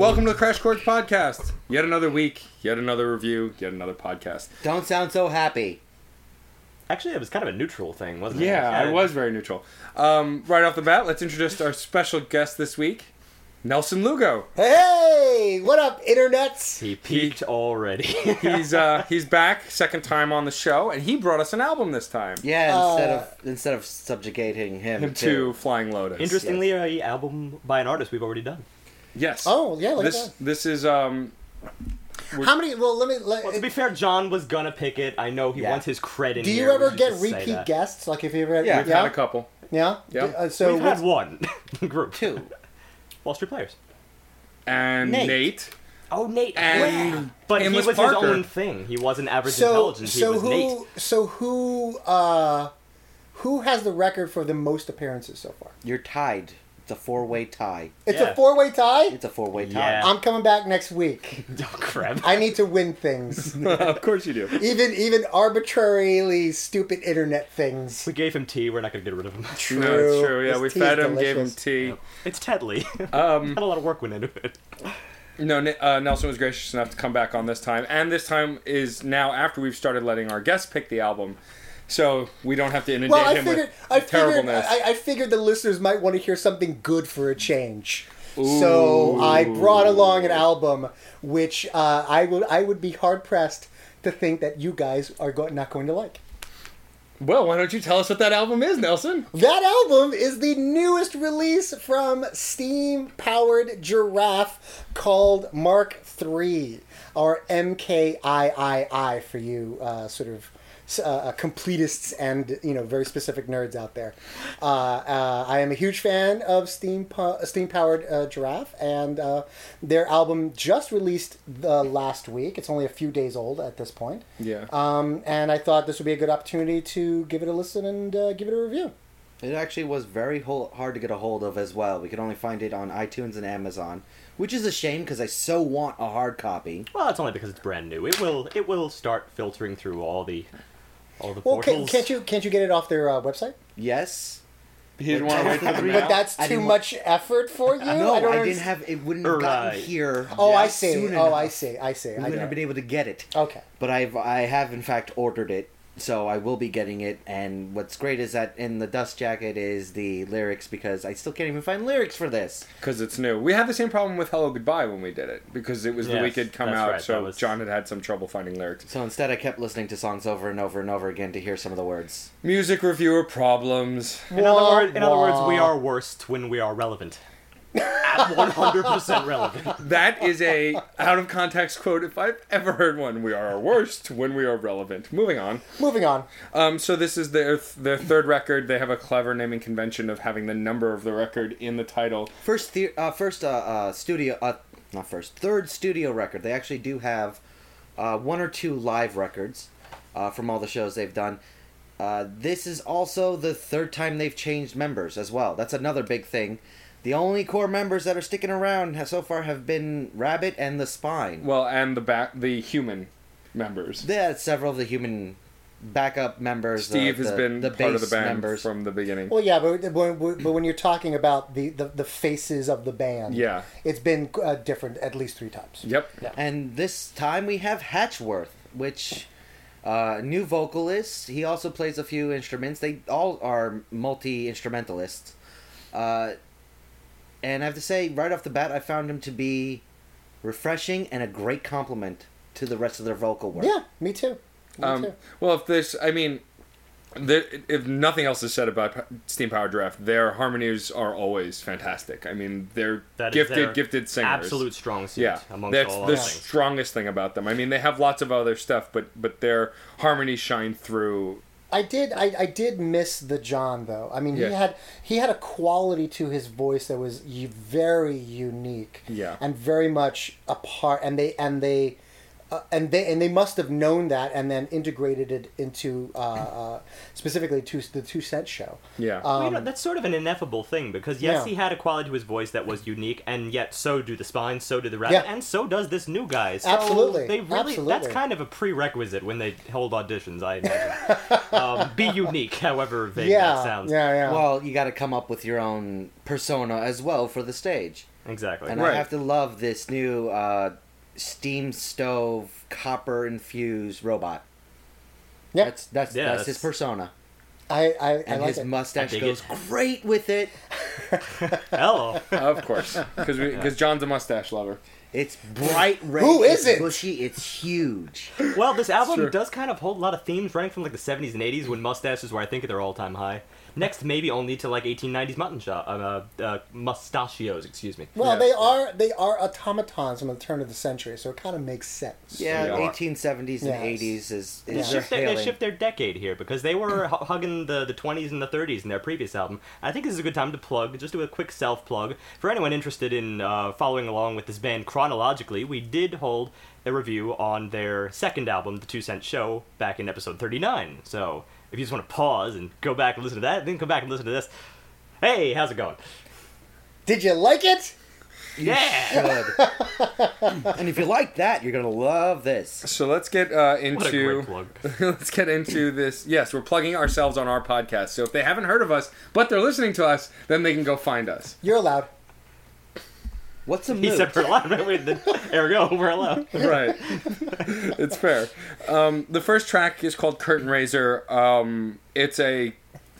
welcome to the Crash Course Podcast. Yet another week, yet another review, yet another podcast. Don't sound so happy. Actually, it was kind of a neutral thing, wasn't it? Yeah, I was very neutral. Um, right off the bat, let's introduce our special guest this week, Nelson Lugo. Hey, what up, internets? He peaked already. He's uh, he's back, second time on the show, and he brought us an album this time. Yeah, instead Uh, of instead of subjugating him, Him to to Flying Lotus. Interestingly, a album by an artist we've already done. Yes. Oh, yeah, look at This that. this is um How many? Well, let me. Let, Well, to be fair, John was gonna pick it. I know he Yeah. wants his credit. do here, you ever get repeat guests? Like if you ever, yeah, I've yeah, had a couple. yeah, Yeah. Uh, so We've what's- had one group. two. Wall Street Players. And Nate, Nate. Oh, Nate. and but he was Parker. his own thing. He wasn't average so intelligence. so he was who Nate. so who uh who has the record for the most appearances so far? You're tied. It's a four-way tie. It's Yeah. a four way tie. It's a four-way tie. Yeah. I'm coming back next week. Oh crap. I need to win things, of course you do. even even arbitrarily stupid internet things. we gave him tea. We're not gonna get rid of him. True. No, it's true. Yeah, This we tea fed is him, gave him delicious. tea. It's Tedley. Um, Had a lot of work went into it. No, Ni- uh, Nelson was gracious enough to come back on this time, and this time is now after we've started letting our guests pick the album, so we don't have to inundate Well, I him figured with I figured terribleness. I, I figured the listeners might want to hear something good for a change. So I brought along an album which uh, I would I would be hard pressed to think that you guys are go- not going to like. well, why don't you tell us what that album is, Nelson? That album is the newest release from Steam Powered Giraffe called Mark III, or MKIII for you uh, sort of uh, completists and you know very specific nerds out there. Uh, uh, I am a huge fan of Steam Steam Powered uh, Giraffe, and uh, their album just released the last week. It's only a few days old at this point. Yeah. Um, and I thought this would be a good opportunity to give it a listen and uh, give it a review. It actually was very hol- hard to get a hold of as well. We could only find it on iTunes and Amazon, which is a shame because I so want a hard copy. Well, it's only because it's brand new. It will. It will start filtering through all the, all the Well, can, portals. can't you can't you get it off their uh, website? Yes. He didn't want to wait for the But mail. But that's too didn't much effort for you. No, I, don't didn't underst- have. It wouldn't have gotten Right. here. Oh, I see. soon Oh, enough. I see. I see. We I wouldn't have been able to get it. Okay. But I've I have in fact ordered it, so I will be getting it. And what's great is that in the dust jacket is the lyrics because I still can't even find lyrics for this. because it's new. We had the same problem with Hello Goodbye when we did it because it was the week it'd come out, right, so was- John had had some trouble finding lyrics. So instead, I kept listening to songs over and over and over again to hear some of the words. Music reviewer problems. In other, Wah, word, in other words, we are worst when we are relevant. At one hundred percent relevant. That is a out of context quote if I've ever heard one. We are our worst when we are relevant. Moving on. Moving on. Um, so this is their their third record. They have a clever naming convention of having the number of the record in the title. First, the- uh, first uh, uh, studio, uh, not first, third studio record. They actually do have uh, one or two live records uh, from all the shows they've done. Uh, this is also the third time they've changed members as well. That's another big thing. The only core members that are sticking around ha- so far have been Rabbit and the Spine. Well, and the back the human members. Yeah, several of the human backup members. Steve uh, has the- been the part of the band members. from the beginning. Well, yeah, but when, but when you're talking about the, the, the faces of the band, Yeah. it's been uh, different at least three times. Yep. And this time we have Hatchworth, which uh, new vocalist. He also plays a few instruments. They all are multi instrumentalists. Uh, and I have to say, right off the bat, I found him to be refreshing and a great compliment to the rest of their vocal work. Yeah, me too. Me Um, too. well, if this, I mean, there, if nothing else is said about Steam Powered Giraffe, their harmonies are always fantastic. I mean, they're That is gifted, their gifted singers. Absolute strong suit Yeah, amongst that's all the things. strongest thing about them. I mean, they have lots of other stuff, but but their harmonies shine through I did. I, I did miss the John though. I mean, Yeah. he had he had a quality to his voice that was very unique. Yeah. and very much a part. And they and they. Uh, and they and they must have known that, and then integrated it into uh, uh, specifically to the two cent show. Yeah. Well, you Um, know, that's sort of an ineffable thing because yes, Yeah. he had a quality to his voice that was unique, and yet so do the spines, so do the rest, Yeah. and so does this new guy. So Absolutely. they really Absolutely. that's kind of a prerequisite when they hold auditions. I imagine. um, be unique, however vague yeah, that sounds. yeah, yeah. Well, you got to come up with your own persona as well for the stage. exactly. And Right. I have to love this new uh, steam stove copper infused robot. yeah. That's that's Yeah, that's his persona, I I, I and like his it. mustache I goes it. great with it. Hello. of course, because because John's a mustache lover. It's bright red. Who is it's is it? Bushy. It's huge. Well, this album does kind of hold a lot of themes running from like the 70s and 80s when mustaches were, I think, at their all-time high. Next, maybe only to like 1890s mutton shop, uh, uh, mustachios, excuse me. Well, Yeah. they are they are automatons from the turn of the century, so it kind of makes sense. Yeah, Yeah. 1870s and Yes. 80s is, They Yeah. is their shift, their, they shift their decade here because they were hu- hugging the, the 20s and the 30s in their previous album. I think this is a good time to plug, just do a quick self plug. For anyone interested in uh, following along with this band chronologically, we did hold a review on their second album, The Two Cent Show, back in episode 39. So if you just want to pause and go back and listen to that, then come back and listen to this. Hey, how's it going? Did you like it? Yeah! Good. and if you like that, you're gonna love this. So let's get uh, What a into great plug. let's get into this. Yes, we're plugging ourselves on our podcast. So if they haven't heard of us, but they're listening to us, then they can go find us. You're allowed. What's a He moot? said we're allowed. There we go, we're allowed. right. it's fair. Um, the first track is called Curtain Raiser. Um, it's a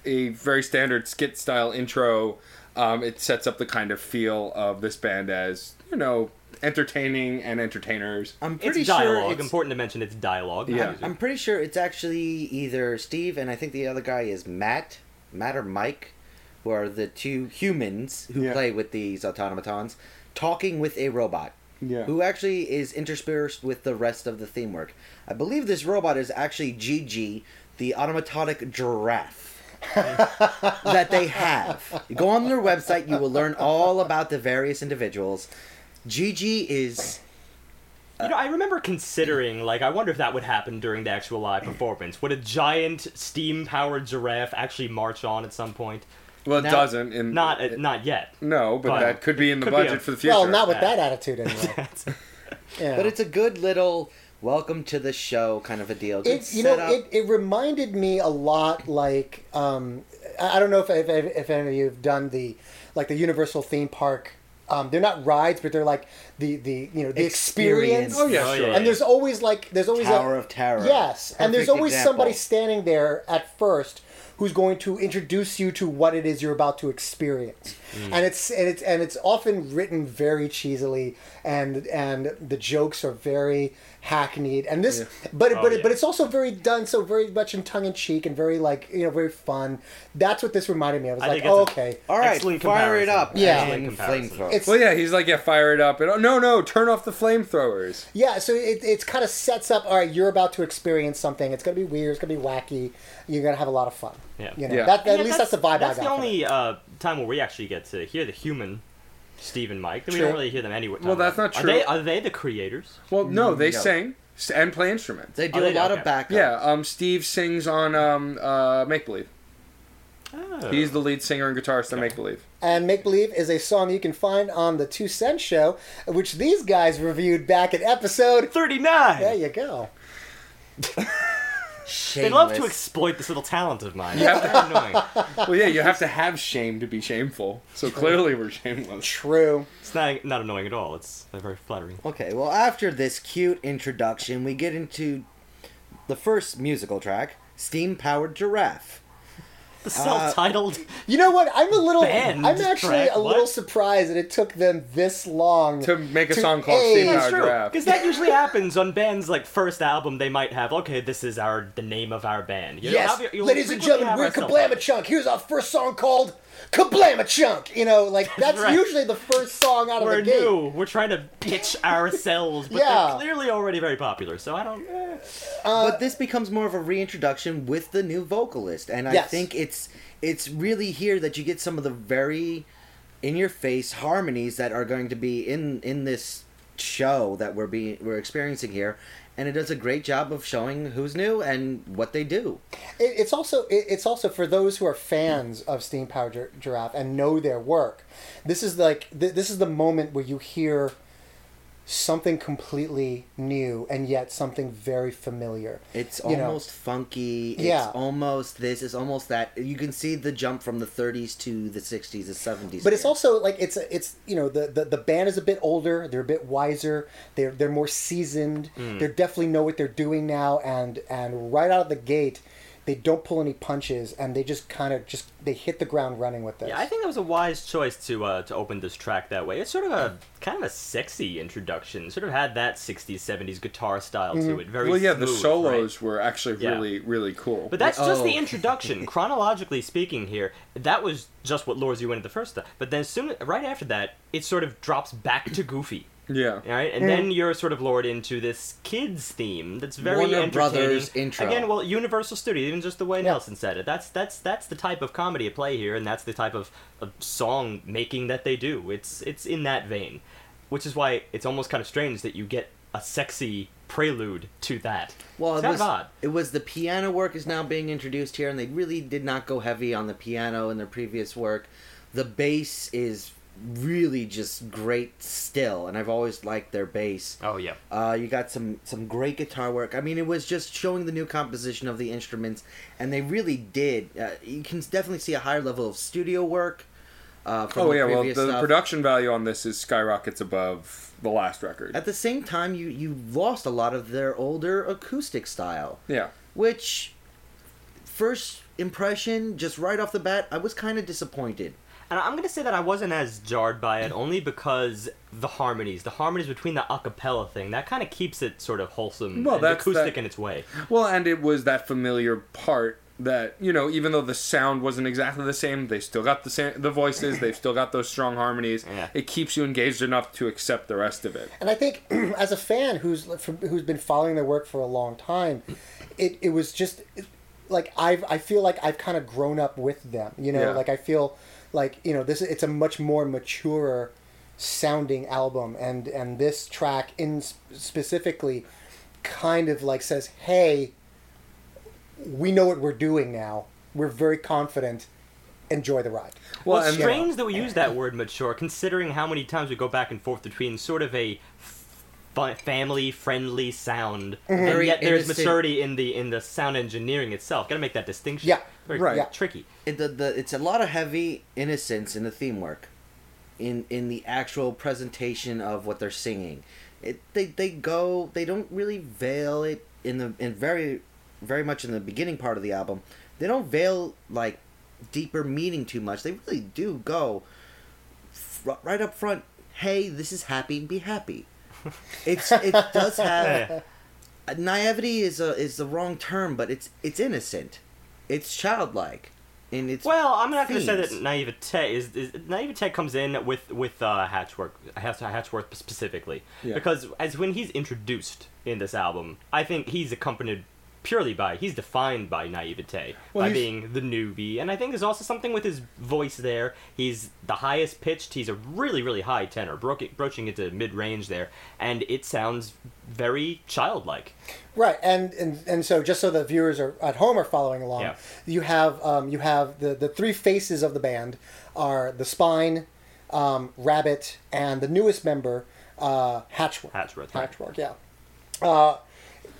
a very standard skit style intro. Um, it sets up the kind of feel of this band as you know entertaining and entertainers. I'm pretty It's sure it's, Important to mention it's dialogue. Yeah. I'm pretty sure it's actually either Steve and I think the other guy is Matt, Matt or Mike, who are the two humans who Yeah. play with these automatons, talking with a robot. Yeah. Who actually is interspersed with the rest of the theme work. I believe this robot is actually Gigi, the automatonic giraffe that they have. You go on their website, you will learn all about the various individuals. Gigi is You know, I remember considering, like, I wonder if that would happen during the actual live performance. Would a giant steam-powered giraffe actually march on at some point? Well, it Now- doesn't. In Not, uh, not yet. no, but But- that could be in the budget a- for the future. Well, not with that attitude anyway. yeah. But it's a good little welcome to the show kind of a deal. Good it, you know, setup. it, it reminded me a lot like um, I I don't know if, if if any of you have done the like the Universal theme park. Um, they're not rides, but they're like the the you know the experience. Experience. oh yeah, Oh, sure. yeah. And there's always like there's always Tower a, of Terror. Yes, and there's always example. somebody standing there at first who's going to introduce you to what it is you're about to experience. Mm. And it's and it's and it's often written very cheesily and and the jokes are very hackneyed and this but Oh, but yeah. but it's also very done so very much in tongue in cheek and very like you know very fun. That's what this reminded me of. I was I like, oh, okay. All right, Excellent fire it up. Yeah. and Excellent comparison. flamethrower. It's- Well, yeah, he's like, yeah, fire it up. And, oh, no, no, turn off the flamethrowers. Yeah, so it, it kind of sets up. All right, you're about to experience something. It's gonna be weird. It's gonna be wacky. You're gonna have a lot of fun. Yeah. You know, Yeah. that, at Yeah, least that's, the vibe That's I got. the only uh, time where we actually get to hear the human Steve and Mike. We True. don't really hear them anywhere. Well, that's not Are true. they, are they the creators? Well, no, they No. sing and play instruments. They do Oh, a they do, lot of okay. backup. Yeah, um, Steve sings on um, uh, Make Believe. Oh. He's the lead singer and guitarist on Make Believe. And Make Believe is a song you can find on the Two Cent Show, which these guys reviewed back in episode. 39! There you go. They love to exploit this little talent of mine. Yeah. It's very annoying. Well, yeah, you have to have shame to be shameful. So clearly we're shameless. True. It's not, not annoying at all. It's very flattering. Okay, well, after this cute introduction, we get into the first musical track, Steam Powered Giraffe. The self-titled. Uh, you know what? I'm a little. Band I'm actually track, a little what? surprised that it took them this long To make a To- song called Hey, Steam That's Powered True, Giraffe. because that usually happens on bands like first album. They might have okay, this is our the name of our band. You Yes, have you- you'll ladies and gentlemen, we're our. Kablamachunk. Here's our first song called Kablamachunk. You know, like that's right. usually the first song out of a game. We're the gate. new. We're trying to pitch ourselves, but Yeah. they're clearly already very popular. So I don't. eh. but this becomes more of a reintroduction with the new vocalist, and I Yes. think it's it's really here that you get some of the very in your face harmonies that are going to be in in this show that we're being we're experiencing here, and it does a great job of showing who's new and what they do. It, it's also it, it's also for those who are fans of Steam Power Gir- Giraffe and know their work. This is like th- this is the moment where you hear something completely new and yet something very familiar. It's You know. almost funky. It's Yeah. almost this. It's almost that. You can see the jump from the 30s to the 60s, the 70s. But it's also like it's it's you know the, the the band is a bit older. They're a bit wiser. They're they're more seasoned. Hmm. They definitely know what they're doing now. And and right out of the gate, they don't pull any punches and they just kind of just they hit the ground running with this. Yeah, I think that was a wise choice to uh, to open this track that way. It's sort of a kind of a sexy introduction. Sort of had that '60s, '70s guitar style to it. Very Well, yeah, the smooth, right? solos were actually Yeah. really, really cool. But that's just the Oh. introduction. Chronologically speaking, here, that was just what lures you into the first stuff. But then soon, right after that, it sort of drops back to Goofy. Yeah. All right, and then you're sort of lured into this kids theme that's very Warner entertaining. Brothers intro. Again, well, Universal Studios, even just the way Yeah. Nelson said it. That's that's that's the type of comedy at play here, and that's the type of, of song making that they do. It's it's in that vein, which is why it's almost kind of strange that you get a sexy prelude to that. Well, it's it was, odd. it was the piano work is now being introduced here, and they really did not go heavy on the piano in their previous work. The bass is really just great still, and I've always liked their bass. Oh yeah. Uh, you got some some great guitar work. I mean, it was just showing the new composition of the instruments, and they really did. Uh, you can definitely see a higher level of studio work. Uh, from Oh yeah, well the stuff. production value on this is skyrockets above the last record. At the same time, you you lost a lot of their older acoustic style. yeah. which first impression just right off the bat i was kind of disappointed And I'm gonna say that I wasn't as jarred by it only because the harmonies, the harmonies between the acapella thing, that kind of keeps it sort of wholesome Well, and that's- acoustic that- in its way. Well, and it was that familiar part that you know, even though the sound wasn't exactly the same, they still got the same the voices. They've still got those strong harmonies. Yeah. It keeps you engaged enough to accept the rest of it. And I think, as a fan who's who's been following their work for a long time, it, it was just like I've I feel like I've kind of grown up with them. You know, Yeah. like I feel like you know this it's a much more mature sounding album, and and this track in specifically kind of like says, hey, we know what we're doing now. We're very confident. Enjoy the ride. Well, Well, it's strange that we use that word mature, considering how many times we go back and forth between sort of a f- family-friendly sound, mm-hmm. and yet there's maturity in the in the sound engineering itself. Got to make that distinction. Yeah, very right. Yeah. tricky. it, the, the, it's a lot of heavy innocence in the theme work in in the actual presentation of what they're singing it they, they go they don't really veil it in the in very very much in the beginning part of the album they don't veil like deeper meaning too much they really do go fr- right up front hey this is happy be happy it's it does have naivety is a is the wrong term, but it's it's innocent, it's childlike, and it's Well, I'm not going to say that naivete is, is naivete comes in with with uh, Hatchworth, Hatch- Hatchworth specifically. Yeah. because as when he's introduced in this album, I think he's accompanied purely by he's defined by naivete Well, by being the newbie, and I think there's also something with his voice there. He's the highest pitched. He's a really really high tenor, broaching into mid range there, and it sounds very childlike. Right, and, and and so just so the viewers are at home are following along, Yeah. you have um, you have the the three faces of the band are the Spine, um, Rabbit, and the newest member, uh, hatchwork Hatchworth, right. Hatchworth, yeah. Uh,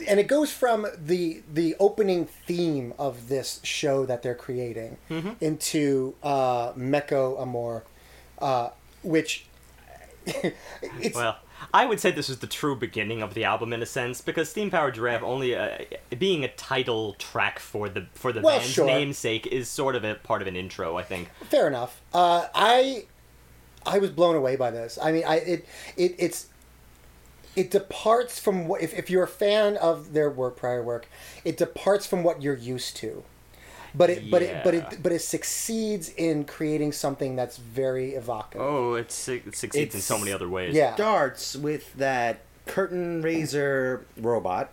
and it goes from the the opening theme of this show that they're creating Mm-hmm. into uh, Meko Amor, uh, which Well, I would say this is the true beginning of the album in a sense because Steam Powered Giraffe only uh, being a title track for the for the Well, band's sure. namesake is sort of a part of an intro, I think. Fair enough. Uh, I I was blown away by this. I mean, I it it it's it departs from what if, if you're a fan of their work prior work, it departs from what you're used to. But it but it but it but it succeeds in creating something that's very evocative. Oh, it, su- it succeeds in so many other ways. Yeah. starts with that curtain raiser robot,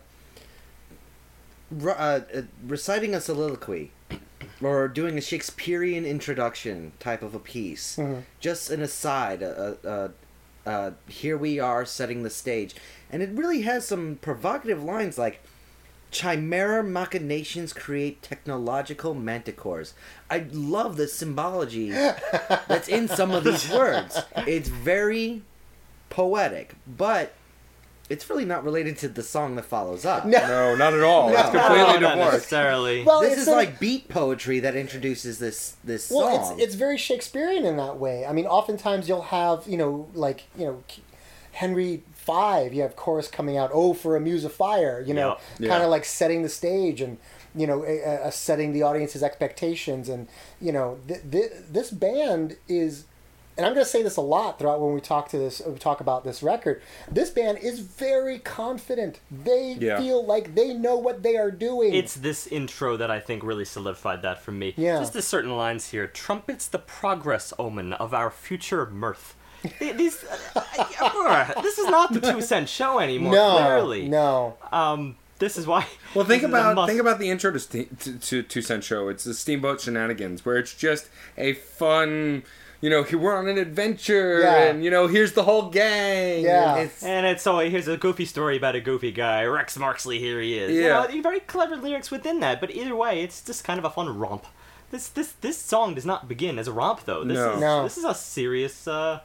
ru- uh, uh, reciting a soliloquy or doing a Shakespearean introduction type of a piece. Just an aside. Uh, uh, uh, here we are setting the stage, and it really has some provocative lines like. Chimera machinations create technological manticores. I love the symbology that's in some of these words. It's very poetic, but it's really not related to the song that follows up. No. No, not at all. No. It's completely No, not divorced. necessarily. Well, this is a- like beat poetry that introduces this this Well, song. it's it's very Shakespearean in that way. I mean, oftentimes you'll have you know like you know Henry Five. You have chorus coming out. Oh, for a muse of fire. You know, Yeah. kind Yeah. of like setting the stage and you know uh, uh, setting the audience's expectations. And you know th- th- this band is. And I'm going to say this a lot throughout when we talk to this, we talk about this record. This band is very confident. They Yeah. feel like they know what they are doing. It's this intro that I think really solidified that for me. Yeah. Just the certain lines here. Trumpets the progress omen of our future mirth. These, uh, this is not the two cent show anymore. no, clearly. no. Um, this is why. Well, think this is a about must- think about the intro to, Ste- to, to Two Cent Show. It's the Steamboat Shenanigans, where it's just a fun, you know, we're on an adventure, Yeah. and you know, here's the whole gang. Yeah. and it's, And it's so here's a goofy story about a goofy guy. Rex Marksley, here he is. You Yeah. know, very clever lyrics within that, but either way, it's just kind of a fun romp. This this this song does not begin as a romp though. This No. is No. this is a serious. Uh,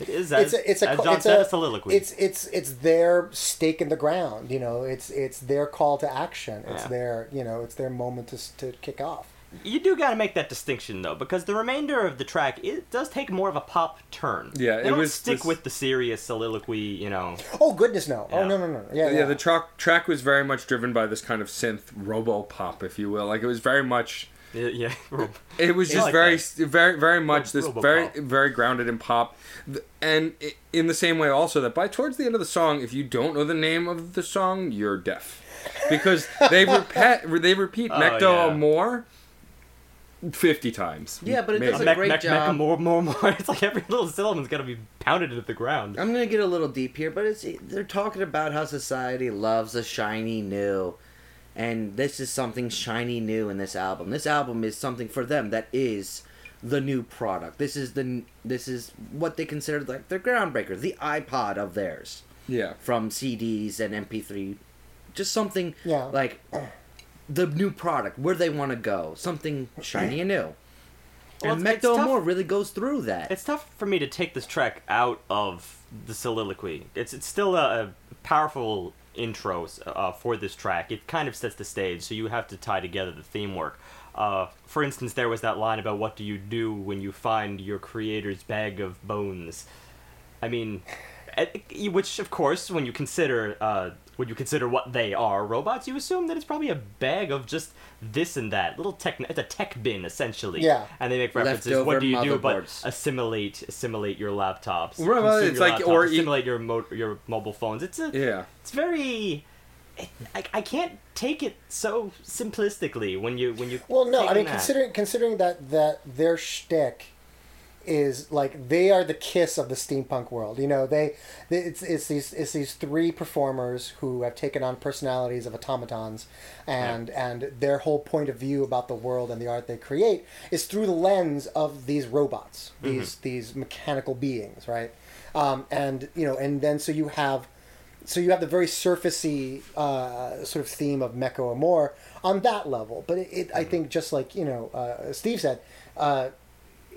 it is as, it's a it's a as John it's said, a, a soliloquy. It's it's it's their stake in the ground. You know, it's it's their call to action. It's Yeah. their you know it's their moment to to kick off you do got to make that distinction though, because the remainder of the track it does take more of a pop turn. Yeah, they it was stick this... with the serious soliloquy, you know. Oh goodness, no! Oh, yeah. Oh no, no, no! Yeah, yeah, yeah. The track track was very much driven by this kind of synth robo pop, if you will. Like it was very much. It, yeah, it was just like very, that. very, very much this very, very grounded in pop, and in the same way also that by towards the end of the song, if you don't know the name of the song, you're deaf, because they repeat, they repeat oh, Necto yeah. more 50 times. Yeah, but it does a Maybe. great job. more, more, more. It's like every little syllable's got to be pounded into the ground. I'm gonna get a little deep here, but it's they're talking about how society loves a shiny new, and this is something shiny new in this album. This album is something for them that is the new product. This is the this is what they consider like their groundbreaker, the iPod of theirs Yeah. from CDs and MP3, just something Yeah. like the new product where they want to go, something shiny and new. Well, and Mecto. Amor really goes through that. It's tough for me to take this track out of the soliloquy. It's it's still a, a powerful intro uh, for this track. It kind of sets the stage, so you have to tie together the theme work. Uh, for instance, there was that line about what do you do when you find your creator's bag of bones. I mean, eh, which of course, when you consider uh, when you consider what they are, robots, you assume that it's probably a bag of just this and that little tech. It's a tech bin essentially. Yeah. And they make references. Leftover What do you do but assimilate assimilate your laptops? Well, well, it's your like- laptops, or e- assimilate your mo- your mobile phones. It's a yeah. it's very. It, I, I can't take it so simplistically when you when you. Well, no, I mean that. considering considering that that their shtick is like they are the kiss of the steampunk world. You know, they, they it's it's these it's these three performers who have taken on personalities of automatons, and and their whole point of view about the world and the art they create is through the lens of these robots, these these mechanical beings, right? Um, and you know, and then so you have so you have the very surfacey uh, sort of theme of Mecho Amor on that level, but it, it I think just like you know uh, Steve said, uh,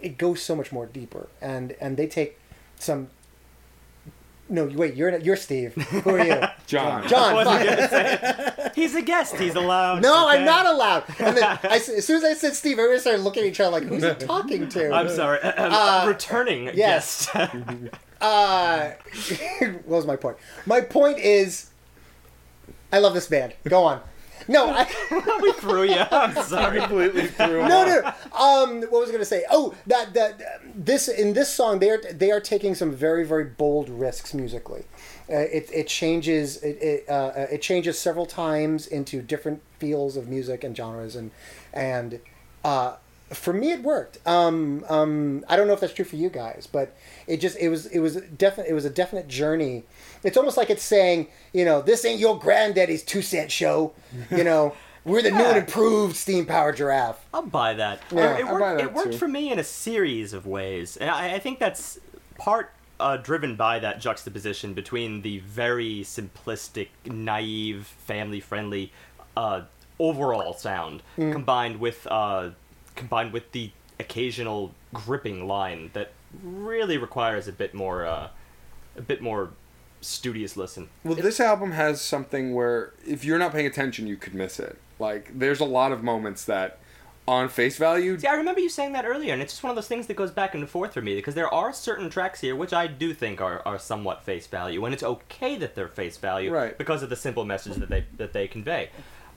it goes so much more deeper, and and they take some. No, wait, you're you're Steve. Who are you? John. John. fuck. gonna say it. He's a guest. He's allowed. No, okay? I'm not allowed. And then I, as soon as I said Steve, everybody started looking at each other like, "Who's he talking to?" I'm sorry. Um, Uh, returning yes. guest. Uh, what was my point? My point is, I love this band. Go on. No, I. we threw you. I'm sorry. Completely threw no, no. Um, what was I going to say? Oh, that that this in this song they are they are taking some very very bold risks musically. Uh, it it changes it it, uh, it changes several times into different fields of music and genres and and uh, for me it worked. Um, um, I don't know if that's true for you guys, but it just it was it was definite it was a definite journey. It's almost like it's saying you know this ain't your granddaddy's two cent show, you know. We're the new and improved steam powered giraffe. I'll buy that. Yeah, it I'll worked, that it worked for me in a series of ways, and I, I think that's part uh, driven by that juxtaposition between the very simplistic, naive, family-friendly uh, overall sound Mm. combined with uh, combined with the occasional gripping line that really requires a bit more uh, a bit more studious listen. Well, this album has something where if you're not paying attention, you could miss it. Like, there's a lot of moments that, on face value, See, I remember you saying that earlier, and it's just one of those things that goes back and forth for me because there are certain tracks here which I do think are, are somewhat face value, and it's okay that they're face value Right. because of the simple message that they that they convey.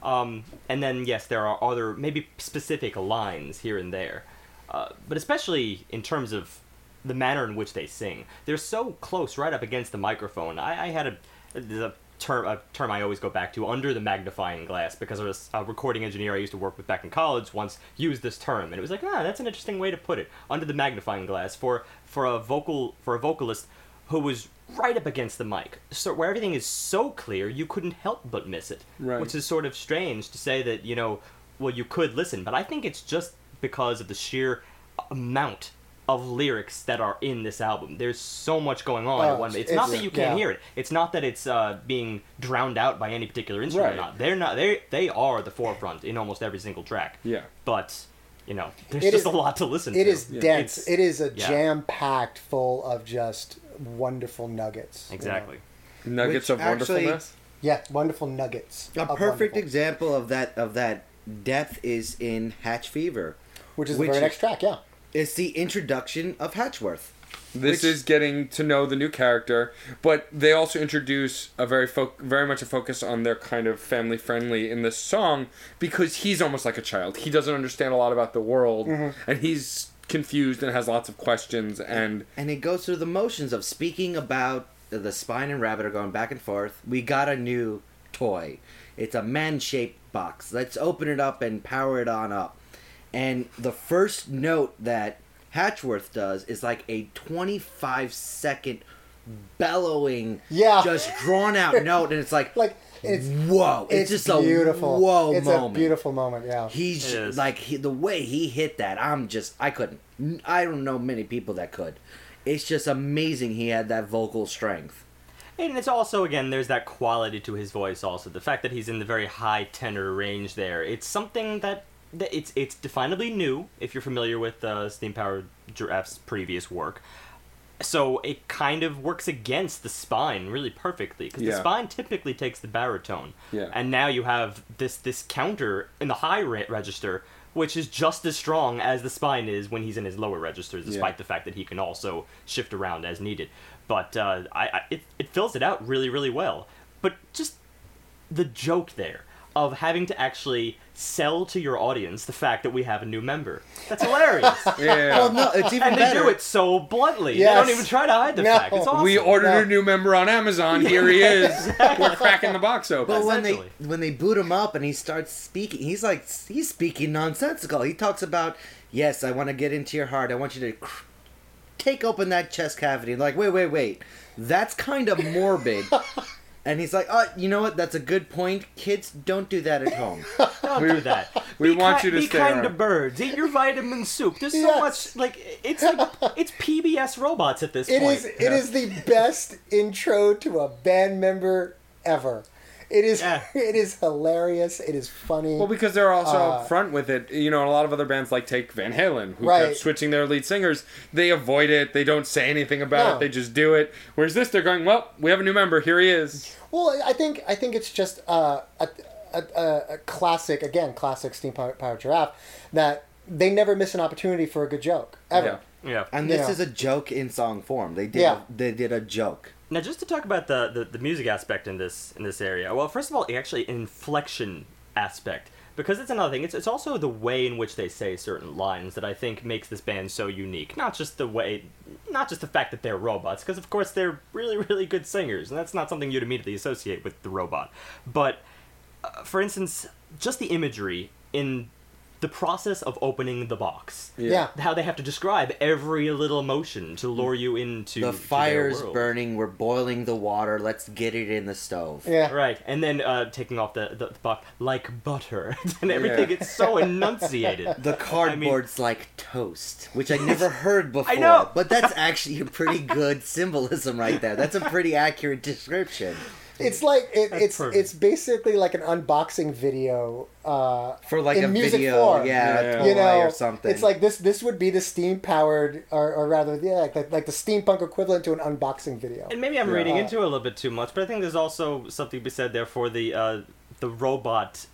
Um, and then yes, there are other maybe specific lines here and there, uh, but especially in terms of the manner in which they sing, they're so close, right up against the microphone. I, I had a, a term a term I always go back to under the magnifying glass because was a recording engineer I used to work with back in college once used this term. And it was like ah that's an interesting way to put it. Under the magnifying glass for for a vocal for a vocalist who was right up against the mic so where everything is so clear you couldn't help but miss it Right. which is sort of strange to say that you know well you could listen but I think it's just because of the sheer amount of lyrics that are in this album. There's so much going on Oh, at one. It's, it's- not that you can't yeah. hear it. It's not that it's uh, being drowned out by any particular instrument. or Not. They're not. They they are the forefront in almost every single track. Yeah. But you know, there's It just is- a lot to listen It to. is dense. It's- It is a yeah. jam packed full of just wonderful nuggets. you know. exactly. nuggets Which of actually- wonderfulness. Yeah, wonderful nuggets. A perfect wonderful, example of that of that depth is in Hatch Fever. Which is which the very next track, yeah. It's the introduction of Hatchworth. This Which- is getting to know the new character, but they also introduce a very fo- very much a focus on their kind of family friendly in this song because he's almost like a child. He doesn't understand a lot about the world, mm-hmm. and he's confused and has lots of questions. And And he goes through the motions of speaking about the spine and rabbit are going back and forth. We got a new toy. It's a man shaped box. Let's open it up and power it on up. And the first note that Hatchworth does is like a 25 second bellowing, Yeah. just drawn out note. And it's like, Like it's whoa. It's, it's, just beautiful. a whoa it's moment. a beautiful moment, yeah. He's It ju- is. like he, the way he hit that. I'm just I couldn't. I don't know many people that could. It's just amazing he had that vocal strength. And it's also again, there's that quality to his voice. Also, the fact that he's in the very high tenor range there. It's something that, that it's it's definably new if you're familiar with uh, Steam Powered Giraffe's previous work. So it kind of works against the spine really perfectly because the spine typically takes the baritone, Yeah. and now you have this this counter in the high re- register, which is just as strong as the spine is when he's in his lower registers, despite Yeah. the fact that he can also shift around as needed. But uh, I, I it, it fills it out really really well. But just the joke there of having to actually sell to your audience the fact that we have a new member. That's hilarious. yeah, Well, no, it's even and they do it so bluntly. They don't even try to hide the No. fact. It's awesome. we ordered No. a new member on Amazon. Here he is. We're cracking the box open. But when they when they boot him up and he starts speaking, he's like he's speaking nonsensical. He talks about yes, I want to get into your heart. I want you to cr- take open that chest cavity. Like wait, wait, wait, that's kind of morbid. and he's like, oh, you know what? That's a good point. Kids don't do that at home. Don't do that. we Be want ki- you to be stay kind around. to birds. Eat your vitamin soup. There's so Yes. much like it's like it's PBS robots at this It point. is. It is the best intro to a band member ever. It is. Yeah. It is hilarious. It is funny. Well, because they're also Uh, upfront with it. You know, a lot of other bands like take Van Halen, who Right. kept switching their lead singers. They avoid it. They don't say anything about No. it. They just do it. Whereas this, they're going, well, we have a new member. Here he is. Well, I think I think it's just uh, a, a, a, a classic again, classic steam powered powered giraffe that they never miss an opportunity for a good joke ever. yeah. And this Yeah. is a joke in song form. They did. Yeah. A, they did a joke. Now, just to talk about the, the, the music aspect in this in this area. Well, first of all, actually, inflection aspect because it's another thing. It's it's also the way in which they say certain lines that I think makes this band so unique. Not just the way, not just the fact that they're robots, because of course they're really really good singers, and that's not something you'd immediately associate with the robot. But uh, for instance, just the imagery in the process of opening the box. Yeah. How they have to describe every little motion to lure you into The to their fire's world. burning. We're boiling the water. Let's get it in the stove. Yeah. Right, and then uh, taking off the, the, the box like butter, and everything. Yeah. It's so enunciated. The cardboard's like toast, which I never heard before. I know. But that's actually a pretty good symbolism right there. That's a pretty accurate description. It's like it, it's perfect. it's basically like an unboxing video uh, For like in a music video, form. yeah, Yeah. you know, or something. It's like this. This would be the steam powered, or, or rather, yeah, like the, like the steampunk equivalent to an unboxing video. And maybe I'm Yeah. reading into it a little bit too much, but I think there's also something to be said there for the uh, the robot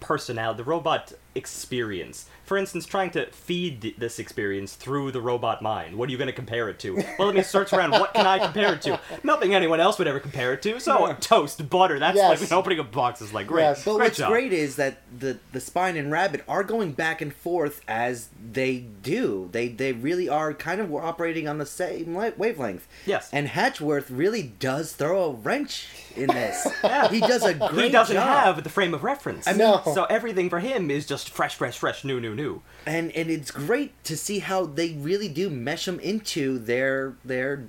personality, the robot experience. For instance, trying to feed this experience through the robot mind. What are you going to compare it to? Well, let me search around. What can I compare it to? Nothing anyone else would ever compare it to. So Yeah. toast, butter. That's Yes. like opening a box is like great. Yes. But great what's job. great is that the the spine and rabbit are going back and forth as they do. They they really are kind of operating on the same wavelength. Yes. And Hatchworth really does throw a wrench in this. Yeah. He does a great he doesn't job. have the frame of reference. I know. So everything for him is just fresh, fresh, fresh, new, new, new. and and it's great to see how they really do mesh them into their their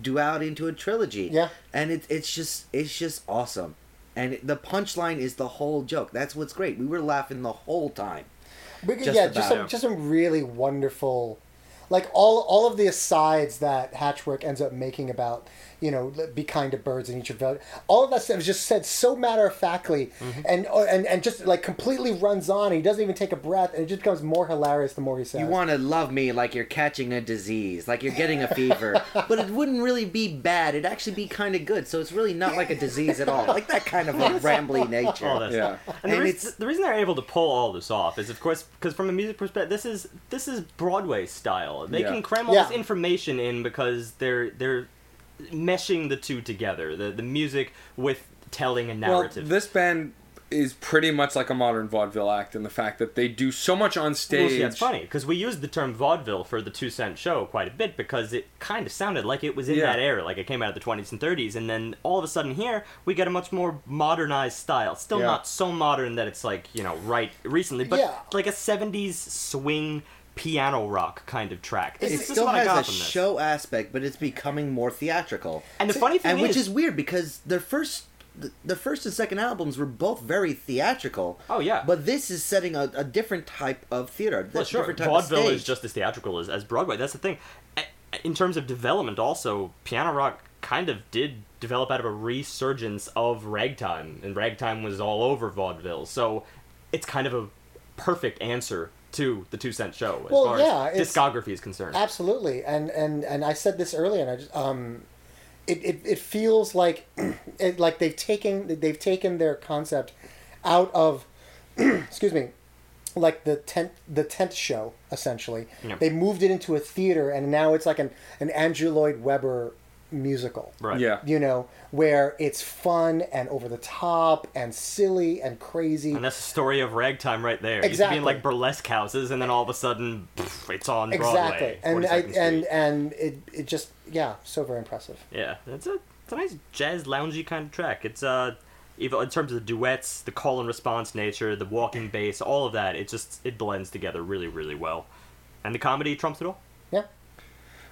duality into a trilogy. Yeah. and it's it's just it's just awesome, and the punchline is the whole joke. That's what's great. We were laughing the whole time. But, Just yeah, just about. some, just some really wonderful, like all all of the asides that Hatchworth ends up making about you know be kind to birds and eat your village. All of that stuff is just said so matter of factly, Mm-hmm. and and and just like completely runs on. He doesn't even take a breath, and it just becomes more hilarious the more he says. You want to love me like you're catching a disease, like you're getting a fever, but it wouldn't really be bad. It'd actually be kind of good. So it's really not like a disease at all. Like that kind of a rambly nature. All that Yeah. stuff. And, the, And reas- it's- the reason they're able to pull all this off is, of course, because from a music perspective, this is this is Broadway style. They Yeah. can cram all Yeah. this information in because they're they're meshing the two together. The the music with telling a narrative. Well, this band is pretty much like a modern vaudeville act in the fact that they do so much on Well, stage. see, that's funny because we used the term vaudeville for the two cent show quite a bit because it kind of sounded like it was in Yeah. that era, like it came out of the 20s and 30s, and then all of a sudden here we get a much more modernized style. Still Yeah. not so modern that it's like you know right recently, but Yeah. like a 70s swing piano rock kind of track. This, It is- this is still I has got a show aspect, but it's becoming more theatrical. And the funny thing and which is, is weird because their first the, first and second albums were both very theatrical. Oh, yeah. But this is setting a, a different type of theater. Well, sure. different type Vaudeville is just as theatrical as, as Broadway. That's the thing. In terms of development, also, piano rock kind of did develop out of a resurgence of ragtime, and ragtime was all over vaudeville. So it's kind of a perfect answer to the two cent show as Well, far yeah, as discography is concerned. Absolutely, and and and I said this earlier, and I just um, it it, it feels like it, like they've taken they've taken their concept out of excuse me like the tent the tent show essentially Yeah. they moved it into a theater and now it's like an an andrew lloyd webber musical right. Yeah. you know where it's fun and over the top and silly and crazy And that's the story of ragtime right there. It used to be in like burlesque houses, and then all of a sudden, pff, it's on exactly Broadway. and I, and and it it just yeah so very impressive Yeah, it's a it's a nice jazz loungy kind of track. It's uh even in terms of the duets, the call and response nature, the walking bass, all of that, it just it blends together really really well. And the comedy trumps it all.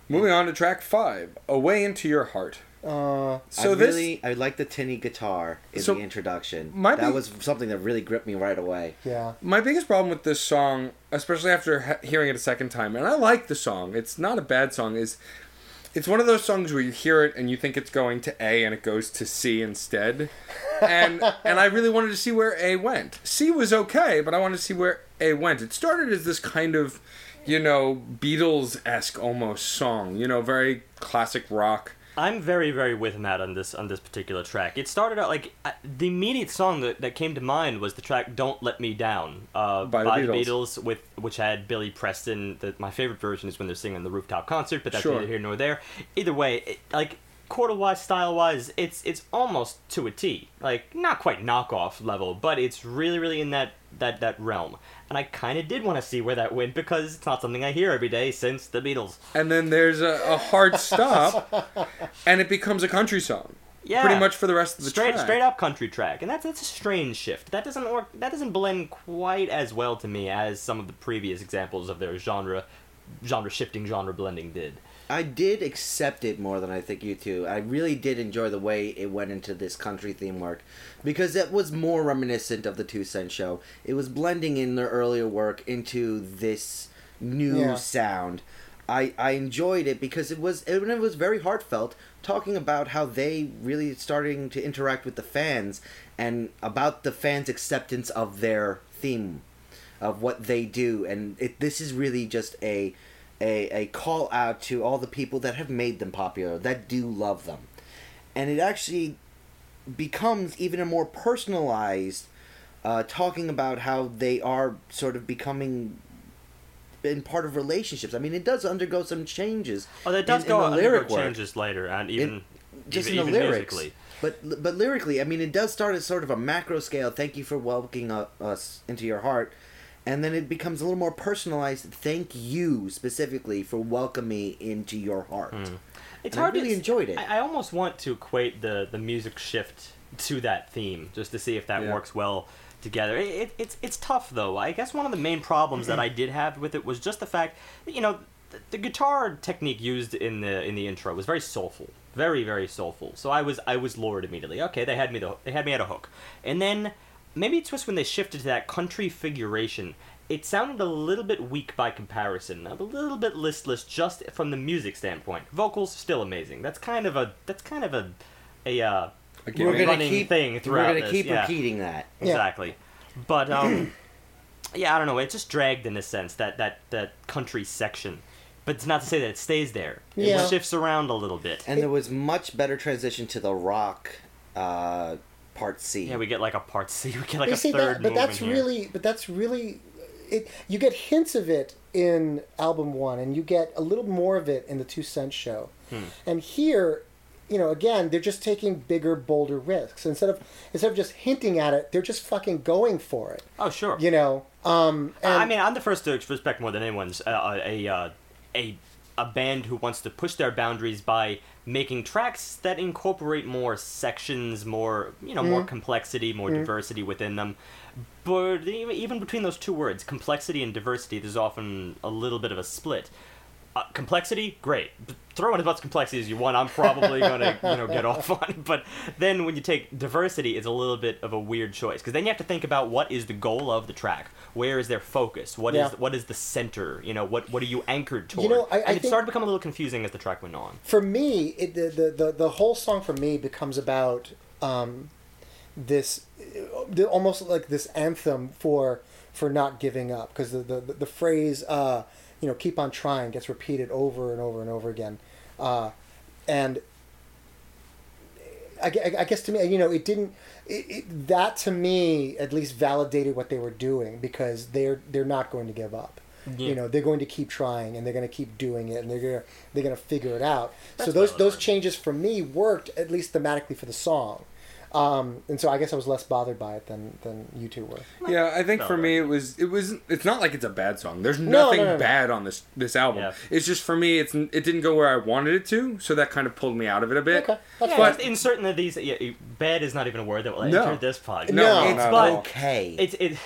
Yeah Moving on to track five, "Away into Your Heart." uh So I this, really I like the tinny guitar in So, the introduction. my that big- was something that really gripped me right away. yeah my biggest problem with this song, especially after he- hearing it a second time, and I like the song. It's not a bad song. Is it's one of those songs where you hear it and you think it's going to A and it goes to C instead. And and I really wanted to see where A went. C was okay, but I wanted to see where A went. It started as this kind of, you know, Beatles esque almost song. You know, very classic rock. I'm very, very with Matt on this on this particular track. It started out like uh, the immediate song that, that came to mind was the track "Don't Let Me Down" uh, By by, the the, Beatles. Beatles, with which had Billy Preston. The, my favorite version is when they're singing the rooftop concert, but that's Sure. neither here nor there. Either way, it, like chord wise, style wise, it's it's almost to a T. Like not quite knockoff level, but it's really, really in that that that realm. And I kind of did want to see where that went because it's not something I hear every day since the Beatles. and then there's a, a hard stop, and it becomes a country song. Yeah. pretty much for the rest of the straight track. straight up country track, and that's that's a strange shift. That doesn't work. That doesn't blend quite as well to me as some of the previous examples of their genre, genre shifting, genre blending did. I did accept it more than I think you two. I really did enjoy the way it went into this country theme work because it was more reminiscent of the Two Cent Show. It was blending in their earlier work into this new Yeah. sound. I, I enjoyed it because it was it, it was very heartfelt, talking about how they really starting to interact with the fans and about the fans' acceptance of their theme, of what they do, and it, this is really just a a, a call out to all the people that have made them popular, that do love them. And it actually becomes even a more personalized, uh, talking about how they are sort of becoming in part of relationships. I mean, it does undergo some changes. Oh, that does in- go in the lyric changes later, and even just even, in the lyrics. musically. But but lyrically, I mean, it does start at sort of a macro scale. Thank you for welcoming uh, us into your heart, and then it becomes a little more personalized. Thank you specifically for welcoming me into your heart. Hmm. It's And I hard really to, enjoyed it. I, I almost want to equate the the music shift to that theme, just to see if that Yeah. works well together. It, it, it's it's tough though. I guess one of the main problems that I did have with it was just the fact that you know the, the guitar technique used in the in the intro was very soulful, very very soulful. So I was I was lured immediately. Okay, they had me the they had me at a hook, and then maybe it's just when they shifted to that country figuration. It sounded a little bit weak by comparison, a little bit listless just from the music standpoint. Vocals still amazing. That's kind of a that's kind of a a uh, Again, We're gonna running keep thing we're gonna this, keep yeah. repeating that. Yeah. Exactly. But um yeah, I don't know, it just dragged in a sense that that that country section. But it's not to say that it stays there. Yeah. It shifts around a little bit. And there was much better transition to the rock uh, part C. yeah, we get like a part C, we get like you a see third that, but that's movement here. really, but that's really, it. You get hints of it in album one, and you get a little more of it in the Two Cent Show, Hmm. and here, you know, again, they're just taking bigger, bolder risks instead of instead of just hinting at it, they're just fucking going for it. Oh, sure. You know, um, and, I mean, I'm the first to respect more than anyone's uh, a uh, a a band who wants to push their boundaries by making tracks that incorporate more sections, more you know, more mm. complexity, more mm. diversity within them. But even even between those two words, complexity and diversity, there's often a little bit of a split. Uh, complexity, great. Throw in as much complexity as you want. I'm probably gonna, you know, get off on it. But then when you take diversity, it's a little bit of a weird choice because then you have to think about what is the goal of the track. Where is their focus? What is Yeah. what is the center? You know, what what are you anchored toward? know, I- I and it started to become a little confusing as the track went on. for me, it, the, the, the, the whole song for me becomes about um, this, almost like this anthem for for not giving up because the, the, the phrase, uh, you know, keep on trying gets repeated over and over and over again. Uh, and I, I guess to me, you know, it didn't. It, it, that to me at least validated what they were doing because they're they're not going to give up. Yeah. You know, they're going to keep trying and they're going to keep doing it and they're gonna they're gonna figure it out. That's so those those changes for me worked at least thematically for the song. Um, and so I guess I was less bothered by it than, than you two were. Yeah, I think No, for right. me it was it was it's not like it's a bad song. There's nothing no, no, no. bad on this this album. Yeah. It's just for me it's it didn't go where I wanted it to, so that kind of pulled me out of it a bit. Okay, that's Yeah, fine. just in certain of these, yeah, bad is not even a word that will No. enter this podcast. No, it's not at but all. okay. It's it.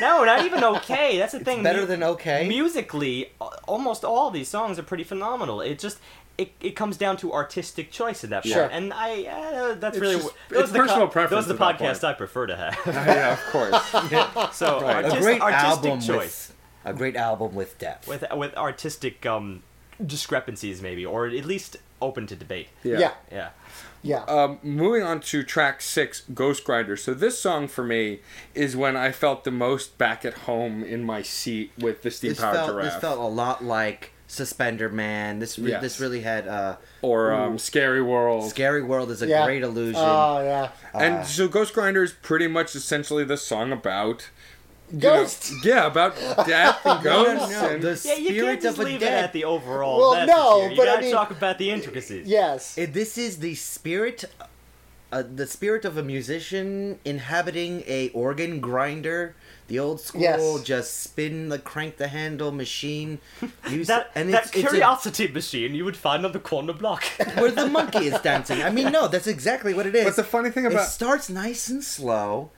no, not even okay. That's the thing. better Mu- than okay? Musically, almost all these songs are pretty phenomenal. It just it, it comes down to artistic choice at that point, Sure. and I uh, that's It's really just- those it's the personal co- preference Those are the at podcasts. I prefer to have. yeah, of course. so Right. a great artistic album choice with a great album with depth. with with artistic um, discrepancies maybe, or at least open to debate. Yeah. yeah, Yeah. yeah. Um, moving on to track six, Ghost Grinder. So this song for me is when I felt the most back at home in my seat with the steam this powered felt giraffe, this felt a lot like Suspender Man. This re- Yes. this really had uh, or um, Scary World. Scary World is a yeah. great illusion. Oh yeah. and so Ghost Grinder is pretty much essentially the song about you know, Ghost. yeah, about death and no, no, ghosts. no, and- the Yeah, you can't spirit just of a leave it dead. at the overall. Well, message no, here. You but I gotta mean- talk about the intricacies. Yes. It- this is the spirit uh, the spirit of a musician inhabiting a organ grinder, the old school, Yes. just spin the crank the handle machine. Use, That, and that it's, it's a- curiosity machine you would find on the corner block. where the monkey is dancing. I mean, no, that's exactly what it is. But the funny thing about it starts nice and slow,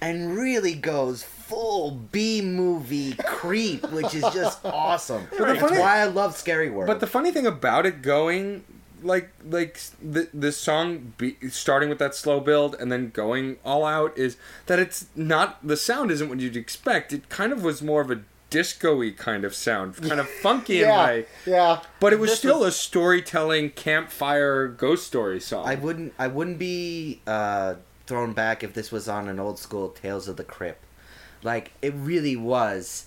and really goes full B movie creep, which is just awesome. the That's funny- why I love Scary World. But the funny thing about it going like like the this song be, starting with that slow build and then going all out is that it's not the sound isn't what you'd expect. It kind of was more of a disco-y kind of sound, kind of funky in a Yeah, way. yeah. But it was This still was- a storytelling campfire ghost story song. I wouldn't I wouldn't be uh, thrown back if this was on an old school Tales of the Crypt. Like it really was.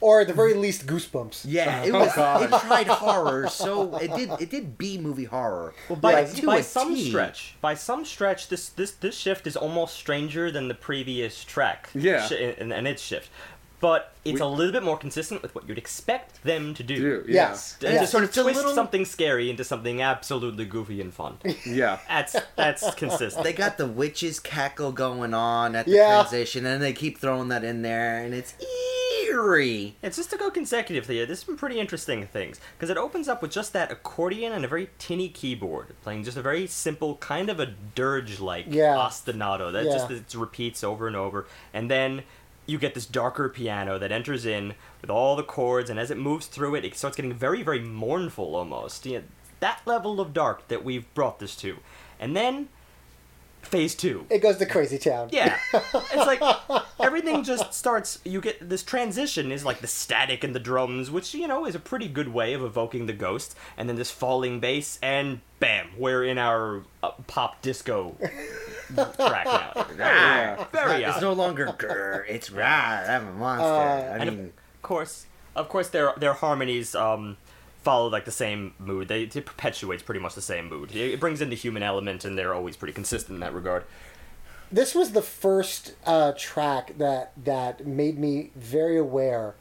Or at the very least, Goosebumps. Yeah, oh, it Oh, was. God. it tried horror, so it did. It did B movie horror. Well, by, Like, by some T. stretch, by some stretch, this this this shift is almost stranger than the previous track. Yeah. shi- and, and its shift, but it's We- a little bit more consistent with what you'd expect them to do. do. Yeah. Yes. And yes. to sort of twist little- something scary into something absolutely goofy and fun. Yeah. That's that's consistent. They got the witches cackle going on at the Yeah. transition, and they keep throwing that in there, and it's eerie. It's just to go consecutively. There's some pretty interesting things because it opens up with just that accordion and a very tinny keyboard playing just a very simple kind of a dirge-like Yeah. ostinato that Yeah. just it repeats over and over, and then you get this darker piano that enters in with all the chords, and as it moves through it, it starts getting very, very mournful almost. You know, that level of dark that we've brought this to, and then phase two. It goes to Crazy Town. Yeah. It's like everything just starts you get this transition is like the static and the drums, which you know is a pretty good way of evoking the ghost, and then this falling bass and bam, we're in our uh, pop disco track now. Yeah. Very It's odd. no longer grr, it's rah, I'm a monster. Uh, I and mean, of course, of course their their harmonies um follow like the same mood. They it perpetuates pretty much the same mood. It it brings in the human element and they're always pretty consistent in that regard. This was the first uh, track that that made me very aware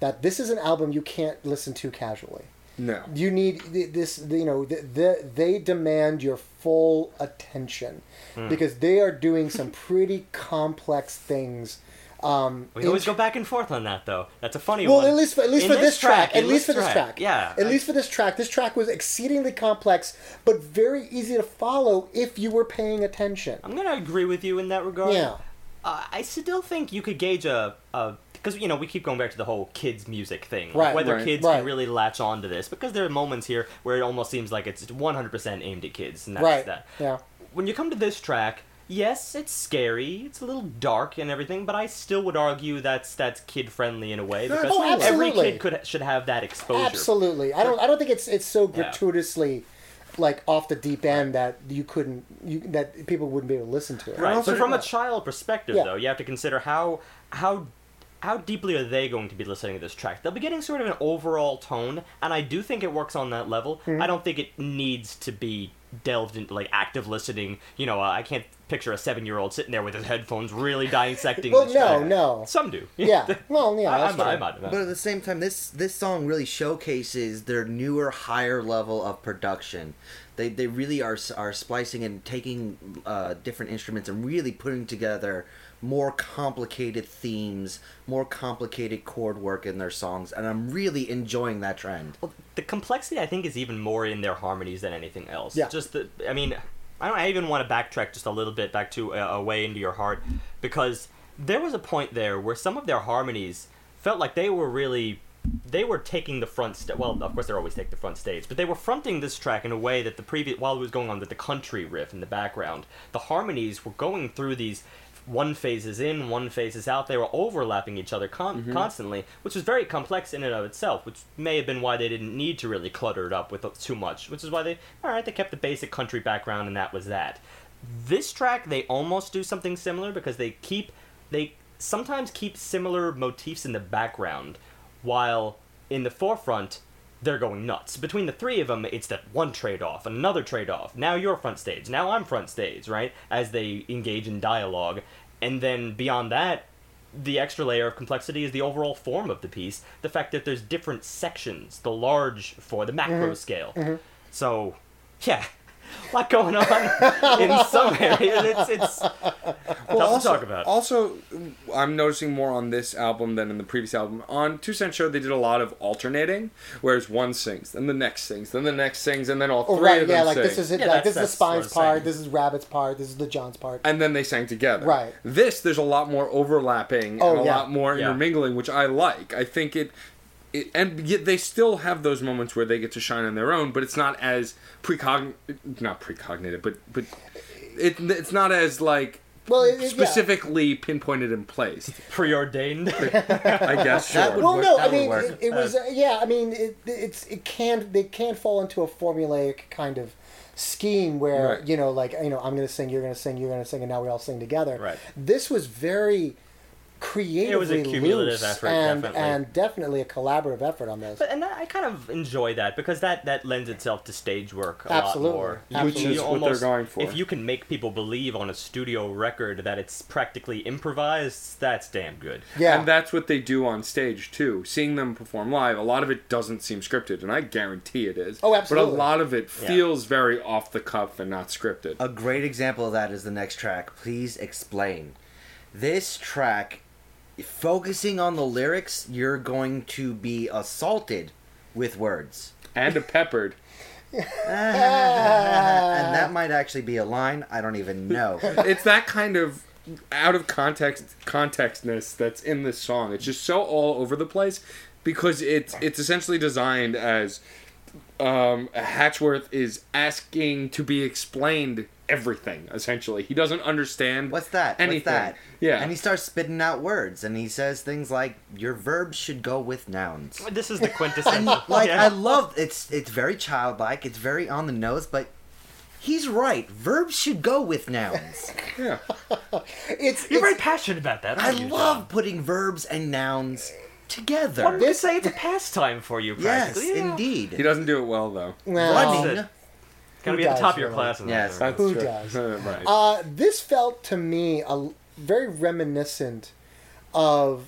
that this is an album you can't listen to casually. No. You need this. You know, the, the, they demand your full attention Hmm. because they are doing some pretty complex things. Um, We always in- go back and forth on that though. That's a funny Well, one. Well, at least for, at least In for this track, at least for this track, Yeah. At least for this track, this track was exceedingly complex, but very easy to follow if you were paying attention. I'm gonna agree with you in that regard. Yeah. Uh, I still think you could gauge a, a because you know we keep going back to the whole kids music thing, like Right, whether right, kids right. can really latch on to this because there are moments here where it almost seems like it's 100% aimed at kids, and that's Right. that. Yeah. When you come to this track, yes, it's scary, it's a little dark and everything, but I still would argue that's that's kid friendly in a way because Oh, every absolutely. kid could should have that exposure. Absolutely. I don't. I don't think it's it's so Yeah. gratuitously, like off the deep end that you couldn't you that people wouldn't be able to listen to it. Right. so from a child perspective, Yeah. though, you have to consider how how how deeply are they going to be listening to this track? They'll be getting sort of an overall tone, and I do think it works on that level. Hmm. I don't think it needs to be delved into like active listening. You know, uh, I can't picture a seven-year-old sitting there with his headphones really dissecting. Well, no, track. no. Some do. Yeah. Well, yeah. I, that's I'm, true. I'm, I'm, but at the same time, this this song really showcases their newer, higher level of production. They they really are are splicing and taking uh, different instruments and really putting together more complicated themes, more complicated chord work in their songs, and I'm really enjoying that trend. Well, the complexity I think is even more in their harmonies than anything else. Yeah. Just the, I mean, I don't. I even want to backtrack just a little bit back to uh, away into your heart because there was a point there where some of their harmonies felt like they were really. They were taking the front sta Well, of course, they're always taking the front stage, but they were fronting this track in a way that the previous, while it was going on with the country riff in the background, the harmonies were going through these one phase is in, one phase is out. They were overlapping each other con- mm-hmm. constantly, which was very complex in and of itself, which may have been why they didn't need to really clutter it up with too much, which is why they, alright, they kept the basic country background and that was that. This track, they almost do something similar because they keep, they sometimes keep similar motifs in the background, while in the forefront, they're going nuts. Between the three of them, it's that one trade off, another trade off. Now you're front stage. Now I'm front stage, right? As they engage in dialogue. And then beyond that, the extra layer of complexity is the overall form of the piece. The fact that there's different sections, the large for the macro mm-hmm. scale. Mm-hmm. So, yeah. A lot going on in some areas. It's it's tough also, to talk about. Also, I'm noticing more on this album than in the previous album. On Two Cent Show, they did a lot of alternating, whereas one sings, then the next sings, then the next sings, and then all Oh, three right, of them yeah, like sing. this is it. Yeah, like this is the that's what I Spine's part. This is Rabbit's part. This is the John's part. and then they sang together. Right. This, there's a lot more overlapping Oh, and a yeah. lot more Yeah. intermingling, which I like. I think it, it, and yet they still have those moments where they get to shine on their own, but it's not as precogn, not precognitive, but but it, it's not as like Well, it- it- yeah. specifically pinpointed and placed. Preordained. I guess That sure. would Well, work- no, that I mean, it, it was uh, yeah. I mean, it, it's it can they can fall into a formulaic kind of scheme where Right. you know, like you know, I'm going to sing, you're going to sing, you're going to sing, and now we all sing together. Right. This was very creatively it was a cumulative loose effort, and definitely. and definitely a collaborative effort on this. But and I kind of enjoy that because that that lends itself to stage work a Absolutely. lot more. You- Which you is what they're going for. If you can make people believe on a studio record that it's practically improvised, that's damn good. yeah, And that's what they do on stage too. Seeing them perform live, a lot of it doesn't seem scripted, and I guarantee it is. Oh, absolutely. But a lot of it Yeah. feels very off the cuff and not scripted. A great example of that is the next track. Please explain. This track, focusing on the lyrics, you're going to be assaulted with words. and a peppered. and that might actually be a line. I don't even know. it's that kind of out of context contextness that's in this song. It's just so all over the place because it's it's essentially designed as um, Hatchworth is asking to be explained everything. Essentially, he doesn't understand What's that? anything. What's that? Yeah, And he starts spitting out words, and he says things like, "Your verbs should go with nouns." This is the quintessential. Like yeah. I love it's it's very childlike. It's very on the nose, but he's right. Verbs should go with nouns. yeah. it's You're very passionate about that. I you, love John? putting verbs and nouns together. One could say it's a pastime for you, yes. Yeah. indeed. He doesn't do it well though. well, Running. That's Gotta Who be at the top of your really? class. In that Yes. area. That's Who true. does? right. Uh, this felt to me a, very reminiscent of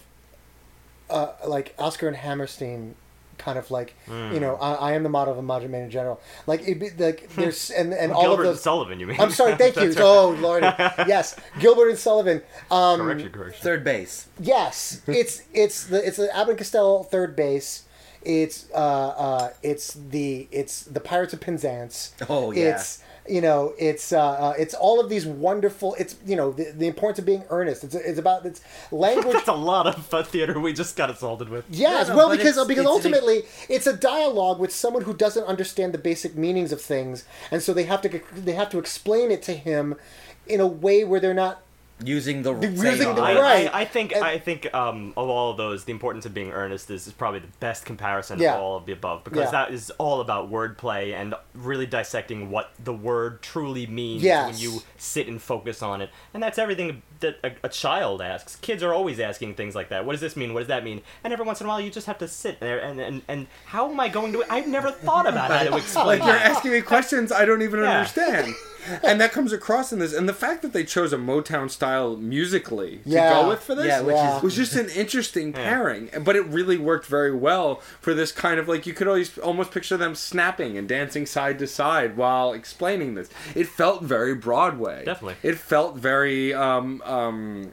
uh, like Oscar and Hammerstein kind of like you know I, I am the model of a modern man in general like it be, like there's and and all Gilbert of and those Sullivan, you mean? I'm sorry thank you right. oh lord yes Gilbert and Sullivan um, Correction, correction. Third base. Yes, it's it's the it's the Abbott and Costello third base. It's uh uh it's the it's the Pirates of Penzance. Oh, yeah. It's you know it's uh, uh it's all of these wonderful. It's you know the, the importance of being earnest. It's it's about it's language. That's a lot of theater we just got assaulted with. Yes, no, well, because it's- because it's ultimately it's a dialogue with someone who doesn't understand the basic meanings of things, and so they have to they have to explain it to him in a way where they're not Using the Using saying the I, right. I, I think And- I think um, of all of those, the importance of being earnest is, is probably the best comparison Yeah. of all of the above because Yeah. that is all about wordplay and really dissecting what the word truly means Yes. when you sit and focus on it. And that's everything that a, a child asks. Kids are always asking things like that. What does this mean? What does that mean? And every once in a while, you just have to sit there and and, and how am I going to? I've never thought about how to explain. like you're asking me questions I don't even Yeah. understand. And that comes across in this. And the fact that they chose a Motown style musically to Yeah. go with for this Yeah, which Yeah. is was just an interesting pairing. But it really worked very well for this kind of like you could always almost picture them snapping and dancing side to side while explaining this. It felt very Broadway. Definitely. It felt very um um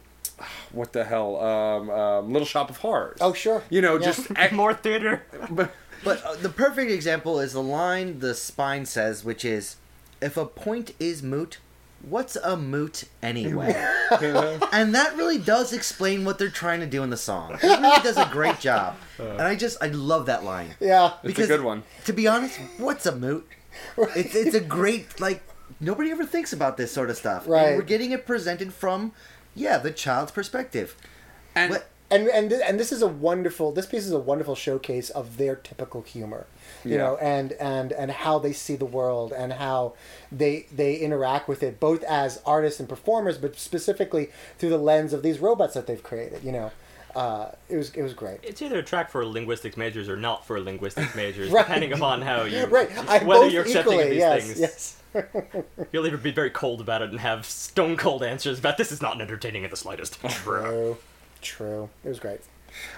what the hell um, um Little Shop of Horrors. Oh, sure. You know, Yeah. just ac- more theater. but But uh, the perfect example is the line the spine says, which is, "If a point is moot, what's a moot anyway?" and that really does explain what they're trying to do in the song. It really does a great job, and I just I love that line. yeah Because it's a good one. To be honest, what's a moot? It's it's a great like nobody ever thinks about this sort of stuff. And Right. we're getting it presented from yeah the child's perspective. And But and and th- and this is a wonderful this piece is a wonderful showcase of their typical humor you Yeah. know and and and how they see the world and how they they interact with it both as artists and performers but specifically through the lens of these robots that they've created you know uh, it was it was great It's either a track for linguistics majors or not for linguistics majors, Right. depending upon how you right I whether both you're accepting equally of these yes things. yes You'll either be very cold about it and have stone cold answers about this is not entertaining in the slightest. true true it was great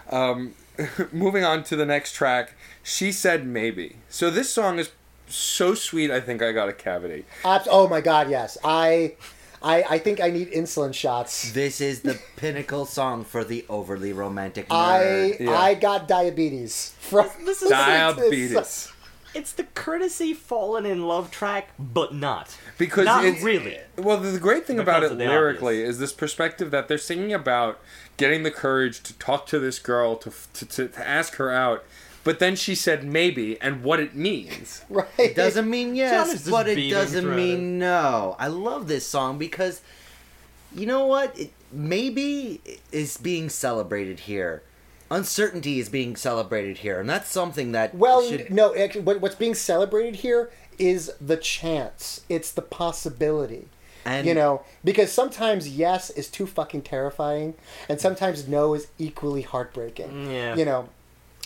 Um, moving on to the next track, she said maybe. So this song is so sweet. I think I got a cavity. Abs- oh my god, yes. I, I, I think I need insulin shots. This is the pinnacle song for the overly romantic I. Yeah. I got diabetes from This is Diabetes. It's the courtesy fallen in love track, but not. Because not it's really. Well, the, the great thing about it lyrically obvious. is this perspective that they're singing about getting the courage to talk to this girl to to, to, to ask her out, but then she said maybe and what it means. right. It doesn't mean yes, but it doesn't through mean no. I love this song because you know what? It, maybe is being celebrated here. Uncertainty is being celebrated here, and that's something that Well, should no. Actually, what, what's being celebrated here is the chance. It's the possibility. And- you know, because sometimes yes is too fucking terrifying, and sometimes no is equally heartbreaking. Mm, yeah. You know.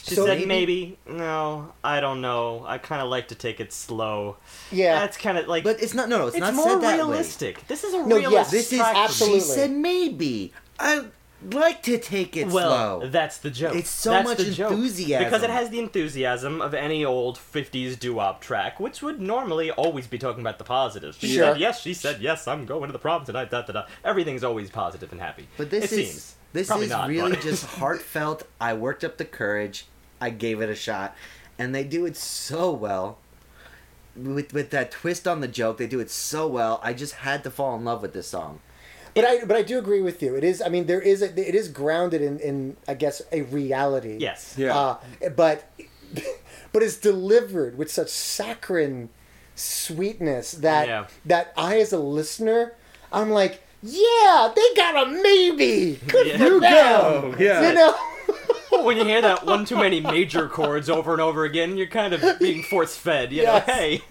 She so said maybe. No, I don't know. I kind of like to take it slow. Yeah. That's kind of like. But it's not. No, no, it's, it's not more said that way. realistic. This is a No, yes. This is absolutely- She said maybe. I like to take it Well, slow. that's the joke. It's so That's much the joke. enthusiasm. because it has the enthusiasm of any old '50s doo-wop track, which would normally always be talking about the positives. She Sure. said yes. She said yes. I'm going to the prom tonight. Da da da. Everything's always positive and happy. But this it is seems. this Probably is not, really but- just heartfelt. I worked up the courage. I gave it a shot, and they do it so well. With with that twist on the joke, they do it so well. I just had to fall in love with this song. But I but I do agree with you. It is. I mean, there is. A, it is grounded in in I guess a reality. Yes. Yeah. Uh, but but it's delivered with such saccharine sweetness that Yeah. that I as a listener, I'm like, yeah, they got a maybe. Good Yeah. for You them. go. Yeah. You know. when you hear that one too many major chords over and over again, you're kind of being force fed. You Yes. know, hey,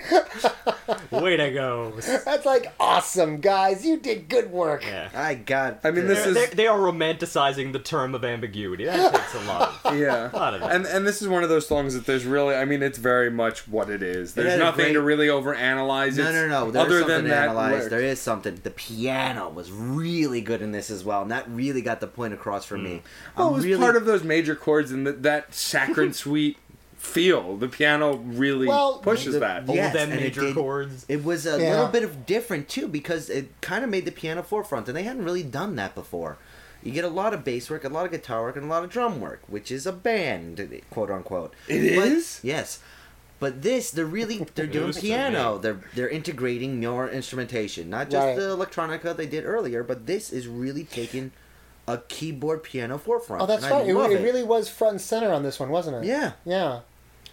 way to go. That's like awesome, guys. You did good work. Yeah. I got. I mean, this They're, is- they're, they are romanticizing the term of ambiguity. That takes a lot. Of, Yeah, a lot of that. and and this is one of those songs that there's really, I mean, it's very much what it is. There's had a nothing great- to really overanalyze. No, It's- no, no. There's Other something than to that, analyze. lyric. There is something. The piano was really good in this as well, and that really got the point across for me. Hmm. Well, I'm it was really, part of those major chords and that that saccharine sweet feel. The piano really Well, pushes the- that. All them and it major did- chords. It was a Yeah. little bit of different too because it kind of made the piano forefront, and they hadn't really done that before. You get a lot of bass work, a lot of guitar work, and a lot of drum work, which is a band, quote unquote. It It is is? yes. But this, they're really they're doing piano. They're they're integrating more instrumentation, not just Right. the electronica they did earlier, but this is really taking a keyboard piano forefront. Oh, that's and right. It, it really was front and center on this one, wasn't it? Yeah. Yeah.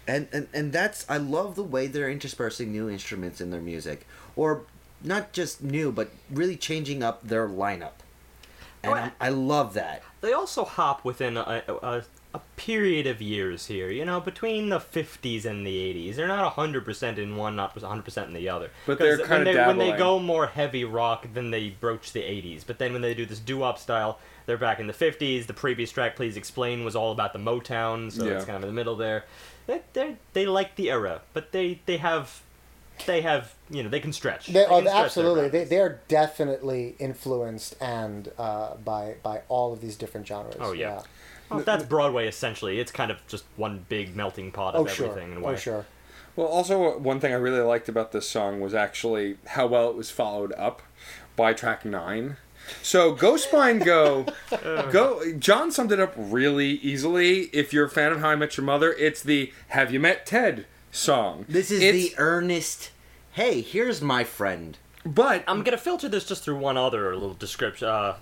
And, and and that's I love the way they're interspersing new instruments in their music, or not just new, but really changing up their lineup. And Oh, I, I love that. They also hop within a, a, a period of years here. You know, between the 50s and the 80s. They're not 100% in one, not 100% in the other. But they're 'Cause kinda when they, when they go more heavy rock, then they broach the 80s. But then when they do this doo-wop style, they're back in the 50s. The previous track, Please Explain, was all about the Motown, so Yeah. it's kind of in the middle there. They they they like the era, but they they have they have you know they can stretch. They, oh, can stretch absolutely. They, they are definitely influenced and uh, by by all of these different genres. Oh, yeah. Well, that's Broadway essentially. It's kind of just one big melting pot Oh of sure. everything. In a Oh sure. Well, also one thing I really liked about this song was actually how well it was followed up by track nine. So go spine go, go. John summed it up really easily. If you're a fan of How I Met Your Mother, it's the "Have You Met Ted" song. This is It's- the earnest. Hey, here's my friend. But I'm gonna filter this just through one other little description. Uh,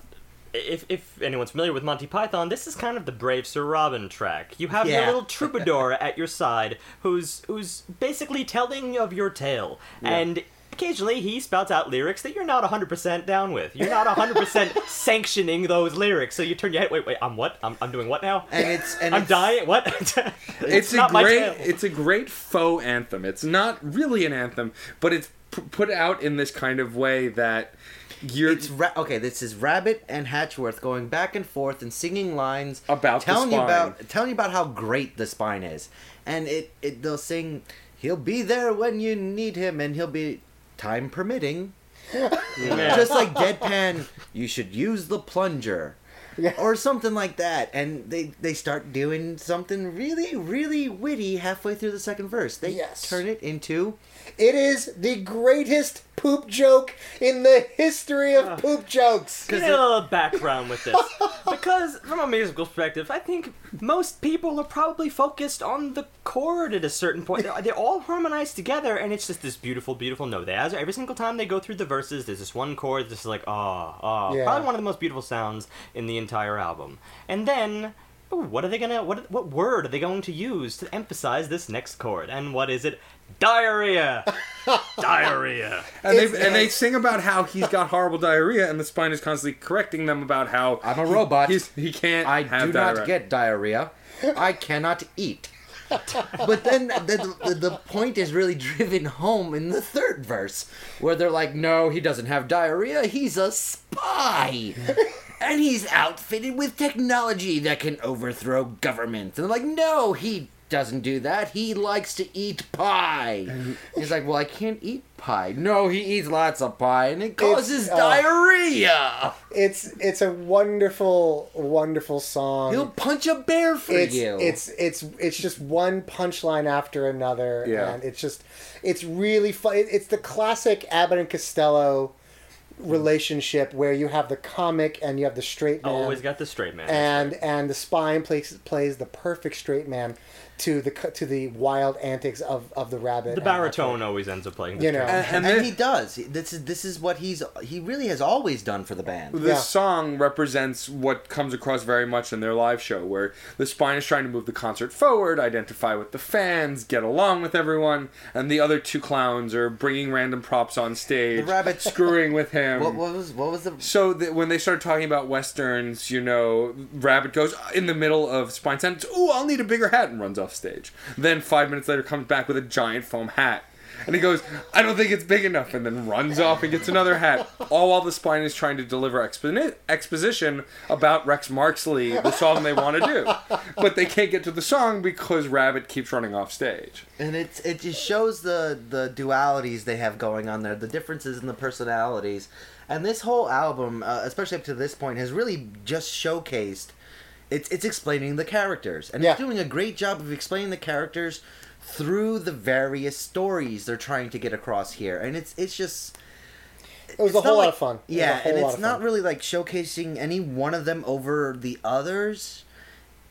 if if anyone's familiar with Monty Python, this is kind of the Brave Sir Robin track. You have your Yeah. little troubadour at your side, who's who's basically telling of your tale, and occasionally he spouts out lyrics that you're not 100% down with. You're not 100% sanctioning those lyrics. So you turn your head. Wait, wait. I'm what? I'm, I'm doing what now? And it's and I'm it's, dying. What? it's, a not great tale. it's a great faux anthem. It's not really an anthem, but it's p- put out in this kind of way that you're It's ra- okay. This is Rabbit and Hatchworth going back and forth and singing lines About the telling you about telling you about how great the spine is, and it, it they'll sing, "He'll be there when you need him, and he'll be time permitting." Yeah. Just like deadpan, you should use the plunger. Yeah. or something like that. And they they start doing something really really witty halfway through the second verse. They Yes. turn it into It is the greatest poop joke in the history of poop jokes. Get a little background with this. because, from a musical perspective, I think most people are probably focused on the chord at a certain point. They're, they're all harmonized together, and it's just this beautiful, beautiful note. They, as, every single time they go through the verses, there's this one chord that's like, ah, ah. Yeah. Probably one of the most beautiful sounds in the entire album. And then. Ooh, What are they gonna? What what word are they going to use to emphasize this next chord? And what is it? Diarrhea. Diarrhea. And they and they sing about how he's got horrible diarrhea, and the spine is constantly correcting them about how I'm a he- robot. He's, he can't. I have do diarrhea. not get diarrhea. I cannot eat. but then the, the, the point is really driven home in the third verse, where they're like, no, he doesn't have diarrhea, he's a spy. And he's outfitted with technology that can overthrow governments. And they're like, no, he doesn't do that. He likes to eat pie. He's like, well, I can't eat pie. No, he eats lots of pie, and it causes uh, diarrhea. It's it's a wonderful, wonderful song. He'll punch a bear for it's, you. it's it's it's just one punchline after another, Yeah. and it's just it's really fun. It's the classic Abbott and Costello relationship where you have the comic and you have the straight oh, man, Always got the straight man. and and the spine plays plays the perfect straight man to the to the wild antics of, of the rabbit. the baritone always ends up playing. The You know. And, and, and he does. This is this is what he's he really has always done for the band. this Yeah. song represents what comes across very much in their live show, where the spine is trying to move the concert forward, identify with the fans, get along with everyone, and the other two clowns are bringing random props on stage, The rabbit- screwing with him. What, what was what was the So that when they started talking about westerns, you know, Rabbit goes in the middle of Spine sentence. Ooh, I'll need a bigger hat and runs off stage. Then five minutes later, comes back with a giant foam hat, and he goes, I don't think it's big enough, and then runs off and gets another hat. All while the Spine is trying to deliver expo- exposition about Rex Marksley, the song they want to do, but they can't get to the song because Rabbit keeps running off stage. and it's it just shows the the dualities they have going on there, the differences in the personalities, and this whole album, uh, especially up to this point, has really just showcased. It's it's explaining the characters, and Yeah. it's doing a great job of explaining the characters through the various stories they're trying to get across here, and it's it's just It was it's a whole not lot like- of fun. It Yeah, whole and it's not fun. really like showcasing any one of them over the others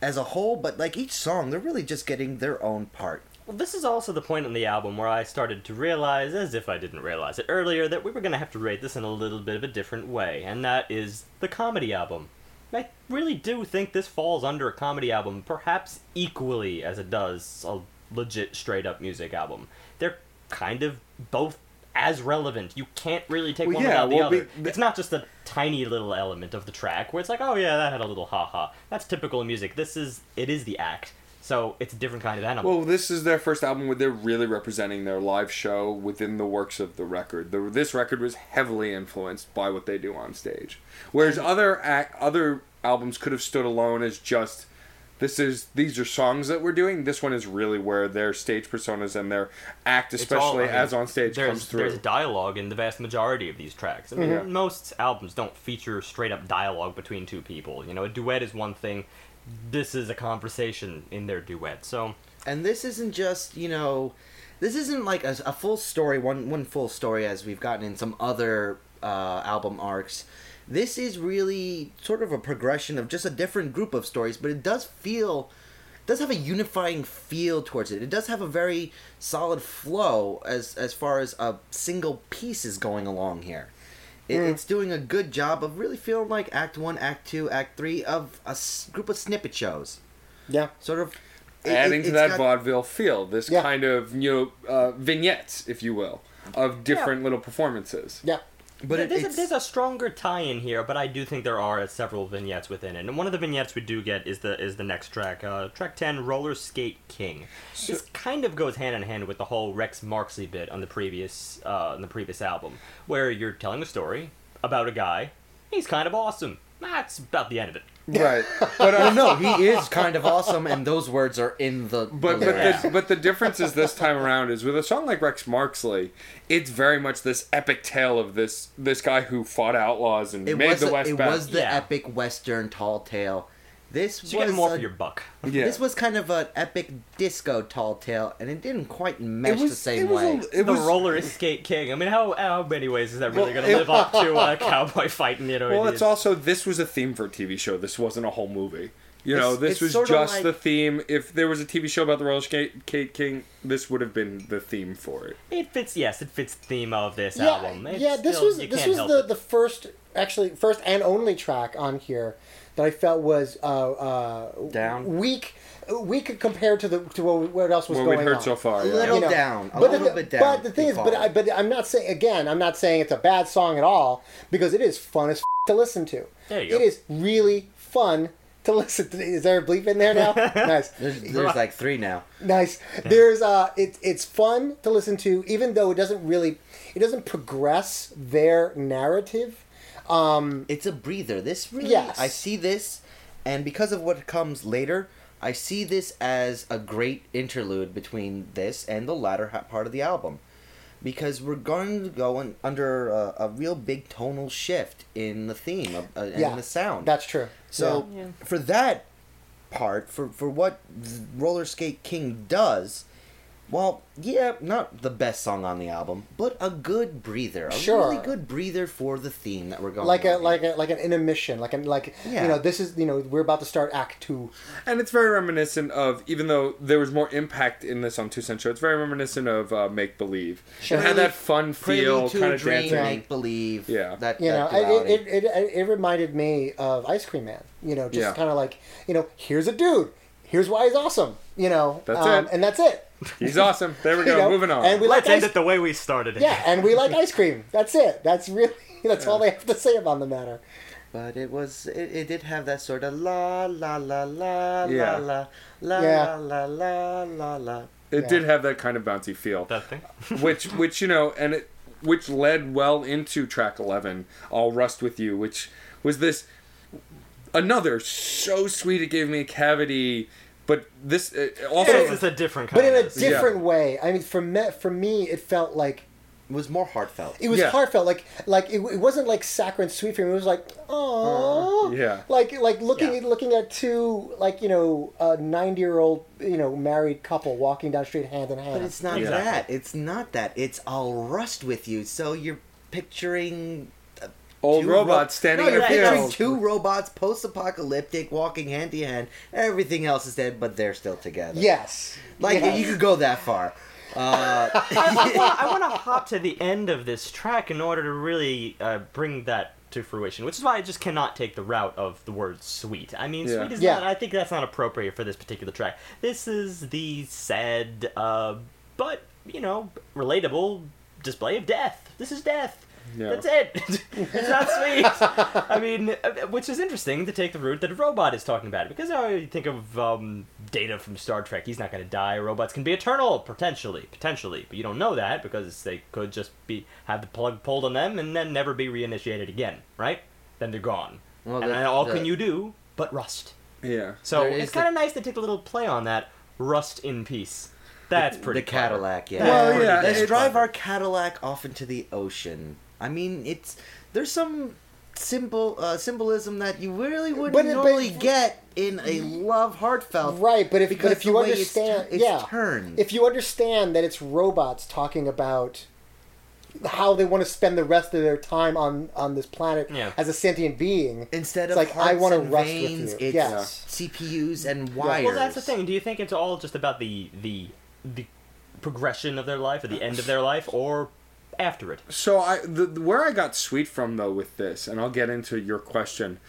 as a whole, but like each song, they're really just getting their own part. Well, this is also the point in the album where I started to realize, as if I didn't realize it earlier, that we were going to have to rate this in a little bit of a different way, and that is the comedy album. I really do think this falls under a comedy album, perhaps equally as it does a legit straight up music album. They're kind of both as relevant. You can't really take Well, one yeah, without the other. be- it's not just a tiny little element of the track where it's like, oh yeah, that had a little ha ha. That's typical in music. This is it is the act. So it's a different kind of animal. Well, this is their first album where they're really representing their live show within the works of the record. The, this record was heavily influenced by what they do on stage, whereas other ac other albums could have stood alone as just this is these are songs that we're doing. This one is really where their stage personas and their act, It's all- especially I mean, as on stage, comes through. There's dialogue in the vast majority of these tracks. I mean, Mhm. most albums don't feature straight up dialogue between two people. You know, a duet is one thing. This is a conversation in their duet. So And this isn't just you know, this isn't like a, a full story, one one full story as we've gotten in some other uh, album arcs. This is really sort of a progression of just a different group of stories, but it does feel does have a unifying feel towards it. It does have a very solid flow as as far as a single piece is going along here. It, Mm. It's doing a good job of really feeling like Act One, Act Two, Act Three of a s- group of snippet shows. Yeah. Sort of it- adding it- to that got- vaudeville feel. This Yeah. kind of you know uh, vignettes, if you will, of different little performances. Yeah. But it, there's, it's, a, there's a stronger tie-in here, but I do think there are several vignettes within it. And one of the vignettes we do get is the is the next track, uh, track ten, Roller Skate King. this kind of goes hand in hand with the whole Rex Marksley bit on the previous uh, on the previous album, where you're telling a story about a guy. He's kind of awesome. That's about the end of it. Right. But uh, Well, no, he is kind of awesome, and those words are in the. But the but lyrics. the, but the difference is this time around is with a song like Rex Marksley, it's very much this epic tale of this this guy who fought outlaws and it made was the a- West it back. was the Yeah. epic western tall tale. This So you was get more a- for your buck. yeah. This was kind of an epic disco tall tale, and it didn't quite mesh the same it was way. A, it the was, roller skate king. I mean, how how many ways is that really Well, going to live up to a cowboy fighting? You know, well, it's also this was a theme for a TV show. This wasn't a whole movie. You know, It's- this it's was just like- the theme. If there was a TV show about the roller skate skate king, this would have been the theme for it. it fits. Yes, it fits the theme of this yeah, album. It's yeah. This still- was this was the it. the first actually first and only track on here that I felt was uh, uh, Down? weak, weak compared to the to what, what else was What going we'd heard on. so far. A little You know, down, a but little the, bit down. But the thing is, but. I, but I'm not saying again. I'm not saying it's a bad song at all because it is fun as f- to listen to. There you It go. is really fun to listen to. Is there a bleep in there now? nice. there's, there's like three now. Nice. There's uh it, it's fun to listen to even though it doesn't really it doesn't progress their narrative. Um It's a breather. This really, Yes. I see this, and because of what comes later, I see this as a great interlude between this and the latter part of the album, because we're going to go in, under a, a real big tonal shift in the theme of, uh, yeah. and the sound. That's true. So Yeah. for that part, for for what Roller Skate King does, well, yeah, not the best song on the album, but a good breather, a Sure. really good breather for the theme that we're going. like a on. like a like an intermission, like an like Yeah. you know this is you know we're about to start Act Two. And it's very reminiscent of, even though there was more impact in this on Two Cent Show, it's very reminiscent of uh, Make Believe. Sure. It had that fun feel, to kind a of dream, dancing. make believe. Yeah. that You know, that duality. it, it, it, it reminded me of Ice Cream Man. You know, just Yeah. kind of like you know, here's a dude. Here's why he's awesome. You know, That's um, it. and that's it. He's awesome. There we You go. know, Moving on. And we Let's like end ice, it the way we started it. yeah, and we like ice cream. That's it. That's really that's all they have to say about the matter. but it was it, it did have that sort of la la la la Yeah. la la la Yeah. la la la la. it yeah. did have that kind of bouncy feel. That thing. which which you know and it which led well into track 11 i'll rust with you which was this another so sweet it gave me a cavity but this uh, also this is a different kind But in a of different way. I mean, for me, for me, it felt like It was more heartfelt. it was Yeah. heartfelt. Like like it, it wasn't like saccharine sweet for me. It was like oh yeah. Like like looking Yeah. at looking at two like you know a ninety year old you know married couple walking down the street hand in hand. But it's not Exactly. that. It's not that. It's I'll rust with you. So you're picturing old two robots ro- standing no, in you're a picturing two robots, post-apocalyptic, walking hand in hand. Everything else is dead, but they're still together. yes, like Yes. you could go that far. Uh, I want to hop to the end of this track in order to really uh, bring that to fruition, which is why I just cannot take the route of the word sweet. I mean, Yeah. sweet is Yeah. not. I think that's not appropriate for this particular track. This is the sad, uh, but you know, relatable display of death. This is death. Yeah. That's it. it's not sweet. I mean, which is interesting to take the route that a robot is talking about. Because I you think of um, Data from Star Trek. He's not going to die. Robots can be eternal, potentially, potentially, but you don't know that because they could just be have the plug pulled on them and then never be reinitiated again, right? Then they're gone. Well, and the- then all the- can you do but rust? yeah So There is it's kind of nice to take a little play on that. Rust in peace. That's pretty. the clever. Cadillac, yeah. Well, yeah, Let's drive our Cadillac off into the ocean. I mean, it's there's some symbol uh, symbolism that you really wouldn't But it- but- normally get in a love heartfelt. right. But if because but if you the way it's understand, it's yeah, turned. if you understand that it's robots talking about how they want to spend the rest of their time on on this planet Yeah. as a sentient being. Instead It's of like, I wanna and rust with veins, you. it's Yes. CPUs and wires. Well, that's the thing. Do you think it's all just about the the the progression of their life, or the end of their life, or after it? so i the, where i got sweet from though with this and i'll get into your question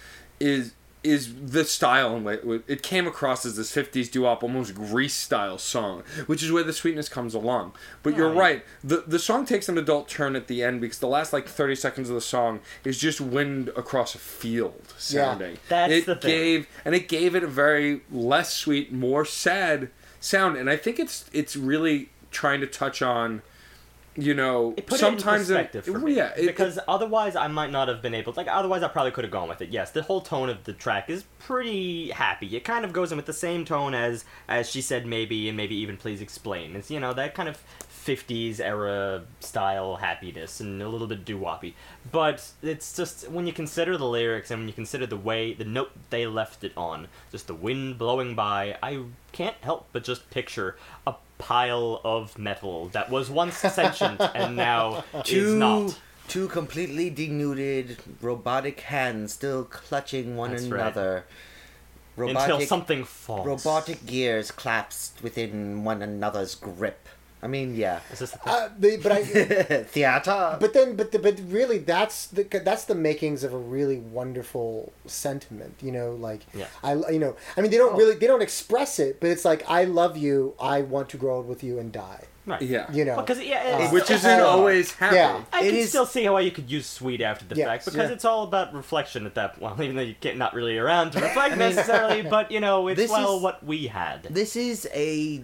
is is the style and way it came across as this 50s doo-wop almost grease style song which is where the sweetness comes along but you're Right. right the the song takes an adult turn at the end because the last like 30 seconds of the song is just wind across a field sounding yeah, That's it the thing. gave and it gave it a very less sweet more sad sound and i think it's it's really trying to touch on you know, It sometimes it in perspective for me. yeah, it- because otherwise I might not have been able. Like otherwise I probably could have gone with it. Yes, the whole tone of the track is pretty happy. It kind of goes in with the same tone as as she said maybe and maybe even please explain. It's you know that kind of 50s era style happiness and a little bit doo-woppy. But it's just when you consider the lyrics and when you consider the way the note they left it on, just the wind blowing by, I can't help but just picture a pile of metal that was once sentient and now is two not. two completely denuded robotic hands still clutching one That's right. another. Until something falls. robotic gears collapsed within one another's grip. I mean, yeah. Is this the thing? Uh, the, but I. Theater. But then, but the, but really, that's the that's the makings of a really wonderful sentiment. You know, like Yeah. I, you know, I mean, they don't Oh. really they don't express it, but it's like I love you, I want to grow old with you and die. right. yeah, You know, Because yeah, it's, which isn't Uh, always happy. yeah. I It can is- still see how you could use sweet after the Yes, fact because yeah. it's all about reflection at that point. Well, even though you can't not really around to reflect necessarily, but you know, it's This well is- what we had. This is a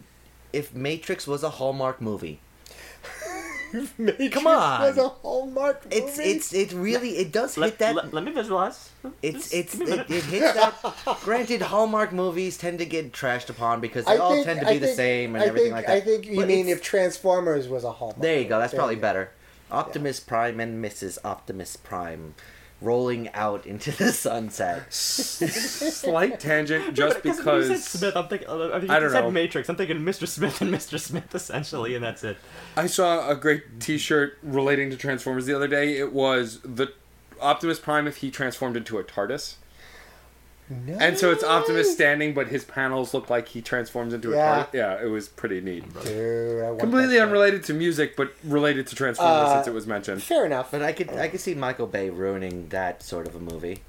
if Matrix was a Hallmark movie. Matrix Come on. was a hallmark. It's movie. it's it really it does hit that let, let me visualize. It's Just it's give me a it, minute. it hits that. Granted, Hallmark movies tend to get trashed upon because they I all think- tend to I be the think- same and I everything think, like that. I think you But mean it's- if Transformers was a hallmark. there you go. That's There probably better. Optimus Prime and Mrs. Optimus Prime rolling out into the sunset. Slight tangent, just Because when you said Smith, I'm thinking. Uh, I, mean, I don't said know. Matrix. I'm thinking Mr. Smith and Mr. Smith essentially, and that's it. I saw a great T-shirt relating to Transformers the other day. It was the Optimus Prime if he transformed into a TARDIS, and so it's Optimus standing, but his panels look like he transforms into a Yeah. TARDIS. Yeah, it was pretty neat. Dude, Completely unrelated to music, but related to Transformers Uh, since it was mentioned. Fair enough. But I could I could see Michael Bay ruining that sort of a movie.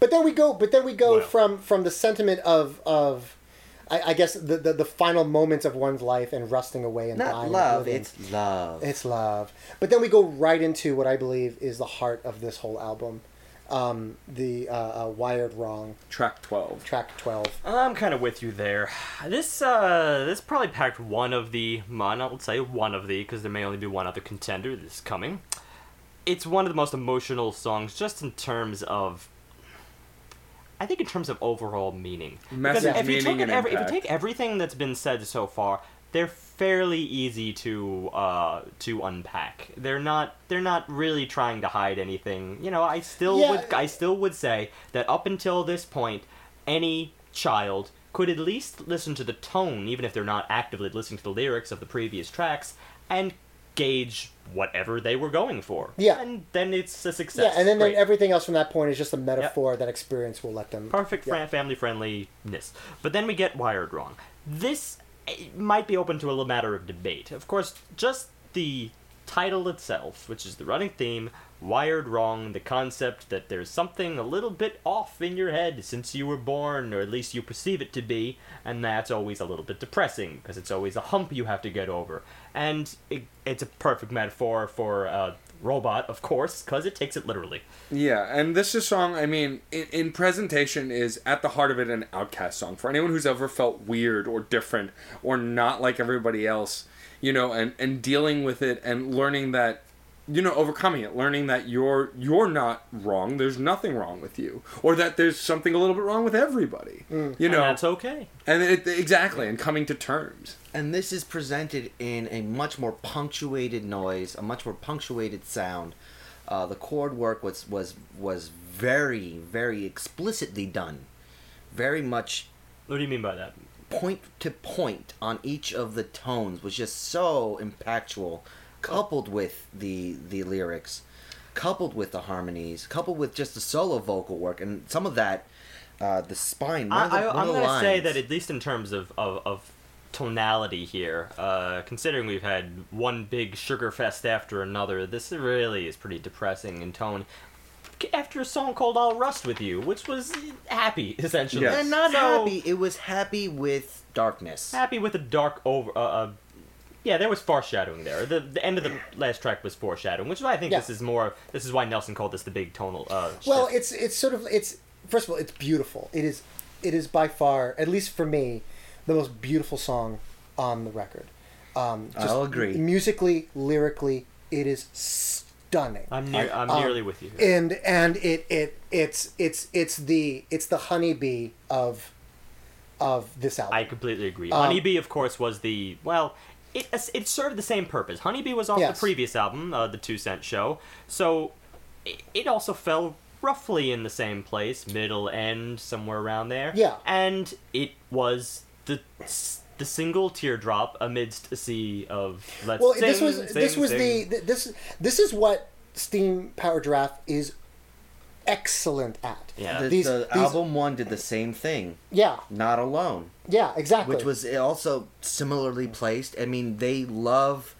But then we go. But then we go Wow. from from the sentiment of of, I, I guess the, the the final moments of one's life and rusting away and Not dying. love, oblivion. it's love. it's love. But then we go right into what I believe is the heart of this whole album, um, the uh, uh, Wired Wrong Track twelve. track twelve. I'm kind of with you there. This uh, this probably packed one of the, one, I would say one of the, because there may only be one other contender that's coming. It's one of the most emotional songs, just in terms of, I think in terms of overall meaning. Message, because if you meaning, take and it every, if you take everything that's been said so far, they're fairly easy to uh, to unpack. They're not they're not really trying to hide anything. You know, I still Yeah. would I still would say that up until this point, any child could at least listen to the tone, even if they're not actively listening to the lyrics of the previous tracks, and gauge whatever they were going for. Yeah. and then it's a success. Yeah, and then, then everything else from that point is just a metaphor that experience will let them. perfect fran- family friendliness. But then we get Wired Wrong. This eh, might be open to a little matter of debate. Of course, just the title itself, which is the running theme, Wired Wrong, the concept that there's something a little bit off in your head since you were born, or at least you perceive it to be, and that's always a little bit depressing, because it's always a hump you have to get over. And it, it's a perfect metaphor for a robot, of course, because it takes it literally. Yeah, and this is song. I mean, in, in presentation, is at the heart of it an outcast song for anyone who's ever felt weird or different or not like everybody else. You know, and and dealing with it and learning that, you know, overcoming it, learning that you're you're not wrong. There's nothing wrong with you, or that there's something a little bit wrong with everybody. You And know, that's okay. and it, exactly, and coming to terms. And this is presented in a much more punctuated noise, a much more punctuated sound. Uh, the chord work was was was very very explicitly done, very much What do you mean by that? point to point on each of the tones was just so impactful, coupled with the the lyrics, coupled with the harmonies, coupled with just the solo vocal work, and some of that, uh, the spine. One I, of the, I, one I'm of gonna say that at least in terms of, of, of tonality here, uh, considering we've had one big sugar fest after another, this really is pretty depressing in tone. After a song called "I'll Rust with You," which was happy essentially, Yes. and not So, happy. It was happy with darkness. happy with a dark over. Uh, uh, yeah, there was foreshadowing there. The the end of the last track was foreshadowing, which is why I think Yeah. this is more. This is why Nelson called this the big tonal. Uh, Well, it's it's sort of it's first of all it's beautiful. It is it is by far, at least for me, the most beautiful song on the record. Um, just I'll agree. Musically, lyrically, it is stunning. I'm near, I'm Um, nearly with you. Here. and and it, it it's it's it's the it's the honeybee of of this album. I completely agree. Um, Honeybee, of course, was the well. It, it served the same purpose. Honeybee was off Yes. the previous album, uh, the Two Cent Show, so it, it also fell roughly in the same place, middle end, somewhere around there. Yeah. and it was the the single teardrop amidst a sea of let's well, sing, this was sing, this was sing. the this this is what Steam Powered Giraffe is excellent at. Yeah. The, These- the these- album one did the same thing. Yeah, Not alone. yeah, exactly. which was also similarly placed. I mean, they love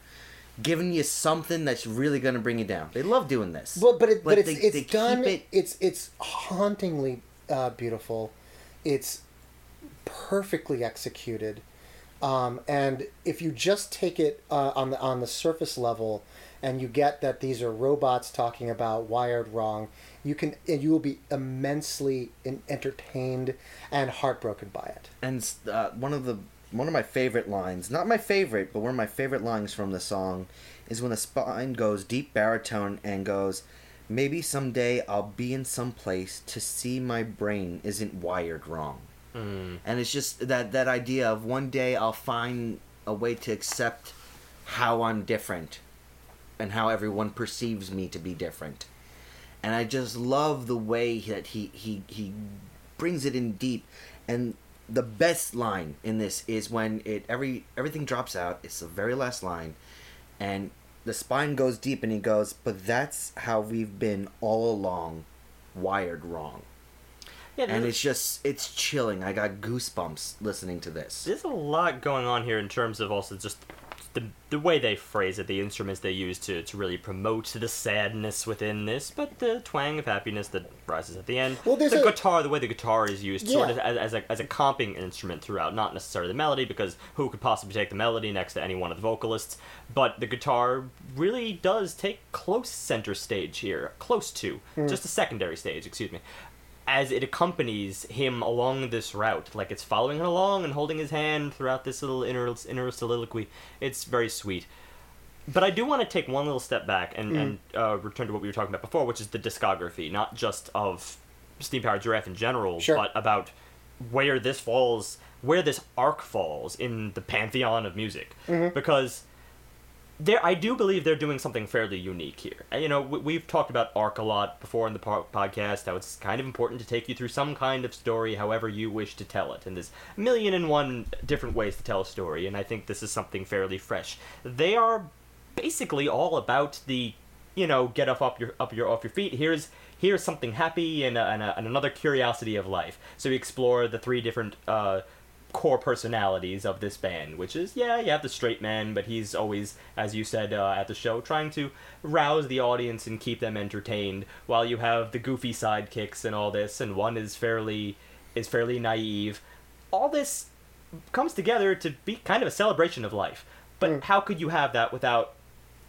giving you something that's really going to bring you down. They love doing this. Well, but it, but, it's they- it's they keep done. it- It's it's hauntingly uh, beautiful. It's perfectly executed, um, and if you just take it uh, on the on the surface level, and you get that these are robots talking about wired wrong, you can and you will be immensely en- entertained and heartbroken by it. and uh, one of the one of my favorite lines, not my favorite, but one of my favorite lines from the song, is when the spine goes deep baritone and goes, "Maybe someday I'll be in some place to see my brain isn't wired wrong." Mm. and it's just that that idea of one day I'll find a way to accept how I'm different and how everyone perceives me to be different. And I just love the way that he he he brings it in deep and the best line in this is when it every everything drops out it's the very last line and the spine goes deep and he goes but that's how we've been all along wired wrong Yeah, and it's just it's chilling. I got goosebumps listening to this. There's a lot going on here in terms of also just the, the way they phrase it, the instruments they use to, to really promote the sadness within this, but the twang of happiness that rises at the end. Well, there's the a- guitar, the way the guitar is used, sort of as, as, a, as a comping instrument throughout, not necessarily the melody, because who could possibly take the melody next to any one of the vocalists? But the guitar really does take close center stage here, close to, Hmm. just a secondary stage, excuse me as it accompanies him along this route, like it's following him along and holding his hand throughout this little inner inner soliloquy. It's very sweet. But I do want to take one little step back and, and uh, return to what we were talking about before, which is the discography, not just of Steam Powered Giraffe in general, Sure. but about where this falls, where this arc falls in the pantheon of music. Because there I do believe they're doing something fairly unique here. You know, we, we've talked about arc a lot before in the po- podcast. How it's kind of important to take you through some kind of story, however you wish to tell it. And there's a million and one different ways to tell a story. And I think this is something fairly fresh. They are basically all about the, you know, get up up your up your off your feet. Here's here's something happy and, a, and, a, and another curiosity of life. So we explore the three different. Uh, core personalities of this band, which is yeah, you have the straight man, but he's always, as you said uh, at the show, trying to rouse the audience and keep them entertained, while you have the goofy sidekicks and all this, and one is fairly is fairly naive. All this comes together to be kind of a celebration of life. But how could you have that without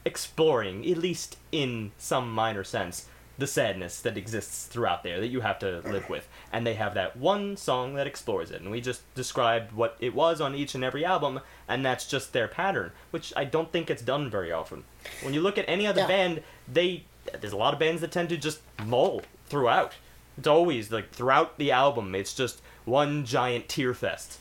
exploring, at least in some minor sense, the sadness that exists throughout there that you have to live with. And they have that one song that explores it. And we just described what it was on each and every album, and that's just their pattern, which I don't think it's done very often. When you look at any other Yeah. band, they there's a lot of bands that tend to just mull throughout. It's always like throughout the album, it's just one giant tear fest.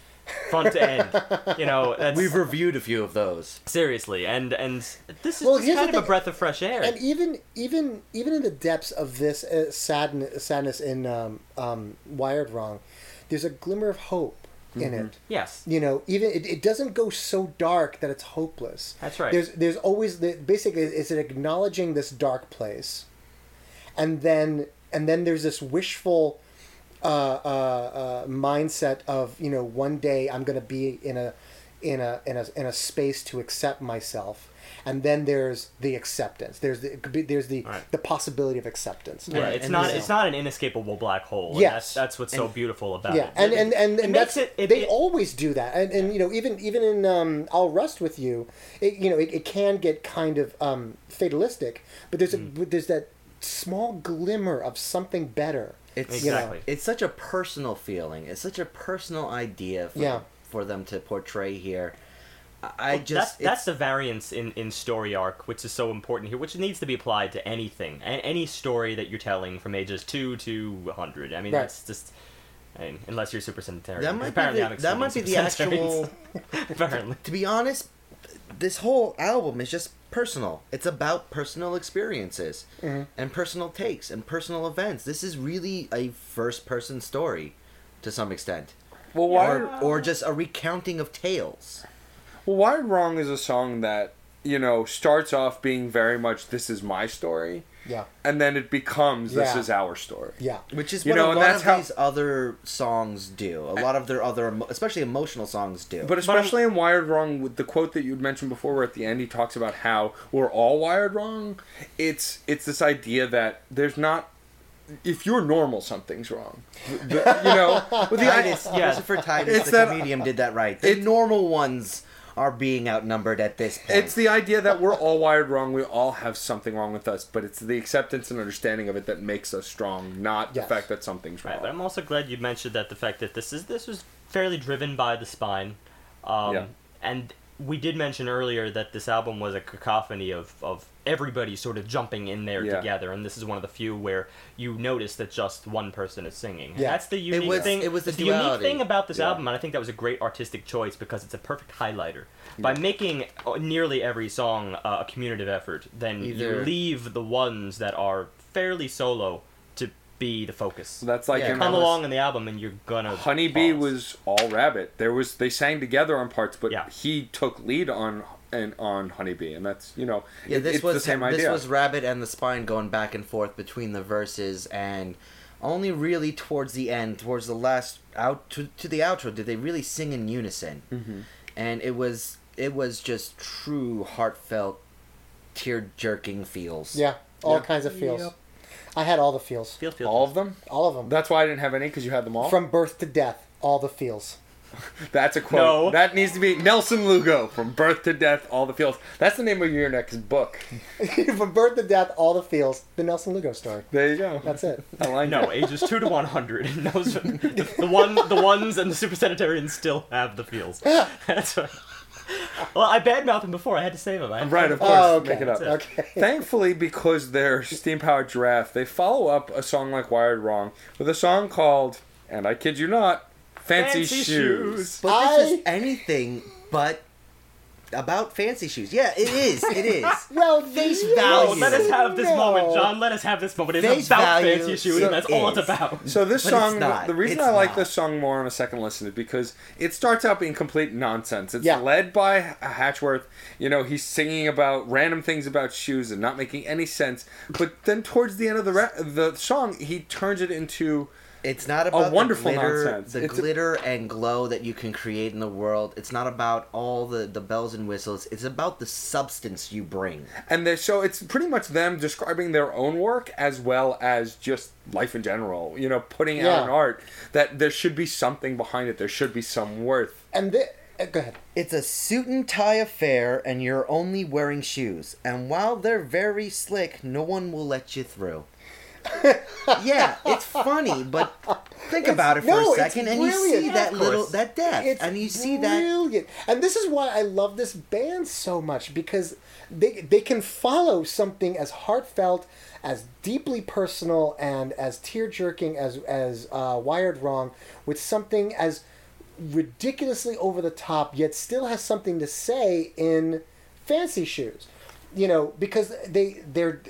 Front to end, you know. That's, We've reviewed a few of those. seriously, and and this is Well, just kind of a breath of fresh air. and even even even in the depths of this uh, sadness, sadness in um, um, Wired Wrong, there's a glimmer of hope in it. yes, You know, even it, it doesn't go so dark that it's hopeless. That's right. There's there's always the basically is it acknowledging this dark place, and then and then there's this wishful uh, uh, uh, mindset of you know one day I'm going to be in a in a in a in a space to accept myself, and then there's the acceptance. There's the it could be, there's the Right. the possibility of acceptance. Yeah, Right, it's and not this- it's not an inescapable black hole. Yes. that's, that's what's so beautiful about Yeah, it. and and and, and makes that's it- it- they it- always do that, and, and you know even even in um, I'll rust with you, it, you know it, it can get kind of um, fatalistic, but there's a Mm. but there's that small glimmer of something better. It's you know. Exactly. it's such a personal feeling. It's such a personal idea for, Yeah. for them to portray here. I Well, just that's, that's the variance in, in story arc, which is so important here, which needs to be applied to anything, a- any story that you're telling from ages two to 100. I mean, Right. that's just. I mean, unless you're super centenarian. that might Apparently, be the, that might be the actual. Apparently. to be honest, this whole album is just personal. It's about personal experiences mm-hmm. and personal takes and personal events. This is really a first-person story, to some extent, Well, or or just a recounting of tales. well, Wired Wrong is a song that you know starts off being very much "This is my story," Yeah. and then it becomes "This Yeah. is our story." Yeah. Which is You what know, a and lot that's of how- these other songs do. A lot of their other, especially emotional songs, do. But especially in Wired Wrong, with the quote that you'd mentioned before, where at the end he talks about how we're all wired wrong. It's it's this idea that there's not. If you're normal, something's wrong. The- you know, with the idea, Titus, Yeah. Christopher Titus, It's the that- comedian, did that right. The It- normal ones are being outnumbered at this point. It's the idea that we're all wired wrong. We all have something wrong with us, but it's the acceptance and understanding of it that makes us strong, not Yes. the fact that something's wrong. Right, but I'm also glad you mentioned that the fact that this is this was fairly driven by the spine, um, Yeah. and we did mention earlier that this album was a cacophony of of everybody sort of jumping in there Yeah. together, and this is one of the few where you notice that just one person is singing. Yeah. That's the unique was- thing. it was the it's the unique thing about this Yeah. album, and I think that was a great artistic choice because it's a perfect highlighter. By making uh, nearly every song uh, a communicative effort, then you leave the ones that are fairly solo to be the focus. So that's like Yeah, Come was- along in the album, and you're gonna. Honeybee was all rabbit. There was they sang together on parts, but Yeah. he took lead on and on Honeybee, and that's you know Yeah, it- this it's was the same this idea. was Rabbit and the Spine going back and forth between the verses, and only really towards the end, towards the last out to, to the outro, did they really sing in unison, Mm-hmm. and it was it was just true heartfelt, tear jerking feels. Yeah. All Yeah. kinds of feels. Yep. I had all the feels. Feel, feel, all of them. All of them. That's why I didn't have any because you had them all. From birth to death, all the feels. That's a quote. No. That needs to be Nelson Lugo from Birth to Death, All the Feels. That's the name of your next book. From birth to death, all the feels. The Nelson Lugo story. There you go. That's it. I like No, it. ages two to one hundred. Those the, the one, the ones, and the super centenarians still have the feels. That's right. Well, I badmouthed him before. I had to save him. I had Right, of course. Oh, okay. Make it up. Okay. Thankfully, because they're steam powered giraffe, they follow up a song like Wired Wrong with a song called, and I kid you not, Fancy, Fancy Shoes. Shoes. But this I- is anything but about fancy shoes. Yeah, it is. It is. Well, Face you value. Oh, let us have this no. moment, John. Let us have this moment. It's Face about value fancy shoes, so and that's all it's about. So this But song, it's not. the reason It's I like not. this song more on a second listen is because it starts out being complete nonsense. It's Yeah. led by Hatchworth. You know, he's singing about random things about shoes and not making any sense. But then towards the end of the re- the song, he turns it into It's not about wonderful the glitter, nonsense. the It's a- glitter and glow that you can create in the world. It's not about all the, the bells and whistles. It's about the substance you bring. and they so it's pretty much them describing their own work as well as just life in general. You know, putting Yeah. out an art that there should be something behind it. There should be some worth. And the, uh, go ahead. It's a suit and tie affair, and you're only wearing shoes. And while they're very slick, no one will let you through. yeah, it's funny, but think about it for no, a second, and you see that little that depth, It's and you see that. And this is why I love this band so much because they they can follow something as heartfelt, as deeply personal, and as tear jerking as as uh, Wired Wrong with something as ridiculously over the top, yet still has something to say in Fancy Shoes. You know, because they they're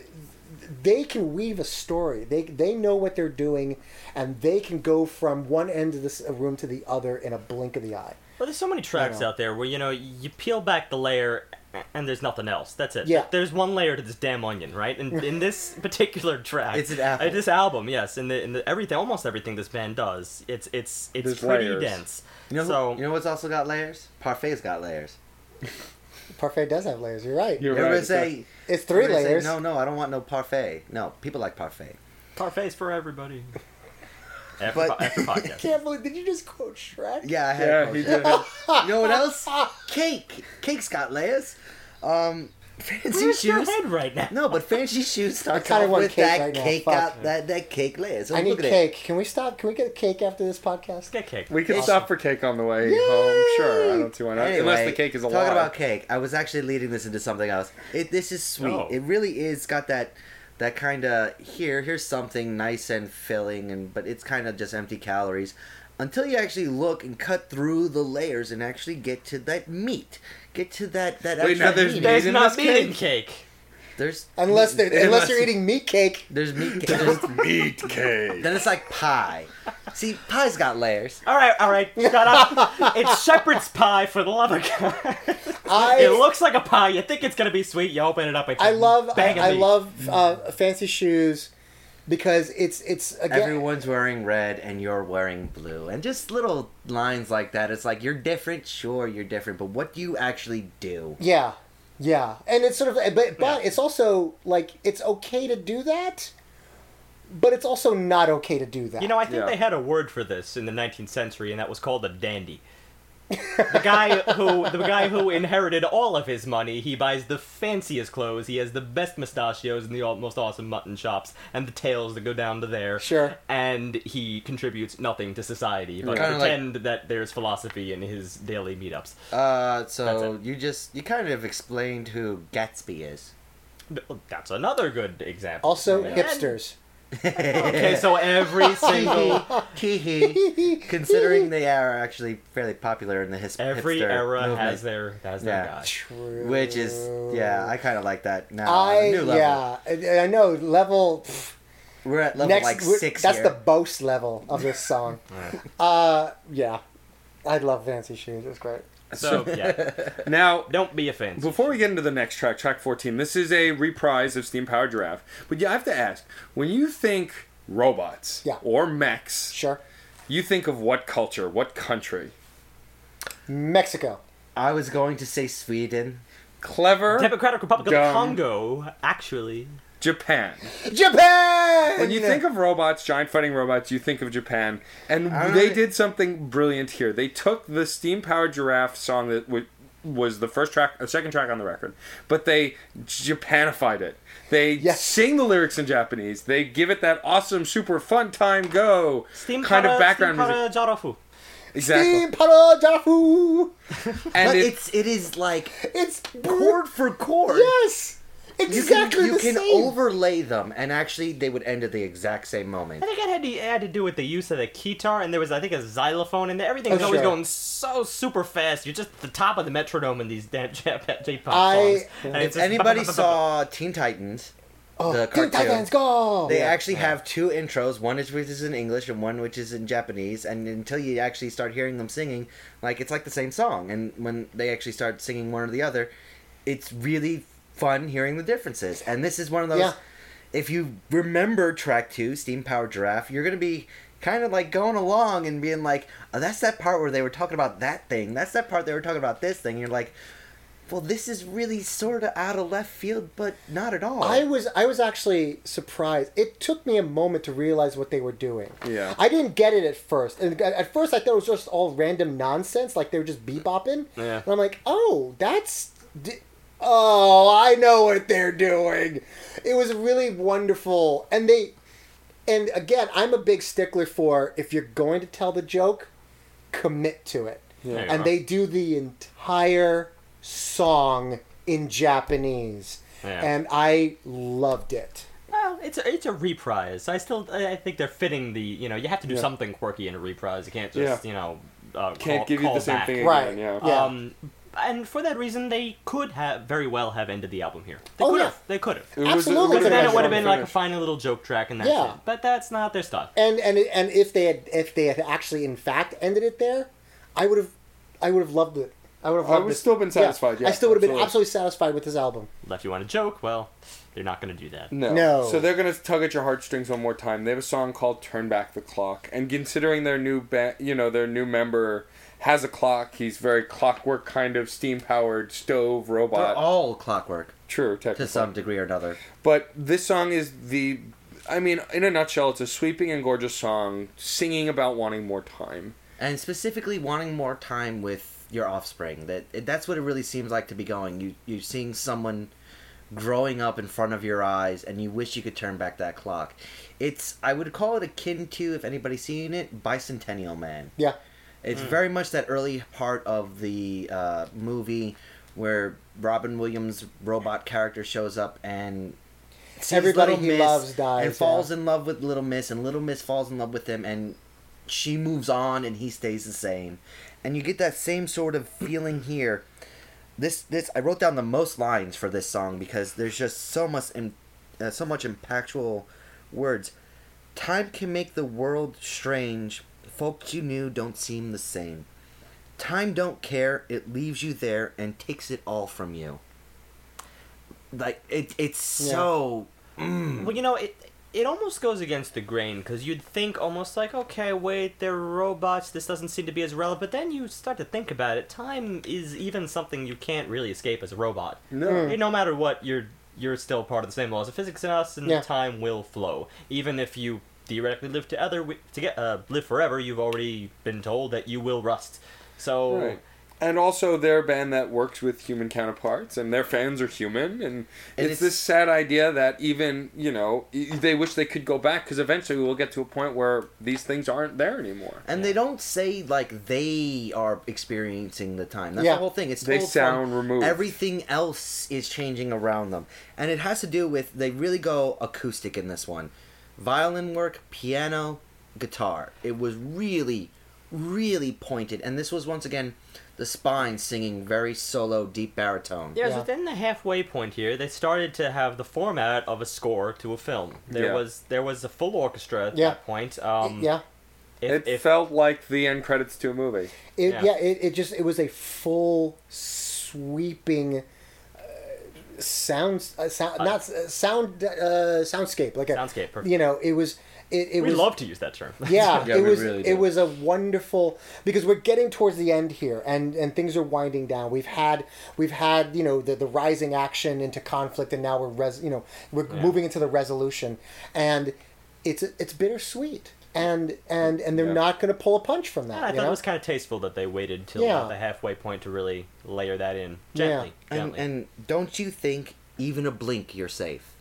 they can weave a story. They they know what they're doing, and they can go from one end of this room to the other in a blink of the eye. Well, there's so many tracks know. out there where you know you peel back the layer and there's nothing else. That's it. Yeah. There's one layer to this damn onion, right? And in this particular track, It's an apple. uh, this album, yes, and the, and the, everything, almost everything this band does, it's it's it's There's pretty layers. dense. You know, so you know what's also got layers? Parfait's got layers. Parfait does have layers. You're right. You're Everybody right. say it's three everybody say, layers. no, no, I don't want no parfait. No, people like parfait. parfaits for everybody. After, But- po- after I can't believe. Did you just quote Shrek? Yeah, I had. Yeah, a he did. You know what else? Cake. Cake's got layers. Um, Fancy Where's your shoes. head right now? No, but fancy shoes starts kinda off want with cake that right now, cake fuck. out that that cake layer. So I need look at it. cake. Can we stop? Can we get a cake after this podcast? Get cake. We can Awesome. stop for cake on the way home. Sure, I don't see why not. Anyway, Unless the cake is a lot. talking about cake, I was actually leading this into something else. It this is sweet. Oh. It really is got that that kind of here here's something nice and filling and but it's kind of just empty calories until you actually look and cut through the layers and actually get to that meat. Get to that that Wait, now there's meat. meat There's in not this meat in cake? cake. There's Unless they, unless Unless- you're eating meat cake. there's meat. There's, meat cake. then it's like pie. See, pie's got layers. All right, all right, shut up. it's shepherd's pie for the love of God. I it looks like a pie. You think it's gonna be sweet. You open it up. It's I a love I, I love uh, fancy shoes because it's it's again Everyone's wearing red and you're wearing blue. And just little lines like that. It's like you're different, sure you're different, but what do you actually do? yeah yeah and it's sort of but but Yeah. it's also like it's okay to do that, but it's also not okay to do that. You know, I think Yeah. they had a word for this in the 19th century, and that was called a dandy. The guy who the guy who inherited all of his money, he buys the fanciest clothes, he has the best mustachios and the all, most awesome mutton chops and the tails that go down to there. Sure. And he contributes nothing to society, but Kinda like- pretend that there's philosophy in his daily meetups. Uh, so you just you kind of explained who Gatsby is. That's another good example. also And- hipsters. Okay, so every single Hee Considering they are actually fairly popular in the his- every hipster era movement, has their has their Yeah. guy. True. which is yeah, I kind of like that now. I New level. yeah I, I know level pff, we're at level next like six. that's here. the boast level of this song. uh yeah, I love fancy shoes. It's great. So yeah, Now, don't be offended. before we get into the next track, track 14, this is a reprise of Steam Powered Giraffe. But yeah, I have to ask, when you think robots Yeah. or mechs, Sure. you think of what culture, what country? Mexico. I was going to say Sweden. Clever Democratic Republic of Congo, actually. Japan. Japan. When you think of robots, giant fighting robots, you think of Japan. And I don't they know. did something brilliant here. They took the Steam Powered Giraffe song that w- was the first track, a second track on the record, but they Japanified it. They Yes. sing the lyrics in Japanese. They give it that awesome, super fun time go Steam kind of background steam music. Jarafu. Exactly. Steam para Jafu. And but it- it's it is like It's chord for chord. Yes. You Exactly can, you the can same. overlay them, and actually they would end at the exact same moment. I think it had, to, it had to do with the use of the guitar, and there was, I think, a xylophone in there. Everything's Oh, always sure. going so super fast. You're just at the top of the metronome in these damn J-pop songs. I- And If anybody saw Teen Titans, oh, the Teen cartoon, Titans go. they Yeah. actually have two intros, one is which is in English and one which is in Japanese, and until you actually start hearing them singing, like it's like the same song. And when they actually start singing one or the other, it's really fun hearing the differences. And this is one of those. Yeah. If you remember track two, Steam Powered Giraffe, you're gonna be kind of like going along and being like, oh, "That's that part where they were talking about that thing. That's that part they were talking about this thing." you're like, "Well, this is really sort of out of left field, but not at all." I was I was actually surprised. It took me a moment to realize what they were doing. Yeah. I didn't get it at first. And at- at first I thought it was just all random nonsense, like they were just bebopping. Yeah. And I'm like, oh, that's. D- oh, I know what they're doing. It was really wonderful, and they. And again, I'm a big stickler for if you're going to tell the joke, commit to it. There you And go. they do the entire song in Japanese. Yeah. And I loved it. Well, it's a, it's a reprise. I still I I think they're fitting the you know you have to do Yeah. something quirky in a reprise. You can't just Yeah. you know uh, Can't call, give you call the same back. thing again. Right. Yeah. Yeah. Um, and for that reason, they could have very well have ended the album here. They Oh, could yeah. have. They could have. It was- Absolutely was Because a then nice it would have strong been like a finish. fine little joke track and that's Yeah. it. But that's not their style. And and and if they had if they had actually in fact ended it there, I would have I would have loved it. I would have I loved would it. still been satisfied, yeah, I still would have been absolutely. absolutely satisfied with this album. If you want a joke, well, they're not going to do that. No. No. So they're gonna tug at your heartstrings one more time. They have a song called "Turn Back the Clock," and considering their new ba- you know, their new member has a clock. He's very clockwork kind of steam powered stove robot. They're robot. all clockwork True, to some degree or another. But this song is the. I mean, in a nutshell, it's a sweeping and gorgeous song singing about wanting more time. and specifically wanting more time with your offspring. That that's what it really seems like to be going. You you're seeing someone growing up in front of your eyes and you wish you could turn back that clock. It's I would call it akin to if anybody's seen it, Bicentennial Man. Yeah. It's very much that early part of the uh, movie where Robin Williams' robot character shows up and sees Everybody Little he Miss loves dies, and falls yeah. in love with Little Miss, and Little Miss falls in love with him, and she moves on, and he stays the same, and you get that same sort of feeling here. This this I wrote down the most lines for this song because there's just so much in, uh, so much impactful words. Time can make the world strange. Folks you knew don't seem the same. Time don't care. It leaves you there and takes it all from you. Like it, it's Yeah. so. Mm. Well, you know, it it almost goes against the grain because you'd think almost like, okay, wait, they're robots. This doesn't seem to be as relevant. But then you start to think about it. Time is even something you can't really escape as a robot. No. Hey, No matter what, you're you're still part of the same laws of physics in us, and Yeah. time will flow. Even if you theoretically live to other to get uh, live forever, you've already been told that you will rust. So. Right. And also, they're a band that works with human counterparts, and their fans are human. And, And it's, it's- this sad idea that even, you know, they wish they could go back because eventually we'll get to a point where these things aren't there anymore. And they don't say like they are experiencing the time. That's Yeah. the whole thing. It's They told sound from removed. Everything else is changing around them, and it has to do with they really go acoustic in this one. Violin work, piano, guitar. It was really, really pointed, and this was once again the spine singing very solo, deep baritone. Yeah, Yeah. within the halfway point here, they started to have the format of a score to a film. There Yeah. was there was a full orchestra at Yeah. that point. Um, yeah. if, it if, felt like the end credits to a movie. It, Yeah. yeah, it, it just it was a full sweeping uh, sound uh, sound not uh, sound uh, soundscape like a Soundscape, perfect. You know, it was it, it we was love to use that term. yeah, Yeah, it was really it was a wonderful because we're getting towards the end here and and things are winding down. We've had we've had, you know, the the rising action into conflict and now we're res, you know, we're Yeah. moving into the resolution and it's it's bittersweet. And and and they're Yeah. not going to pull a punch from that, I thought know? it was kind of tasteful that they waited till Yeah. about the halfway point to really layer that in gently. And, gently. and don't you think even a blink you're safe?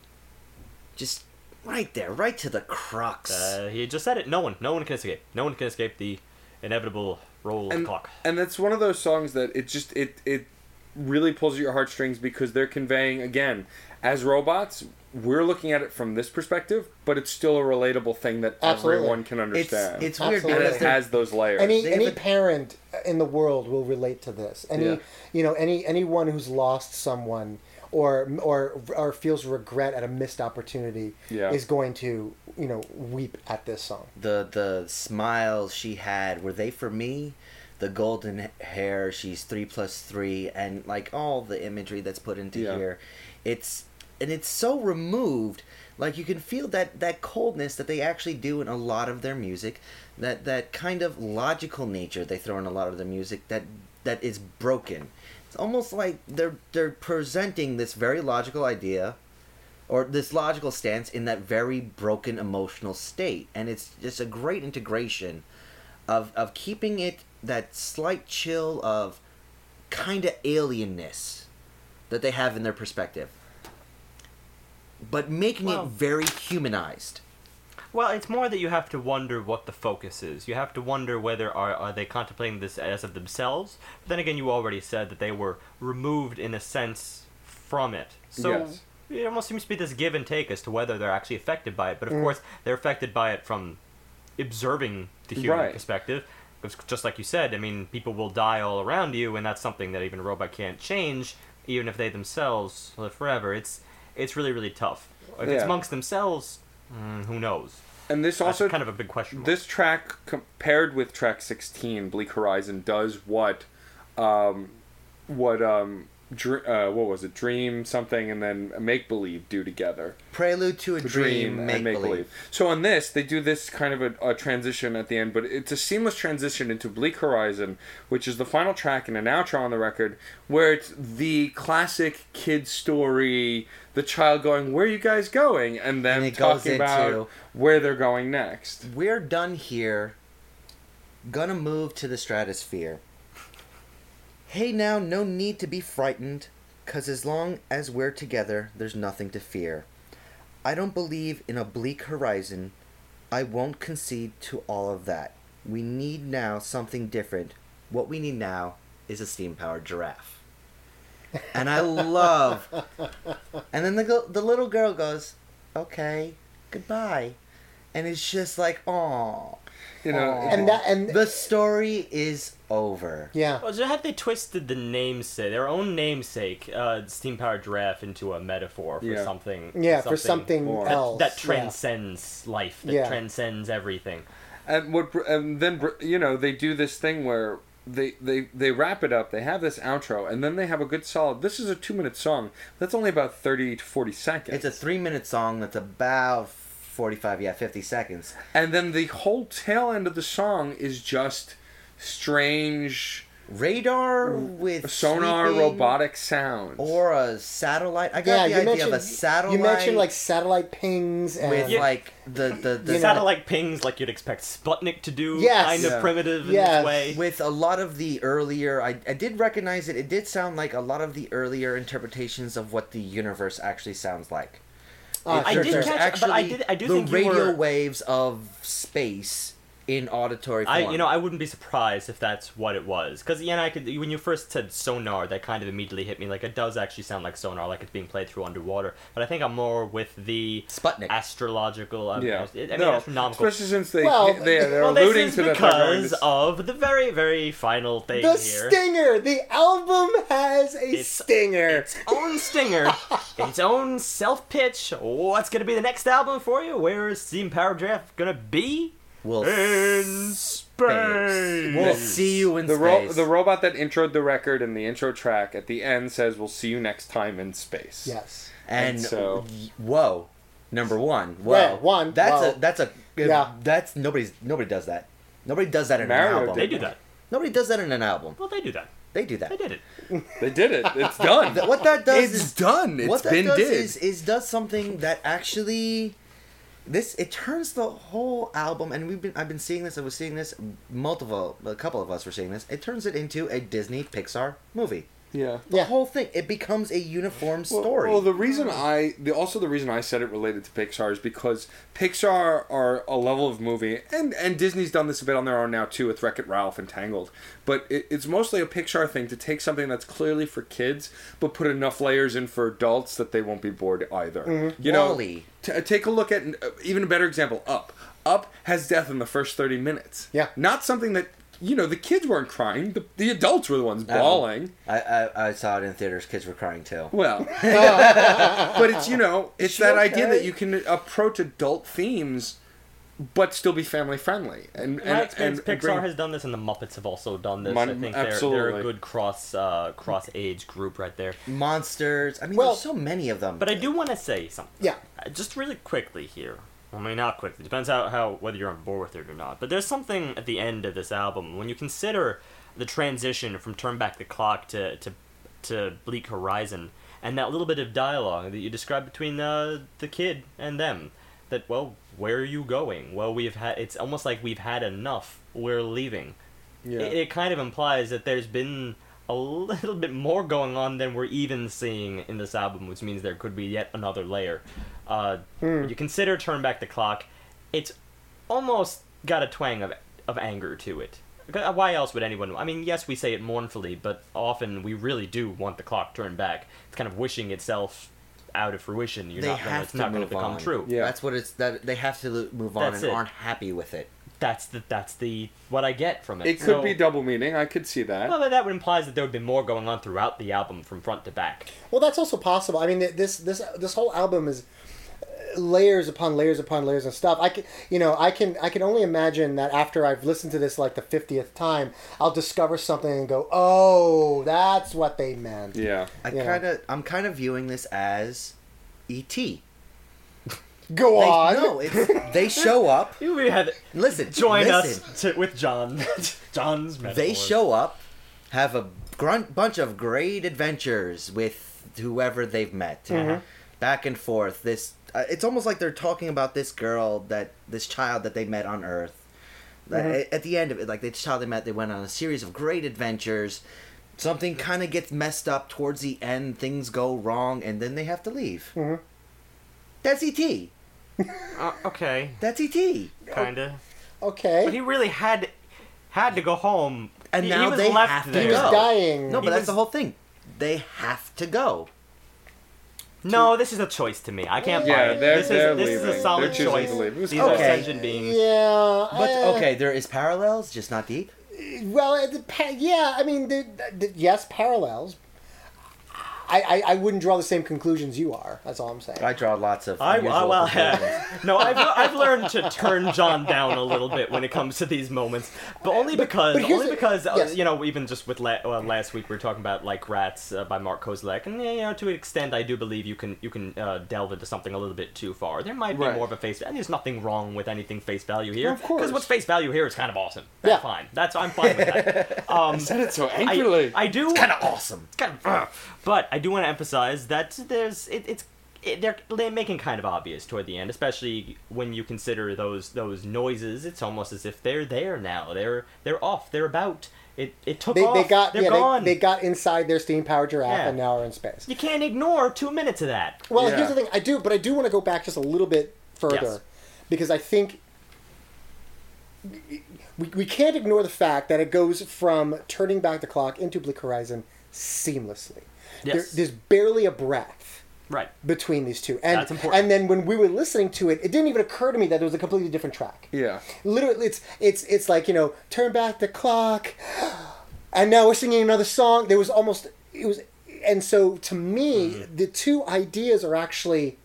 Just right there, right to the crux. uh, he just said it. No one, no one can escape. No one can escape the inevitable roll of the clock. and that's one of those songs that it just it it really pulls at your heartstrings because they're conveying again as robots we're looking at it from this perspective but it's still a relatable thing that Absolutely. everyone can understand it's weird Absolutely. because it has those layers any They any a- parent in the world will relate to this. Any Yeah. you know any anyone who's lost someone or or or feels regret at a missed opportunity Yeah. is going to you know weep at this song. the the smiles she had were they for me the golden hair she's three plus three and like all the imagery that's put into Yeah. here it's and it's so removed like you can feel that that coldness that they actually do in a lot of their music that that kind of logical nature they throw in a lot of their music that that is broken. It's almost like they're they're presenting this very logical idea or this logical stance in that very broken emotional state and it's just a great integration of of keeping it that slight chill of kind of alienness that they have in their perspective but making Well- it very humanized Well, it's more that you have to wonder what the focus is. You have to wonder whether are are they contemplating this as of themselves. But then again, you already said that they were removed in a sense from it. So Yes. it almost seems to be this give and take as to whether they're actually affected by it. But of Mm. course, they're affected by it from observing the human Right. perspective. Because just like you said, I mean, people will die all around you, and that's something that even a robot can't change, even if they themselves live forever. It's it's really really tough. If it's Yeah. amongst themselves, mm, who knows? and this That's also kind of a big question. this track compared with track 16 bleak horizon does what um what um dr- uh, what was it dream something and then make believe do together prelude to a dream, make, believe. So on this, they do this kind of a, a transition at the end, but it's a seamless transition into Bleak Horizon, which is the final track and an outro on the record, where it's the classic kid story, the child going, "Where are you guys going?" and then And talking about where they're going next. we're done here gonna move to the stratosphere hey now no need to be frightened Cause as long as we're together, there's nothing to fear. I don't believe in a bleak horizon. I won't concede to all of that. We need now something different. What we need now is a steam powered giraffe. And I love. And then the the little girl goes, "Okay, goodbye," and it's just like, "Oh." You know, And that and The story is over. yeah. Well, so had they twisted the namesake, their own namesake, uh, steam powered giraffe, into a metaphor for Yeah. something? Yeah, for something more. else. that yeah. transcends life, that Yeah. transcends everything. and what and then you know they do this thing where they they they wrap it up they have this outro and then they have a good solid this is a two minute song that's only about 30 to 40 seconds It's a three minute song that's about 45, yeah, 50 seconds. and then the whole tail end of the song is just strange Radar with sonar sweeping robotic sounds Or a satellite. I Yeah, got you the idea of a satellite. You mentioned like satellite pings and with Yeah. like the the, the You know- Satellite pings like you'd expect Sputnik to do, Yes. kind of Yeah. primitive in Yes. this way. with a lot of the earlier I, I did recognize it it did sound like a lot of the earlier interpretations of what the universe actually sounds like Uh, I sure, did sure. catch- but I did- I do the think you radio were- waves of space in auditory form I, you know, I wouldn't be surprised if that's what it was, because yeah, I could. When you first said sonar, that kind of immediately hit me. Like it does actually sound like sonar, like it's being played through underwater. But I think I'm more with the Sputnik. astrological. I mean, yeah I mean no astronomical. especially since they Well, they they're well, alluding this is to that they're because to- of the very, very final thing the here. stinger. The album has a It's- stinger. its own stinger, its own self pitch. What's gonna be the next album for you? Where is Steam Powered Giraffe gonna be? We'll In space. We'll see you in the ro- space. the robot that introed the record and the intro track at the end says we'll see you next time in space yes. and, And so- whoa, number one, whoa, Yeah, one, That's whoa. a that's a Yeah. That's nobody's nobody does that. Nobody does that in Mario an album. They do that. Nobody does that in an album. Well, they do that. They do that. They did it. they did it it's done Th- What that does it's is done It's what that been does did is is does something that actually this it turns the whole album and we've been I've been seeing this I was seeing this multiple a couple of us were seeing this it turns it into a Disney Pixar movie yeah the Yeah. whole thing it becomes a uniform story Well, the reason I, the, also the reason I said it related to Pixar is because Pixar are a level of movie, and and Disney's done this a bit on their own now too with Wreck It Ralph and Tangled. But it, it's mostly a Pixar thing to take something that's clearly for kids, but put enough layers in for adults that they won't be bored either. You know, Wall-E. t- take a look at uh, even a better example. Up, Up has death in the first thirty minutes. Yeah. not something that. You know, the kids weren't crying. The, the adults were the ones bawling. I, I I saw it in theaters kids were crying too Well, but it's you know it's she that idea that you can approach adult themes, but still be family friendly. And and, my experience, and, and Pixar bring- has done this, and the Muppets have also done this. Mon- I think they're, they're a good cross uh, cross age group right there. monsters I mean Well- there's so many of them But I do want to say something. Yeah. Uh, just really quickly here. I mean, not quickly. Depends how, how whether you're on board with it or not. But there's something at the end of this album when you consider the transition from "Turn Back the Clock" to to to "Bleak Horizon" and that little bit of dialogue that you described between uh, the kid and them. That well, where are you going? Well, we've had. It's almost like we've had enough. We're leaving. yeah. It, it kind of implies that there's been a little bit more going on than we're even seeing in this album, which means there could be yet another layer. Uh, Hmm. You consider "Turn Back the Clock," it's almost got a twang of of anger to it. Why else would anyone? I mean, yes, we say it mournfully, but often we really do want the clock turned back. It's kind of wishing itself out of fruition. You're they not gonna, have it's to not going to become on true. Yeah. that's what it's that they have to move on That's and it. aren't happy with it That's the that's the what I get from it. it could So- be double meaning. I could see that. Well, then that would implies that there would be more going on throughout the album from front to back. Well, that's also possible. I mean, this this this whole album is layers upon layers upon layers of stuff. I can, you know, I can I can only imagine that after I've listened to this like the fiftieth time, I'll discover something and go, "Oh, that's what they meant." yeah. I kind of I'm kind of viewing this as E.T. Go They, on. no, it's, they show up. We had Listen, join listen. us to, with John. John's They show up, have a grunt bunch of great adventures with whoever they've met, Mm-hmm. back and forth. This uh, it's almost like they're talking about this girl that this child that they met on Earth. That- Mm-hmm. At the end of it, like this child they met, they went on a series of great adventures. something kind of gets messed up towards the end, things go wrong, and then they have to leave. Mhm. That's ET. Uh, okay, That's E ET. kinda. Okay. But he really had had to go home, And he, now he was they left have to there. he was dying. No, He but that's was- the whole thing. They have to go. No, this is a choice to me. I can't Yeah, buy it. they're- this they're is, this is a solid They're choosing choice. to leave. It was These cool. are Okay. sentient beings. Yeah. But eh, okay, there is parallels, just not deep. Well, it yeah. I mean, the, the, yes, parallels. I, I, I wouldn't draw the same conclusions you are. That's all I'm saying. I draw lots of. I, unusual I well, conclusions. no, I've, I've learned to turn John down a little bit when it comes to these moments, but only because but here's only the- because uh, you know even just with la- well, last week we were talking about like Rats uh, by Mark Kozelek, and you know to an extent I do believe you can you can uh, delve into something a little bit too far. There might be Right. more of a face, and there's nothing wrong with anything face value here. Of course. because what's face value here is kind of awesome. That's Yeah. fine. That's I'm fine with that. Um, said it so angrily. I do kind of awesome. kind of, uh, but I do want to emphasize that there's it, it's it, they're they're making kind of obvious toward the end, especially when you consider those those noises. It's almost as if they're there now. They're they're off. They're about. It it took they, off. they got they're yeah, gone. they, they got inside their steam powered giraffe Yeah. and now are in space. you can't ignore two minutes of that. Well, Yeah. here's the thing. I do, but I do want to go back just a little bit further Yes. because I think we, we can't ignore the fact that it goes from turning back the clock into Bleak Horizon seamlessly. There, there's barely a breath Right. between these two, and That's important. and then when we were listening to it, it didn't even occur to me that it was a completely different track. Yeah. Literally, it's it's it's like you know, turn back the clock, and now we're singing another song. There was almost it was, and so to me, mm-hmm. the two ideas are actually.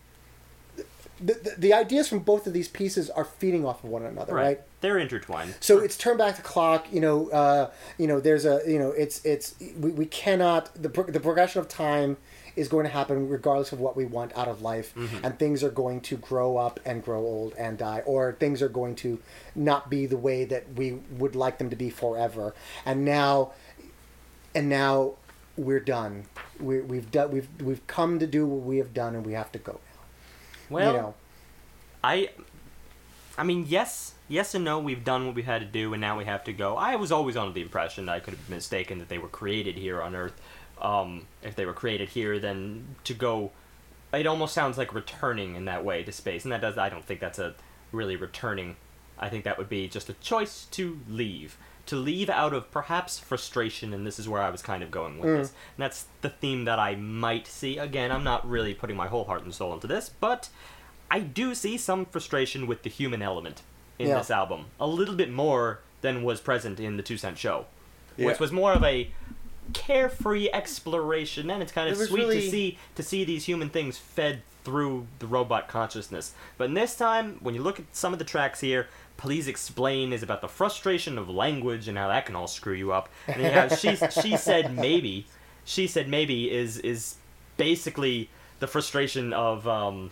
The, the, the ideas from both of these pieces are feeding off of one another, Right. right? They're intertwined. So it's turn back the clock. You know, uh, you know. There's a, you know, it's it's we, we cannot the pro- the progression of time is going to happen regardless of what we want out of life, and things are going to grow up and grow old and die, or things are going to not be the way that we would like them to be forever. And now, and now we're done. We, we've done. We've we've come to do what we have done, and we have to go. Well, you know, I, I mean, yes, yes and no. We've done what we had to do, and now we have to go. I was always under the impression I could have been mistaken that they were created here on Earth. Um, if they were created here, then to go, it almost sounds like returning in that way to space, and that does. I don't think that's a really returning. I think that would be just a choice to leave. To leave out of perhaps frustration, and this is where I was kind of going with mm. this. And that's the theme that I might see. Again, I'm not really putting my whole heart and soul into this, but I do see some frustration with the human element in Yeah. this album. A little bit more than was present in the Two Cent Show, Yeah. which was more of a carefree exploration, and it's kind of sweet really- to see to see these human things fed through the robot consciousness. But in this time, when you look at some of the tracks here, Please Explain is about the frustration of language and how that can all screw you up. And you have she she said maybe, she said maybe is is basically the frustration of um,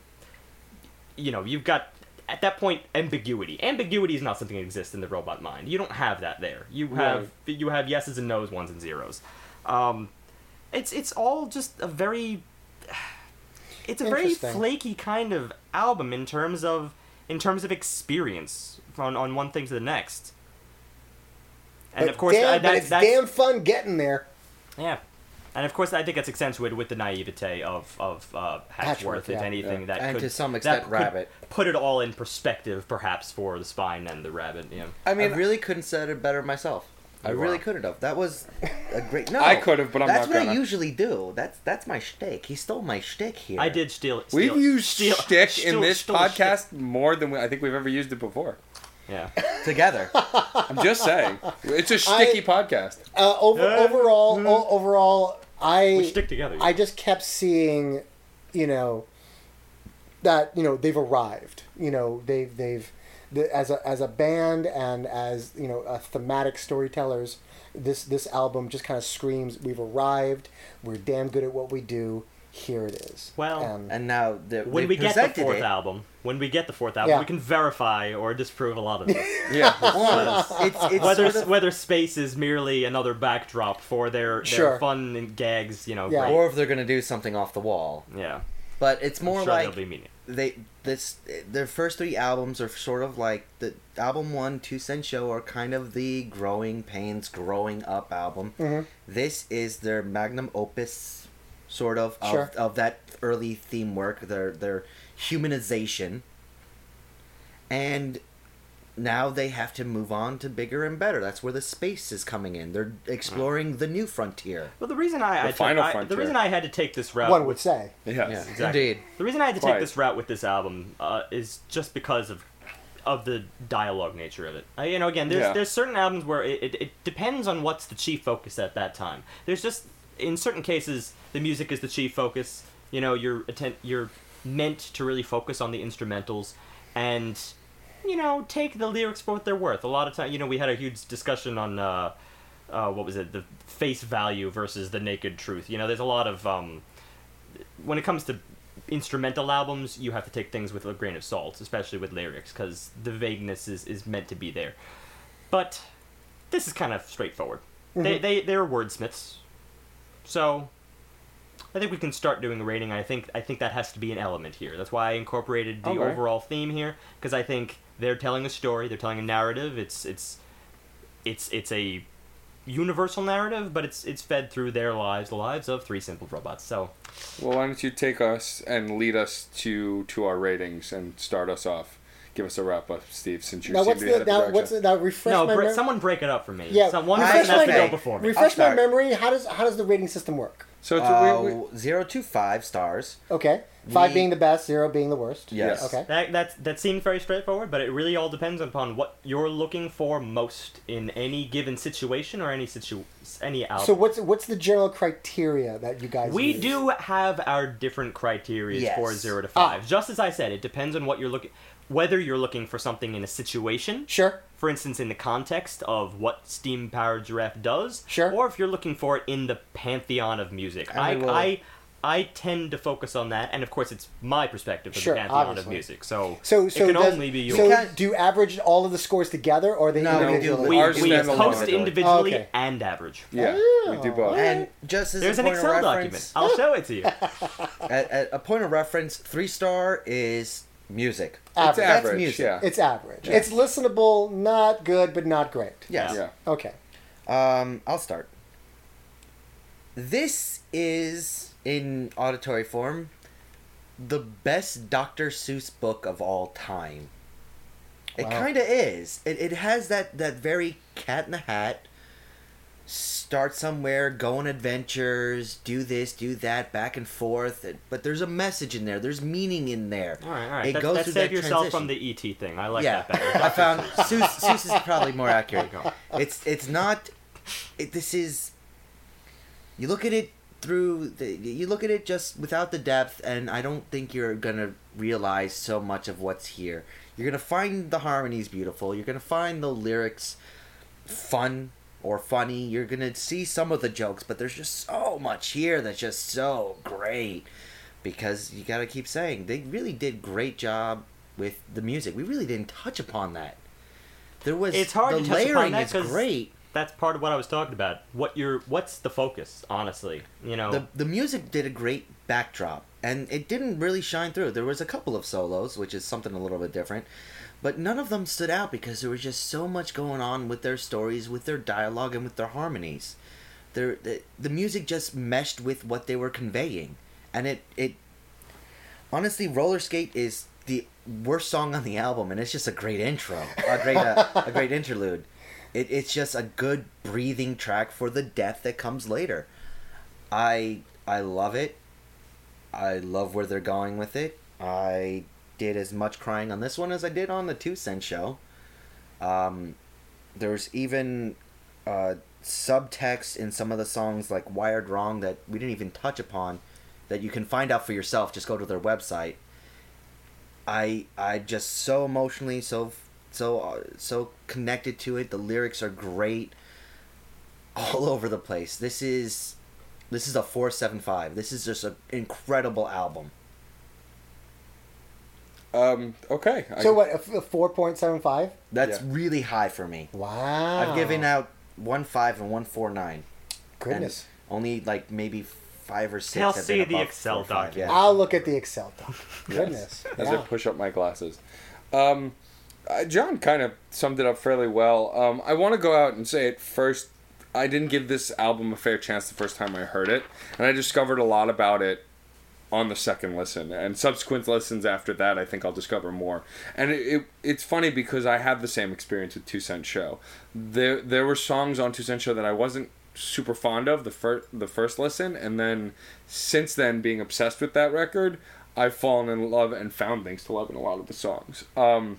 you know you've got at that point ambiguity. Ambiguity is not something that exists in the robot mind. You don't have that there. You have you have yeses and nos ones and zeros. Um, it's it's all just a very it's a very flaky kind of album in terms of in terms of experience on, on one thing to the next and But of course damn, uh, but that- it's that's, damn fun getting there. yeah. And of course, I think that's accentuated with the naivete of of uh, Hatchworth, Hatchworth, if yeah. anything. Yeah. That And could, to some that extent, could Rabbit. Put it all in perspective, perhaps, for the spine and the rabbit. Yeah. I mean, I really couldn't said it better myself. I You really couldn't have. That was a great. No, I could have, but I'm that's not what I gonna. usually do. That's that's my shtick. He stole my shtick here. I did steal. steal we've used steal, shtick steal- in this steal podcast more than we, I think we've ever used it before. Yeah. together. I'm just saying, it's a sticky podcast. Uh, over, Yeah. overall, o- overall, I We stick together. I just kept seeing, you know, that you know they've arrived. You know they've they've the, as a as a band and as you know a thematic storytellers. This this album just kind of screams, "We've arrived. We're damn good at what we do. Here it is." Well, And- And now the, when we get the fourth it, album, when we get the fourth album, Yeah. we can verify or disprove a lot of this. Yeah. it's, it's whether sort of- whether space is merely another backdrop for their, their Sure. fun and gags, you know. Yeah. or if they're gonna do something off the wall. yeah. But it's more sure like they'll be meaning. they this their first three albums are sort of like the album one, Two Cent Show, are kind of the growing pains, growing up album. Mhm. This is their magnum opus, sort of of, Sure. of that early theme work. Their their humanization, and now they have to move on to bigger and better. That's where the space is coming in. They're exploring the new frontier. Well, the reason I, I, The final I- the reason I had to take this route One would with say. Yes. Exactly. Indeed. The reason I had to Quite. take this route with this album uh, is just because of of the dialogue nature of it. Uh, you know, again, there's Yeah. there's certain albums where it, it, it depends on what's the chief focus at that time. There's just in certain cases the music is the chief focus. You know, you're atten- you're meant to really focus on the instrumentals and you know take the lyrics for what they're worth. A lot of time, you know, we had a huge discussion on. Uh, uh, what was it? The face value versus the naked truth. You know, there's a lot of um, when it comes to instrumental albums, you have to take things with a grain of salt, especially with lyrics, because the vagueness is, is meant to be there. But this is kind of straightforward. They, they, they're wordsmiths. So I think we can start doing a rating. I think I think that has to be an element here. That's why I incorporated the Okay. overall theme here, because I think they're telling a story, they're telling a narrative. It's it's it's it's a universal narrative, but it's it's fed through their lives, the lives of three simple robots. So Well, why don't you take us and lead us to to our ratings and start us off? Give us a wrap up, Steve, since you Now seem what's to be ahead the the now what's the, now refresh no, my bre- mem- someone break it up for me. Yeah, Some, one I- person has to go before me. refresh my memory. How does how does the rating system work? So it's Uh, we, we, zero to five stars. Okay, five We- being the best, zero being the worst. Yes. Okay. That that's, that seems very straightforward, but it really all depends upon what you're looking for most in any given situation or any situ any album. So what's what's the general criteria that you guys? we use? do have our different criteria Yes. for zero to Ah. five. Just as I said, it depends on what you're looking, whether you're looking for something in a situation, Sure. for instance, in the context of what Steam Powered Giraffe does, Sure. or if you're looking for it in the pantheon of music. And I, we I, I tend to focus on that, and of course, it's my perspective of Sure, the pantheon obviously. of music. So, So so it can does- only be yours. So can't- do you average all of the scores together, or they No, we do individually? we, Ours we post individually Okay. and average. yeah, we do Oh. both. And just as There's a an Excel of document. I'll show it to you. at, at a point of reference, three star is music. Average. It's That's average. music. Yeah. It's average. It's listenable, not good, but not great. Yes. yeah. Okay. Um, I'll start. This is in auditory form the best Dr. Seuss book of all time. It kind of is. It, it has that, that very cat in the hat. Start somewhere, go on adventures, do this, do that, back and forth. But there's a message in there. There's meaning in there. All right, all right. It That, goes that through save that yourself transition. from the ET thing. I like yeah, that better. I found Seuss, Seuss is probably more accurate. There you go. It's it's not. It, this is. You look at it through the. You look at it just without the depth, and I don't think you're gonna realize so much of what's here. You're gonna find the harmonies beautiful. You're gonna find the lyrics fun or funny. You're gonna see some of the jokes, but there's just so much here that's just so great. Because you gotta keep saying they really did great job with the music. We really didn't touch upon that. There was It's hard the to touch upon layering that is great. That's part of what I was talking about. What your what's the focus? Honestly, you know. The the music did a great backdrop, and it didn't really shine through. There was a couple of solos, which is something a little bit different, but none of them stood out because there was just so much going on with their stories, with their dialogue, and with their harmonies. Their the, the music just meshed with what they were conveying, and it it honestly, Roller Skate is the worst song on the album, and it's just a great intro, a great uh, a great interlude. It, it's just a good breathing track for the death that comes later. I I love it. I love where they're going with it. I did as much crying on this one as I did on the Two Cent Show. Um, there's even uh, subtext in some of the songs like "Wired Wrong" that we didn't even touch upon, that you can find out for yourself. Just go to their website. I I just so emotionally so so uh, so connected to it. The lyrics are great, all over the place. This is this is a four seven five. This is just an incredible album. Um, okay. I- So what? A four point seven five. That's Yeah. really high for me. Wow. I've given out one five and one four nine. goodness. And only like maybe five or 6 I'll have see been the Excel four or five, document. Yeah. I'll look at the Excel doc. Goodness. as Yeah. I push up my glasses. Um, uh, John kind of summed it up fairly well. Um, I want to go out and say it first. I didn't give this album a fair chance the first time I heard it, and I discovered a lot about it on the second listen. And subsequent listens after that, I think I'll discover more. And it, it it's funny because I had the same experience with Two Cent Show. There there were songs on Two Cent Show that I wasn't super fond of the first the first listen, and then since then being obsessed with that record, I've fallen in love and found things to love in a lot of the songs. Um,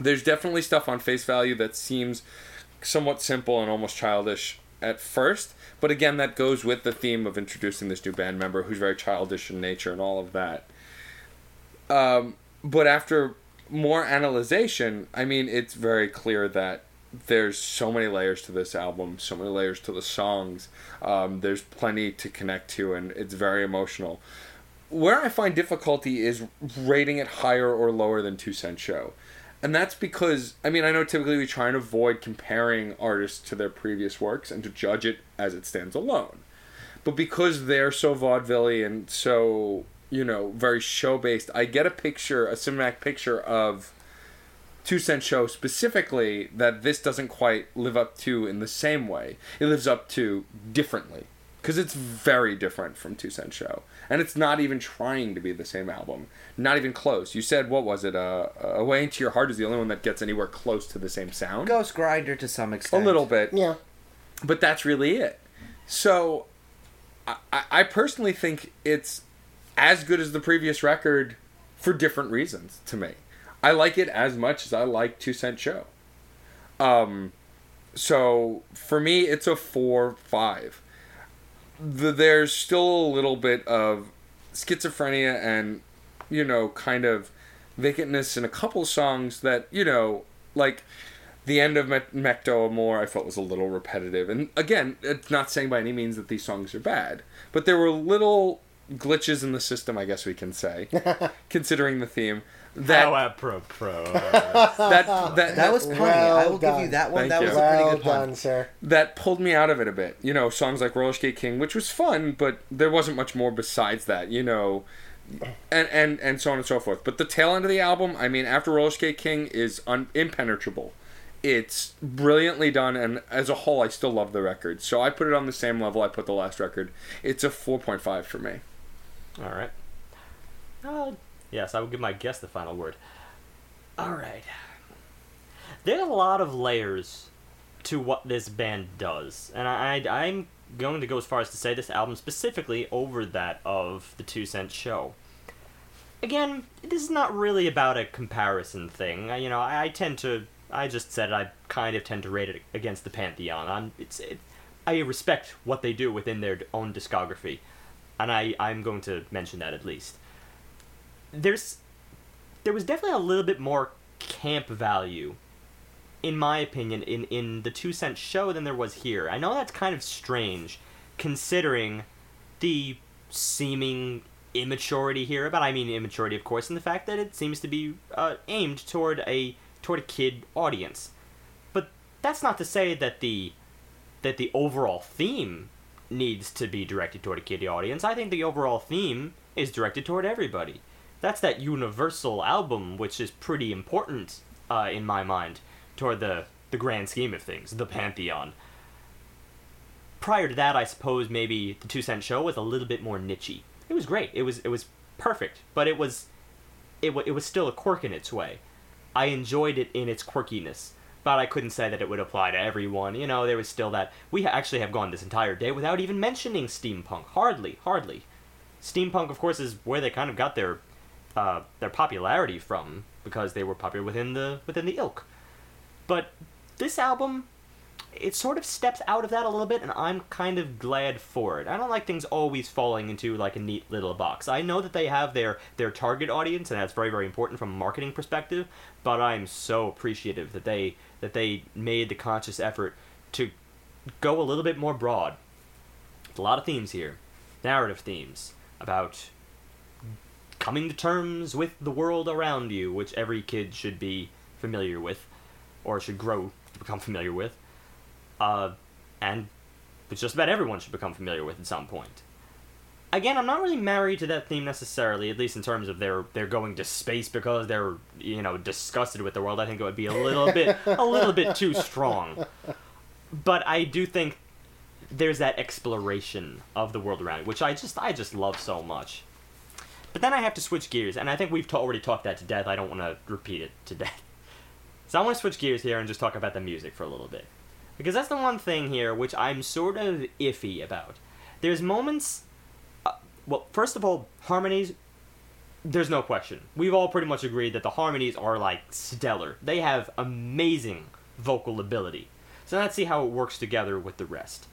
there's definitely stuff on face value that seems somewhat simple and almost childish at first, but again, that goes with the theme of introducing this new band member who's very childish in nature and all of that. Um, but after more analyzation, I mean, it's very clear that there's so many layers to this album, so many layers to the songs. Um, there's plenty to connect to, and it's very emotional. Where I find difficulty is rating it higher or lower than Two Cent Show. And that's because, I mean, I know typically we try and avoid comparing artists to their previous works and to judge it as it stands alone. But because they're so vaudeville and so, you know, very show based, I get a picture, a cinematic picture of Two Cent Show specifically that this doesn't quite live up to in the same way. It lives up to differently. Because it's very different from Two Cent Show. And it's not even trying to be the same album. Not even close. You said, what was it? Uh, A Way Into Your Heart is the only one that gets anywhere close to the same sound. Ghost Grinder to some extent. a little bit Yeah. but that's really it. So, I, I- I personally think it's as good as the previous record for different reasons to me. I like it as much as I like Two Cent Show. Um, so for me, it's a four five. The, there's still a little bit of schizophrenia and you know kind of vacantness in a couple songs that you know like the end of Me- Mecto Amor I felt was a little repetitive. And again, it's not saying by any means that these songs are bad, but there were little glitches in the system, I guess we can say, considering the theme. That How apropos. that that That that, was punny. Well I will give you that one. Thank that you. was a pretty good pun. done, sir. that pulled me out of it a bit. You know, songs like Roller Skate King, which was fun, but there wasn't much more besides that. You know, and and and so on and so forth. But the tail end of the album, I mean, after Roller Skate King is un- impenetrable. It's brilliantly done, and as a whole, I still love the record. So I put it on the same level I put the last record. It's a four point five for me. All right. Uh, yes, I will give my guest the final word. All right. There's a lot of layers to what this band does, and I, I I'm going to go as far as to say this album specifically over that of the Two Cent Show. Again, this is not really about a comparison thing. You know, I, I tend to. I just said I kind of tend to rate it against the Pantheon. I'm. It's. It, I respect what they do within their own discography and I I'm going to mention that at least. There's there was definitely a little bit more camp value in my opinion in in the 2 cent show than there was here. I know that's kind of strange considering the seeming immaturity here, but I mean immaturity of course in the fact that it seems to be uh, aimed toward a toward a kid audience. But that's not to say that the that the overall theme needs to be directed toward a kiddie audience. I think the overall theme is directed toward everybody. That's that universal album, which is pretty important uh, in my mind toward the the grand scheme of things, the pantheon. Prior to that, I suppose maybe the Two Cent Show was a little bit more nichey. It was great. It was it was perfect, but it was it, wa it was still a quirk in its way. I enjoyed it in its quirkiness, but I couldn't say that it would apply to everyone. You know, there was still that. We actually have gone this entire day without even mentioning steampunk. Hardly, hardly. Steampunk, of course, is where they kind of got their uh, their popularity from because they were popular within the within the ilk. But this album, it sort of steps out of that a little bit, and I'm kind of glad for it. I don't like things always falling into like a neat little box. I know that they have their their target audience, and that's very very important from a marketing perspective. But I'm so appreciative that they that they made the conscious effort to go a little bit more broad. A lot of themes here, narrative themes about coming to terms with the world around you, which every kid should be familiar with, or should grow to become familiar with, uh, and which just about everyone should become familiar with at some point. again, I'm not really married to that theme necessarily, at least in terms of they're they're going to space because they're you know disgusted with the world. I think it would be a little bit a little bit too strong. But I do think there's that exploration of the world around, you, which I just I just love so much. But then I have to switch gears, and I think we've ta- already talked that to death. I don't want to repeat it to death. So I want to switch gears here and just talk about the music for a little bit. Because that's the one thing here which I'm sort of iffy about. There's moments. Uh, well, first of all, harmonies. There's no question. We've all pretty much agreed that the harmonies are like stellar. They have amazing vocal ability. So let's see how it works together with the rest.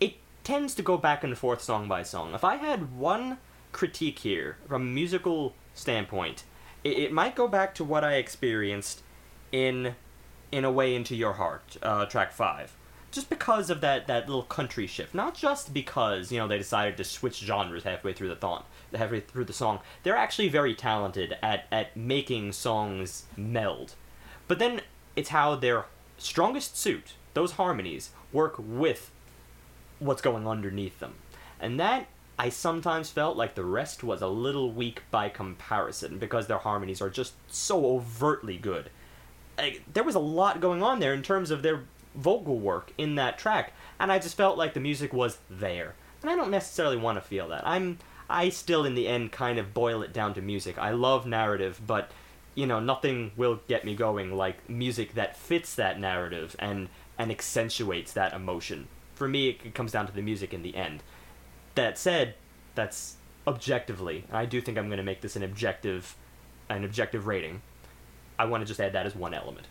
It tends to go back and forth song by song. If I had one critique here from a musical standpoint, it, it might go back to what I experienced in in a way into your heart uh, track five. Just because of that that little country shift. Not just because you know they decided to switch genres halfway through the thought halfway through the song. They're actually very talented at at making songs meld. But then it's how their strongest suit those harmonies work with what's going underneath them. And that I sometimes felt like the rest was a little weak by comparison because their harmonies are just so overtly good like, there was a lot going on there in terms of their vocal work in that track, and I just felt like the music was there. And I don't necessarily want to feel that. I'm I still in the end kind of boil it down to music. I love narrative, but you know, nothing will get me going like music that fits that narrative and and accentuates that emotion. For me, it comes down to the music in the end. That said, that's objectively. I do think I'm going to make this an objective an objective rating. I want to just add that as one element.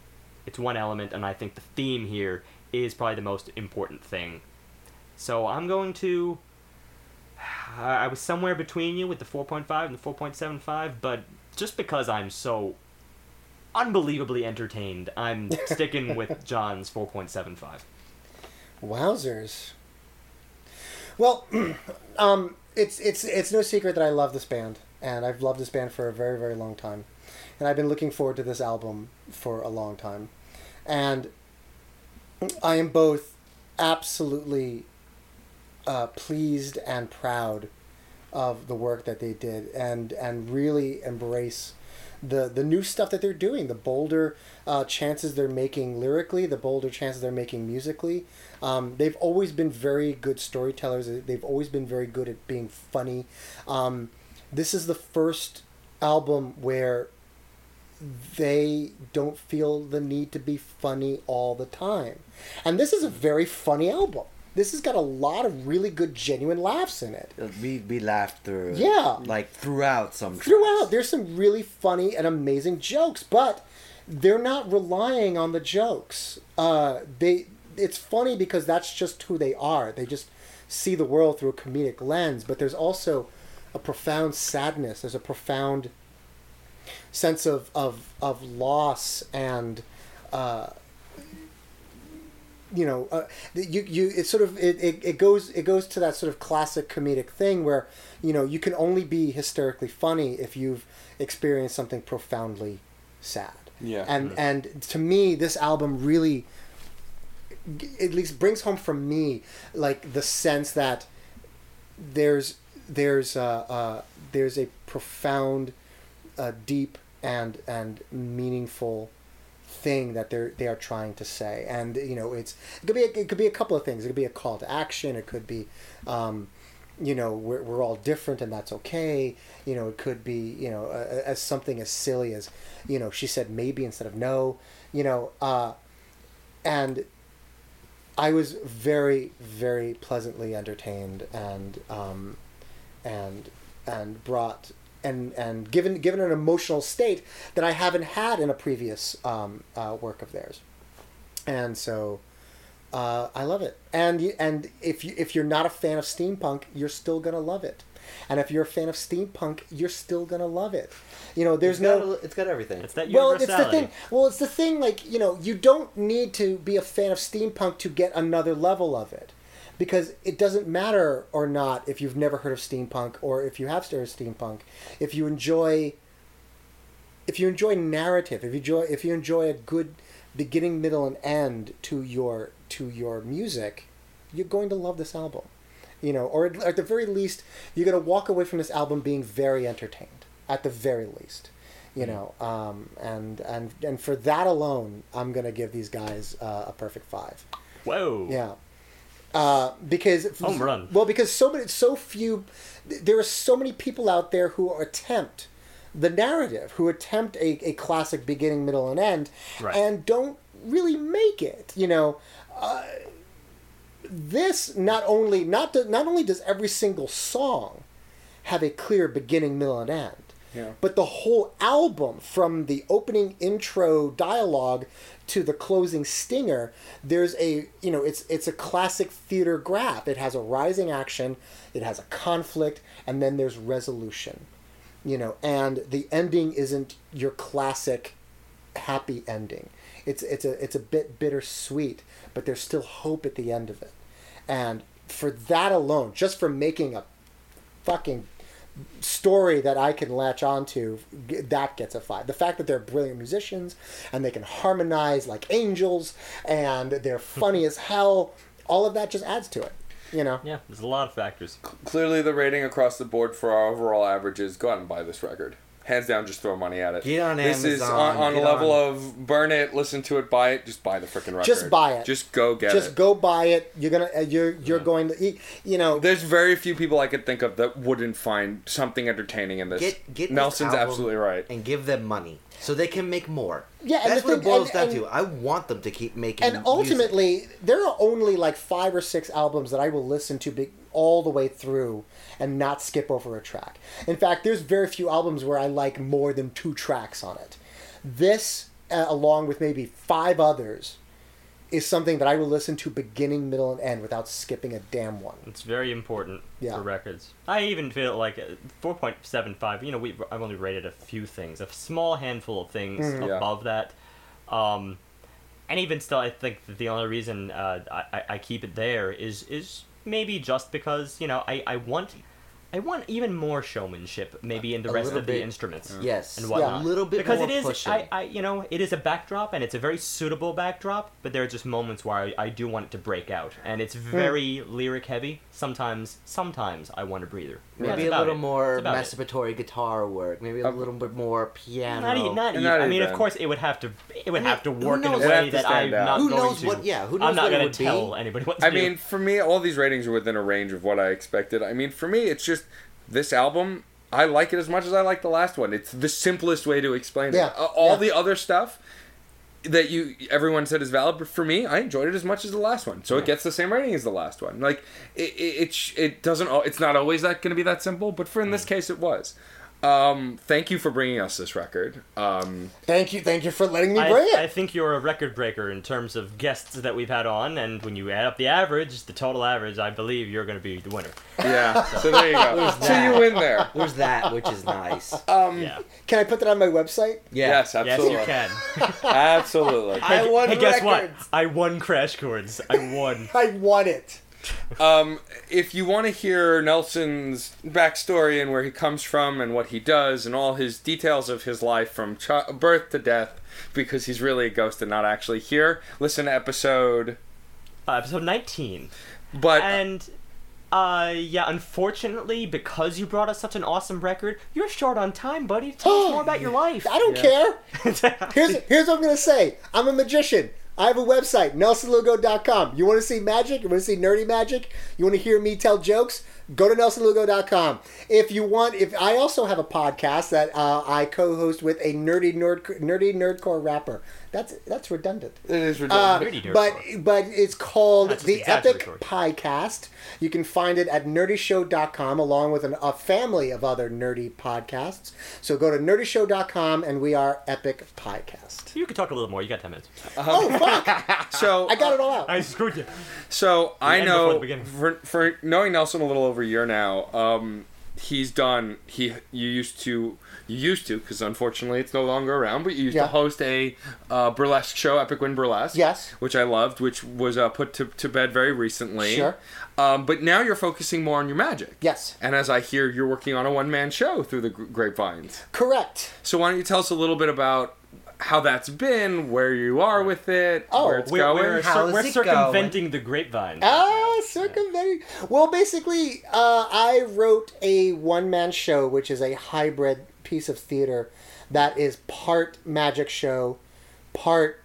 It's one element, and I think the theme here is probably the most important thing. So I'm going to. I was somewhere between you with the 4.5 and the 4.75, but just because I'm so unbelievably entertained, I'm sticking with John's 4.75. Wowzers. Well, um, it's it's it's no secret that I love this band, and I've loved this band for a very very long time, and I've been looking forward to this album for a long time, and I am both absolutely uh, pleased and proud of the work that they did, and and really embrace the the new stuff that they're doing, the bolder uh, chances they're making lyrically, the bolder chances they're making musically. Um, they've always been very good storytellers. They've always been very good at being funny. Um, this is the first album where they don't feel the need to be funny all the time, and this is a very funny album. This has got a lot of really good, genuine laughs in it. We we laughed through. Yeah. Like throughout some. throughout there's some really funny and amazing jokes but they're not relying on the jokes uh, they it's funny because that's just who they are they just see the world through a comedic lens but there's also a profound sadness there's a profound sense of of, of loss and uh, you know, uh, you you it sort of it, it, it goes it goes to that sort of classic comedic thing where you know you can only be hysterically funny if you've experienced something profoundly sad. Yeah. And and to me, this album really at least brings home for me like the sense that there's there's uh, uh, there's a profound, uh, deep and and meaningful thing that they're they are trying to say. And you know it's it could be a, it could be a couple of things. It could be a call to action. It could be um, you know we're, we're all different and that's okay. You know it could be you know uh, as something as silly as you know she said maybe instead of no you know uh, and I was very very pleasantly entertained and um, and and brought and and given given an emotional state that I haven't had in a previous um, uh, work of theirs, and so uh, I love it. And you, and if you if you're not a fan of steampunk, you're still gonna love it. And if you're a fan of steampunk, you're still gonna love it. You know, there's It's got, no a- it's got everything. It's that well, it's the thing. Well, it's the thing. Like you know, you don't need to be a fan of steampunk to get another level of it, because it doesn't matter or not if you've never heard of steampunk or if you have heard of steampunk. If you enjoy, if you enjoy narrative, if you enjoy, if you enjoy a good beginning, middle, and end to your to your music, you're going to love this album. You know, or at the very least, you're gonna walk away from this album being very entertained. At the very least, you know, um, and and and for that alone, I'm gonna give these guys uh, a perfect five. Whoa. Yeah. Uh, because Home run. Well, because so many, so few, there are so many people out there who attempt the narrative, who attempt a, a classic beginning, middle, and end, Right. and don't really make it. You know, uh, this not only not do, not only does every single song have a clear beginning, middle, and end. Yeah. But the whole album, from the opening intro dialogue to the closing stinger, there's a you know it's it's a classic theater graph. It has a rising action, it has a conflict, and then there's resolution. You know, and the ending isn't your classic happy ending. It's it's a it's a bit bittersweet, but there's still hope at the end of it. And for that alone, just for making a fucking story that I can latch onto, g- that gets a five. The fact that they're brilliant musicians and they can harmonize like angels and they're funny as hell, all of that just adds to it. You know? Yeah, there's a lot of factors. Clearly, the rating across the board for our overall averages. Go out and buy this record. Hands down, just throw money at it. Get on this is on, on a get level on- of burn it, listen to it, buy it. Just buy the freaking record. Just buy it. Just go get it. just go buy it. You're gonna. Uh, you're you're going to. eat You know. There's very few people I could think of that wouldn't find something entertaining in this. Get get this Nelson's album absolutely right. and give them money so they can make more. Yeah, and that's the what it thing- boils and- down and- to. I want them to keep making. and music. ultimately there are only like five or six albums that i will listen to all the way through and not skip over a track in fact there's very few albums where i like more than two tracks on it this uh, along with maybe five others is something that i will listen to beginning middle and end without skipping a damn one It's very important Yeah. for records. I even feel like uh, 4.75. You know, we I've only rated a few things, a small handful of things. Yeah. above that. Um, and even still, I think that the only reason uh, I, I- I keep it there is is maybe just because you know I, I want I want even more showmanship maybe in the A rest little of the bit- instruments. yes, and a little bit because more it is pushing. I, I you know it is a backdrop and it's a very suitable backdrop but there are just moments where I, I do want it to break out and it's Hmm. very lyric heavy sometimes sometimes I want a breather maybe a little it. more That's about it. masturbatory guitar work. Maybe a little bit more piano. not, e- not And e- not I mean of course it would have to it would I mean, have to work in a knows? It'd have way that I'm out. not Who going knows to what- yeah, who knows I'm not gonna would be? tell anybody what to I do. mean, for me, all these ratings are within a range of what I expected. I mean, for me, it's just this album. I like it as much as I like the last one. It's the simplest way to explain Yeah, it. Uh, all yeah. the other stuff that you everyone said is valid, but for me, I enjoyed it as much as the last one. So it gets the same rating as the last one. Like it, it, it, it doesn't. It's not always that going to be that simple, but for in this case, it was. Um, thank you for bringing us this record. Um, thank you thank you for letting me I, bring it I think you're a record breaker in terms of guests that we've had on, and when you add up the average, the total average, I believe you're going to be the winner. yeah. so there you go. so that. you win there. There's that, which is nice. Um, Yeah. can i put that on my website Yeah. Yes, absolutely. Yes, you can. Absolutely. I won hey, guess what? records. I won Crash Chords. I won. i want it Um, if you want to hear Nelson's backstory and where he comes from and what he does and all his details of his life from chi- birth to death, because he's really a ghost and not actually here, listen to episode. Uh, episode 19. But And, uh, yeah, unfortunately, because you brought us such an awesome record, you're short on time, buddy. Tell us more about your life. i don't care Here's here's what I'm gonna say. I'm a magician. I have a website, nelsonlugo.com. You want to see magic? You want to see nerdy magic? You want to hear me tell jokes? Go to nelsonlugo.com. If you want, if I also have a podcast that uh, I co-host with a nerdy nerd nerdy nerdcore rapper. That's that's redundant. it is Uh, but but it's called That's the Epic exaggeratory. Piecast. You can find it at nerdyshow.com along with an, a family of other nerdy podcasts. So go to nerdyshow.com and we are Epic Piecast. You could talk a little more. You got 10 minutes. Oh fuck! so I got it all out. I screwed you. So I end before the know for, for knowing Nelson a little over a year now, um, he's done. He you used to you used to because unfortunately it's no longer around. But you used Yeah. to host a uh, burlesque show, Epic Win Burlesque. Yes. which I loved, which was uh, put to, to bed very recently. Sure. Um, but now you're focusing more on your magic. Yes, And as I hear, you're working on a one man show through the grapevines. correct. So why don't you tell us a little bit about how that's been, where you are with it, Oh, where it's We're, going? we're, How cir- is we're it circumventing the grapevine. Oh, circumventing. Well, basically, uh, I wrote a one man show, which is a hybrid piece of theater that is part magic show, part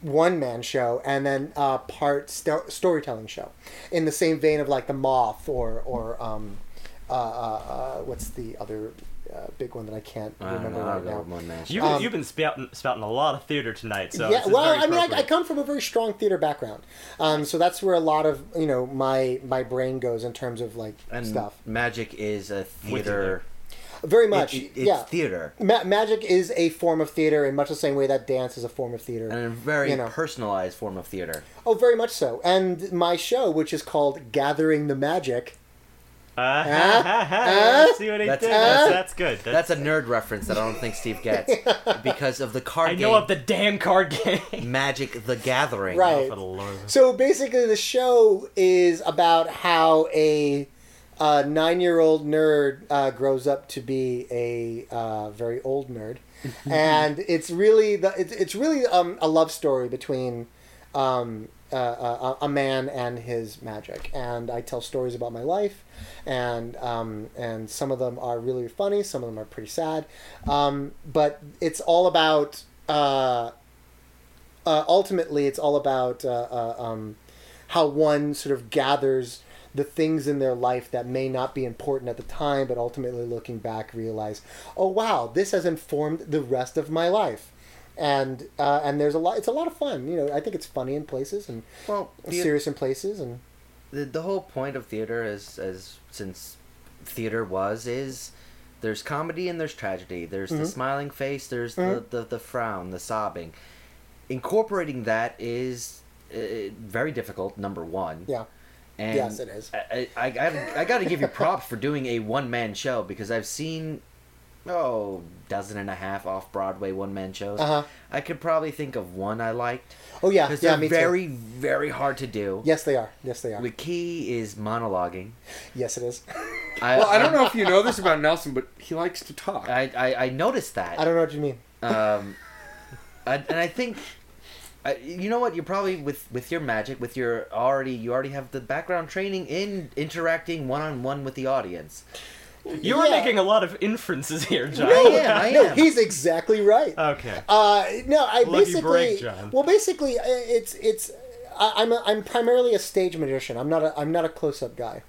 one man show, and then uh, part sto- storytelling show, in the same vein of like the Moth or or um, uh, uh, uh, what's the other uh, big one that I can't remember. I'll right now. with one man. You, Um, you've been spouting, spouting a lot of theater tonight, so yeah, this well, I mean, I, I come from a very strong theater background, um, so that's where a lot of you know my my brain goes in terms of like and stuff. magic is a you theater. Very much, it- it's yeah. theater. Ma- magic is a form of theater in much the same way that dance is a form of theater. And a very You know. personalized form of theater. oh, very much so. And my show, which is called Gathering the Magic, Uh, Uh, see what he That's- did? That's, that's good. That's a nerd reference that I don't think Steve gets because of the card I game know of the damn card game. Magic the Gathering. Right. Oh, for the Lord. So basically, the show is about how a uh, nine-year-old nerd uh, grows up to be a uh, very old nerd, and it's really the it's, it's really um, a love story between um, uh, a, a man and his magic. And I tell stories about my life, and um, and some of them are really funny, some of them are pretty sad, um, but it's all about. Uh, uh, ultimately, it's all about uh, uh, um, how one sort of gathers the things in their life that may not be important at the time, but ultimately looking back, realize, oh wow, this has informed the rest of my life. And uh, and there's a lot. It's a lot of fun. You know, I think it's funny in places and Well, the, serious in places. And the, the whole point of theater is as since theater was is there's comedy and there's tragedy. There's the Mhm. smiling face. There's Mhm. the, the the frown, the sobbing. Incorporating that is uh, very difficult. Number one. yeah, And Yes, it is. I, I, I, gotta, I gotta give you props for doing a one man show because I've seen, oh, dozen and a half off Broadway one man shows. Uh-huh. I could probably think of one I liked oh yeah, because yeah, they're me very, too. very hard to do. Yes, they are. Yes, they are. The key is monologuing. yes, it is. I, Well, I don't know if you know this about Nelson, but he likes to talk. I, I, I noticed that. I don't know what you mean. um, I, and I think, I, you know what? You're probably with with your magic, with your already, you already have the background training in interacting one on one with the audience. You are Yeah. making a lot of inferences here, John. I am, I no, am. he's exactly right. Okay. Uh, no, I Lucky basically. break, John. Well, basically, uh, it's it's. I, I'm a, I'm primarily a stage magician. I'm not a I'm not a close up guy.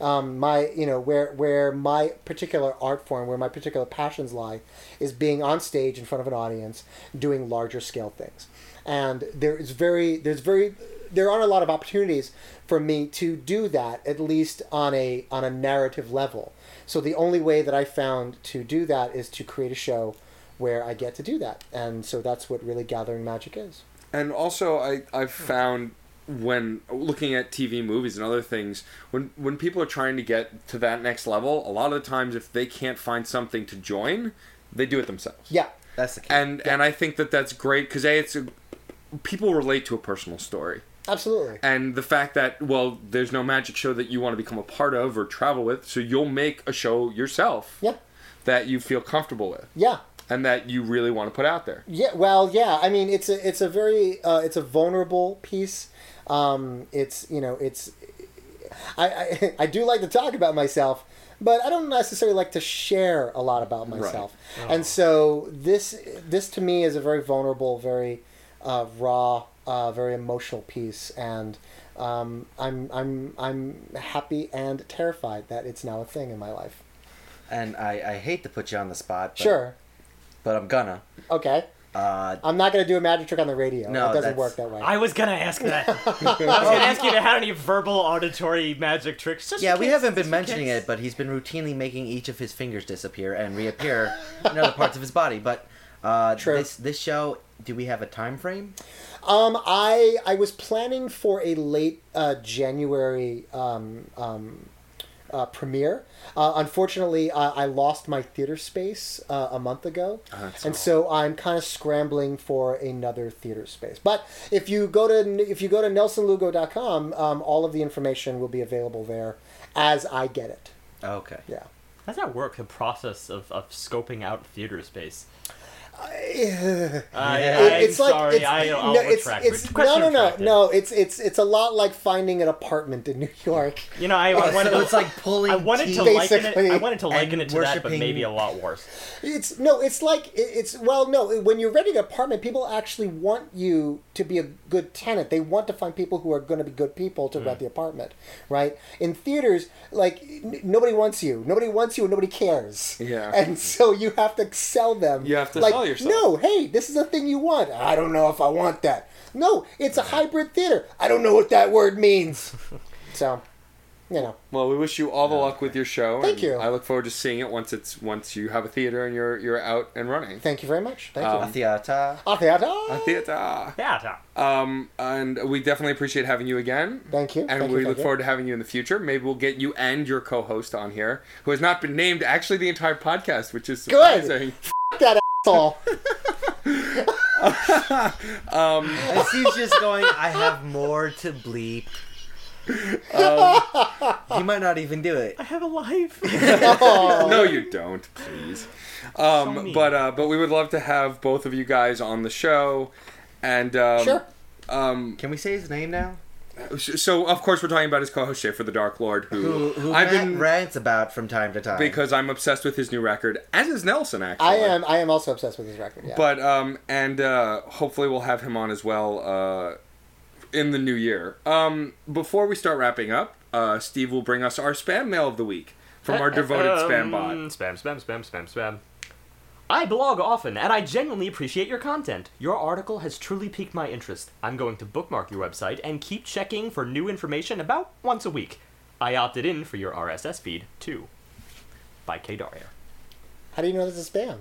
Um, my you know where where my particular art form, where my particular passions lie, is being on stage in front of an audience, doing larger scale things, and there is very there's very there aren't a lot of opportunities for me to do that at least on a on a narrative level. So the only way that I found to do that is to create a show where I get to do that, and so that's what really gathering magic is. And also, I I've found when looking at TV movies and other things, when when people are trying to get to that next level, a lot of the times if they can't find something to join, they do it themselves. Yeah, That's the key. And and I think that that's great because a it's a, people relate to a personal story. absolutely. And the fact that well, there's no magic show that you want to become a part of or travel with, so you'll make a show yourself Yeah, that you feel comfortable with yeah. and that you really want to put out there. Yeah, well, yeah. I mean, it's a it's a very uh, it's a vulnerable piece. Um, it's you know it's I, I I do like to talk about myself, but I don't necessarily like to share a lot about myself. Right. And so this this to me is a very vulnerable, very uh, raw, uh, very emotional piece, and um, I'm I'm I'm happy and terrified that it's now a thing in my life. and I, I hate to put you on the spot. But, Sure. But I'm gonna. Okay. Uh, I'm not going to do a magic trick on the radio. No, it doesn't that's- work that way. I was gonna ask that. I was gonna ask you if you had any verbal auditory magic tricks. Just yeah, we case, haven't been mentioning case. it, but he's been routinely making each of his fingers disappear and reappear in other parts of his body. But uh, True. this this show, do we have a time frame? Um, I I was planning for a late uh, January um, um, uh, premiere. Uh, unfortunately, I, I lost my theater space uh, a month ago, that's and all. so I'm kind of scrambling for another theater space. But if you go to if you go to nelsonlugo.com, um, all of the information will be available there as I get it. Okay. Yeah. How does that work? The process of, of scoping out theater space. I- I, It- I'm it's like it's, I, no, it's, it's no, no, no, no. It's it's it's a lot like finding an apartment in New York. You know, I, I wanted so to. it's like pulling I wanted to teeth. liken it. I wanted to liken And it to that, but maybe a lot worse. It's no, it's like it's well, no. When you're renting an apartment, people actually want you to be a good tenant. They want to find people who are going to be good people to rent mm. the apartment, right? In theaters, like n- nobody wants you, nobody wants you, and nobody cares. Yeah. and so you have to sell them. You have to like, sell yourself. No, hey, this is a thing you want. I don't know if I want that. No, it's a hybrid theater. I don't know what that word means. so, you know. Well, we wish you all the luck with your show. Thank and you. I look forward to seeing it once it's once you have a theater and you're you're out and running. Thank you very much. Thank Um, you. A theater. A theater. A theater. Yeah. Um, and we definitely appreciate having you again. Thank you. And Thank you, we thank look you. forward to having you in the future. Maybe we'll get you and your co-host on here, who has not been named actually the entire podcast, which is Good. surprising. that asshole. Um, And Steve's just going, I have more to bleep. he might not even do it. I have a life. no, you don't, please. Um, mean. but uh, but we would love to have both of you guys on the show, and um, Sure. Um, Can we say his name now? So of course we're talking about his co-host Schaefer the Dark Lord, who, Who, who I've Matt been rants about from time to time. because I'm obsessed with his new record, as is Nelson actually. I am. I am also obsessed with his record. Yeah. But um, and uh, hopefully we'll have him on as well uh, in the new year. Um, before we start wrapping up, uh, Steve will bring us our spam mail of the week from our devoted spam bot. Um, Spam, spam, spam, spam, spam. I blog often, and I genuinely appreciate your content. Your article has truly piqued my interest. I'm going to bookmark your website and keep checking for new information about once a week. I opted in for your RSS feed, too. By K. Daria. How do you know this is spam?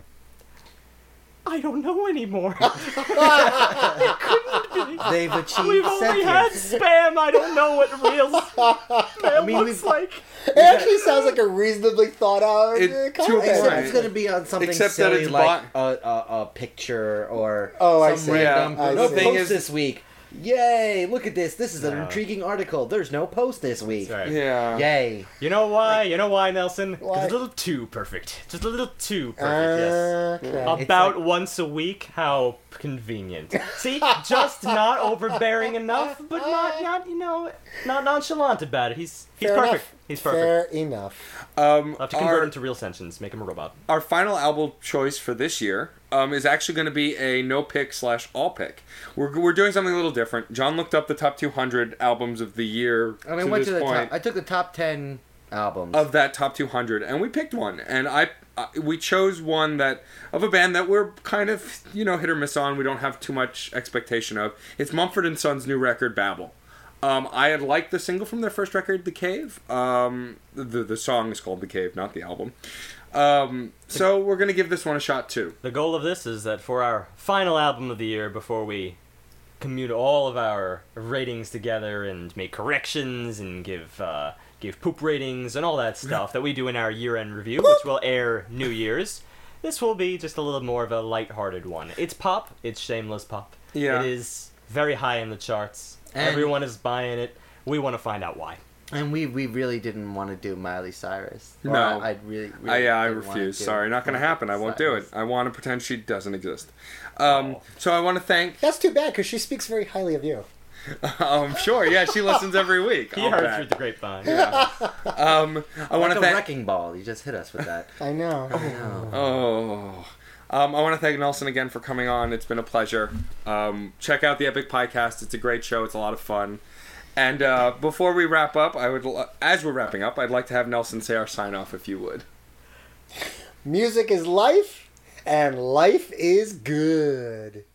I don't know anymore. it couldn't be. They've achieved We've only had sentience. spam. I don't know what real spam mean, looks we've- like. It actually sounds like a reasonably thought out It- uh, to a content. Except Right. it's going to be on something Except that silly it's like a, a, a picture or Oh, I some see. random Yeah, no the thing post is- this week. Yay! Look at this. This is an No. intriguing article. There's no post this week. That's right. Yeah. Yay! You know why? You know why, Nelson? 'Cause Why? It's a little too perfect. Just a little too perfect, yes. Okay. It's About like- once a week? How convenient. See, just not overbearing enough, but not, not you know, not nonchalant about it. He's he's Fair perfect. enough. He's perfect. Fair enough. Um, I'll have to convert our, him to real sentence, make him a robot. our final album choice for this year um, is actually going to be a no pick slash all pick. We're, we're doing something a little different. John looked up the top 200 albums of the year I mean, to went this to the point top. I took the top ten albums. of that top 200, and we picked one. And I uh, we chose one that of a band that we're kind of you know hit or miss on. We don't have too much expectation of. It's Mumford and Sons' new record Babel. Um, I had liked the single from their first record, The Cave. Um, the the song is called The Cave, not the album. Um, so we're gonna give this one a shot too. The goal of this is that for our final album of the year, before we commute all of our ratings together and make corrections and give uh, give poop ratings and all that stuff that we do in our year-end review, which will air New Year's. This will be just a little more of a light-hearted one. It's pop. It's shameless pop. Yeah. It is very high in the charts. And- Everyone is buying it. We want to find out why. and we we really didn't want to do Miley Cyrus. Or No. I, I really, I, really yeah, I refuse. Sorry, not gonna happen. I won't do it. I want to pretend she doesn't exist. Um, Oh. so I want to thank. That's too bad because she speaks very highly of you. Um, sure, yeah, she listens every week. He I'll heard through the grapevine. Um, I want Like to a thank. wrecking ball. You just hit us with that. I know. No. Oh. Um, I want to thank Nelson again for coming on. It's been a pleasure. Um, check out the Epic Podcast. It's a great show. It's a lot of fun. And uh, before we wrap up, I would, as we're wrapping up, I'd like to have Nelson say our sign off, if you would. Music is life, and life is good.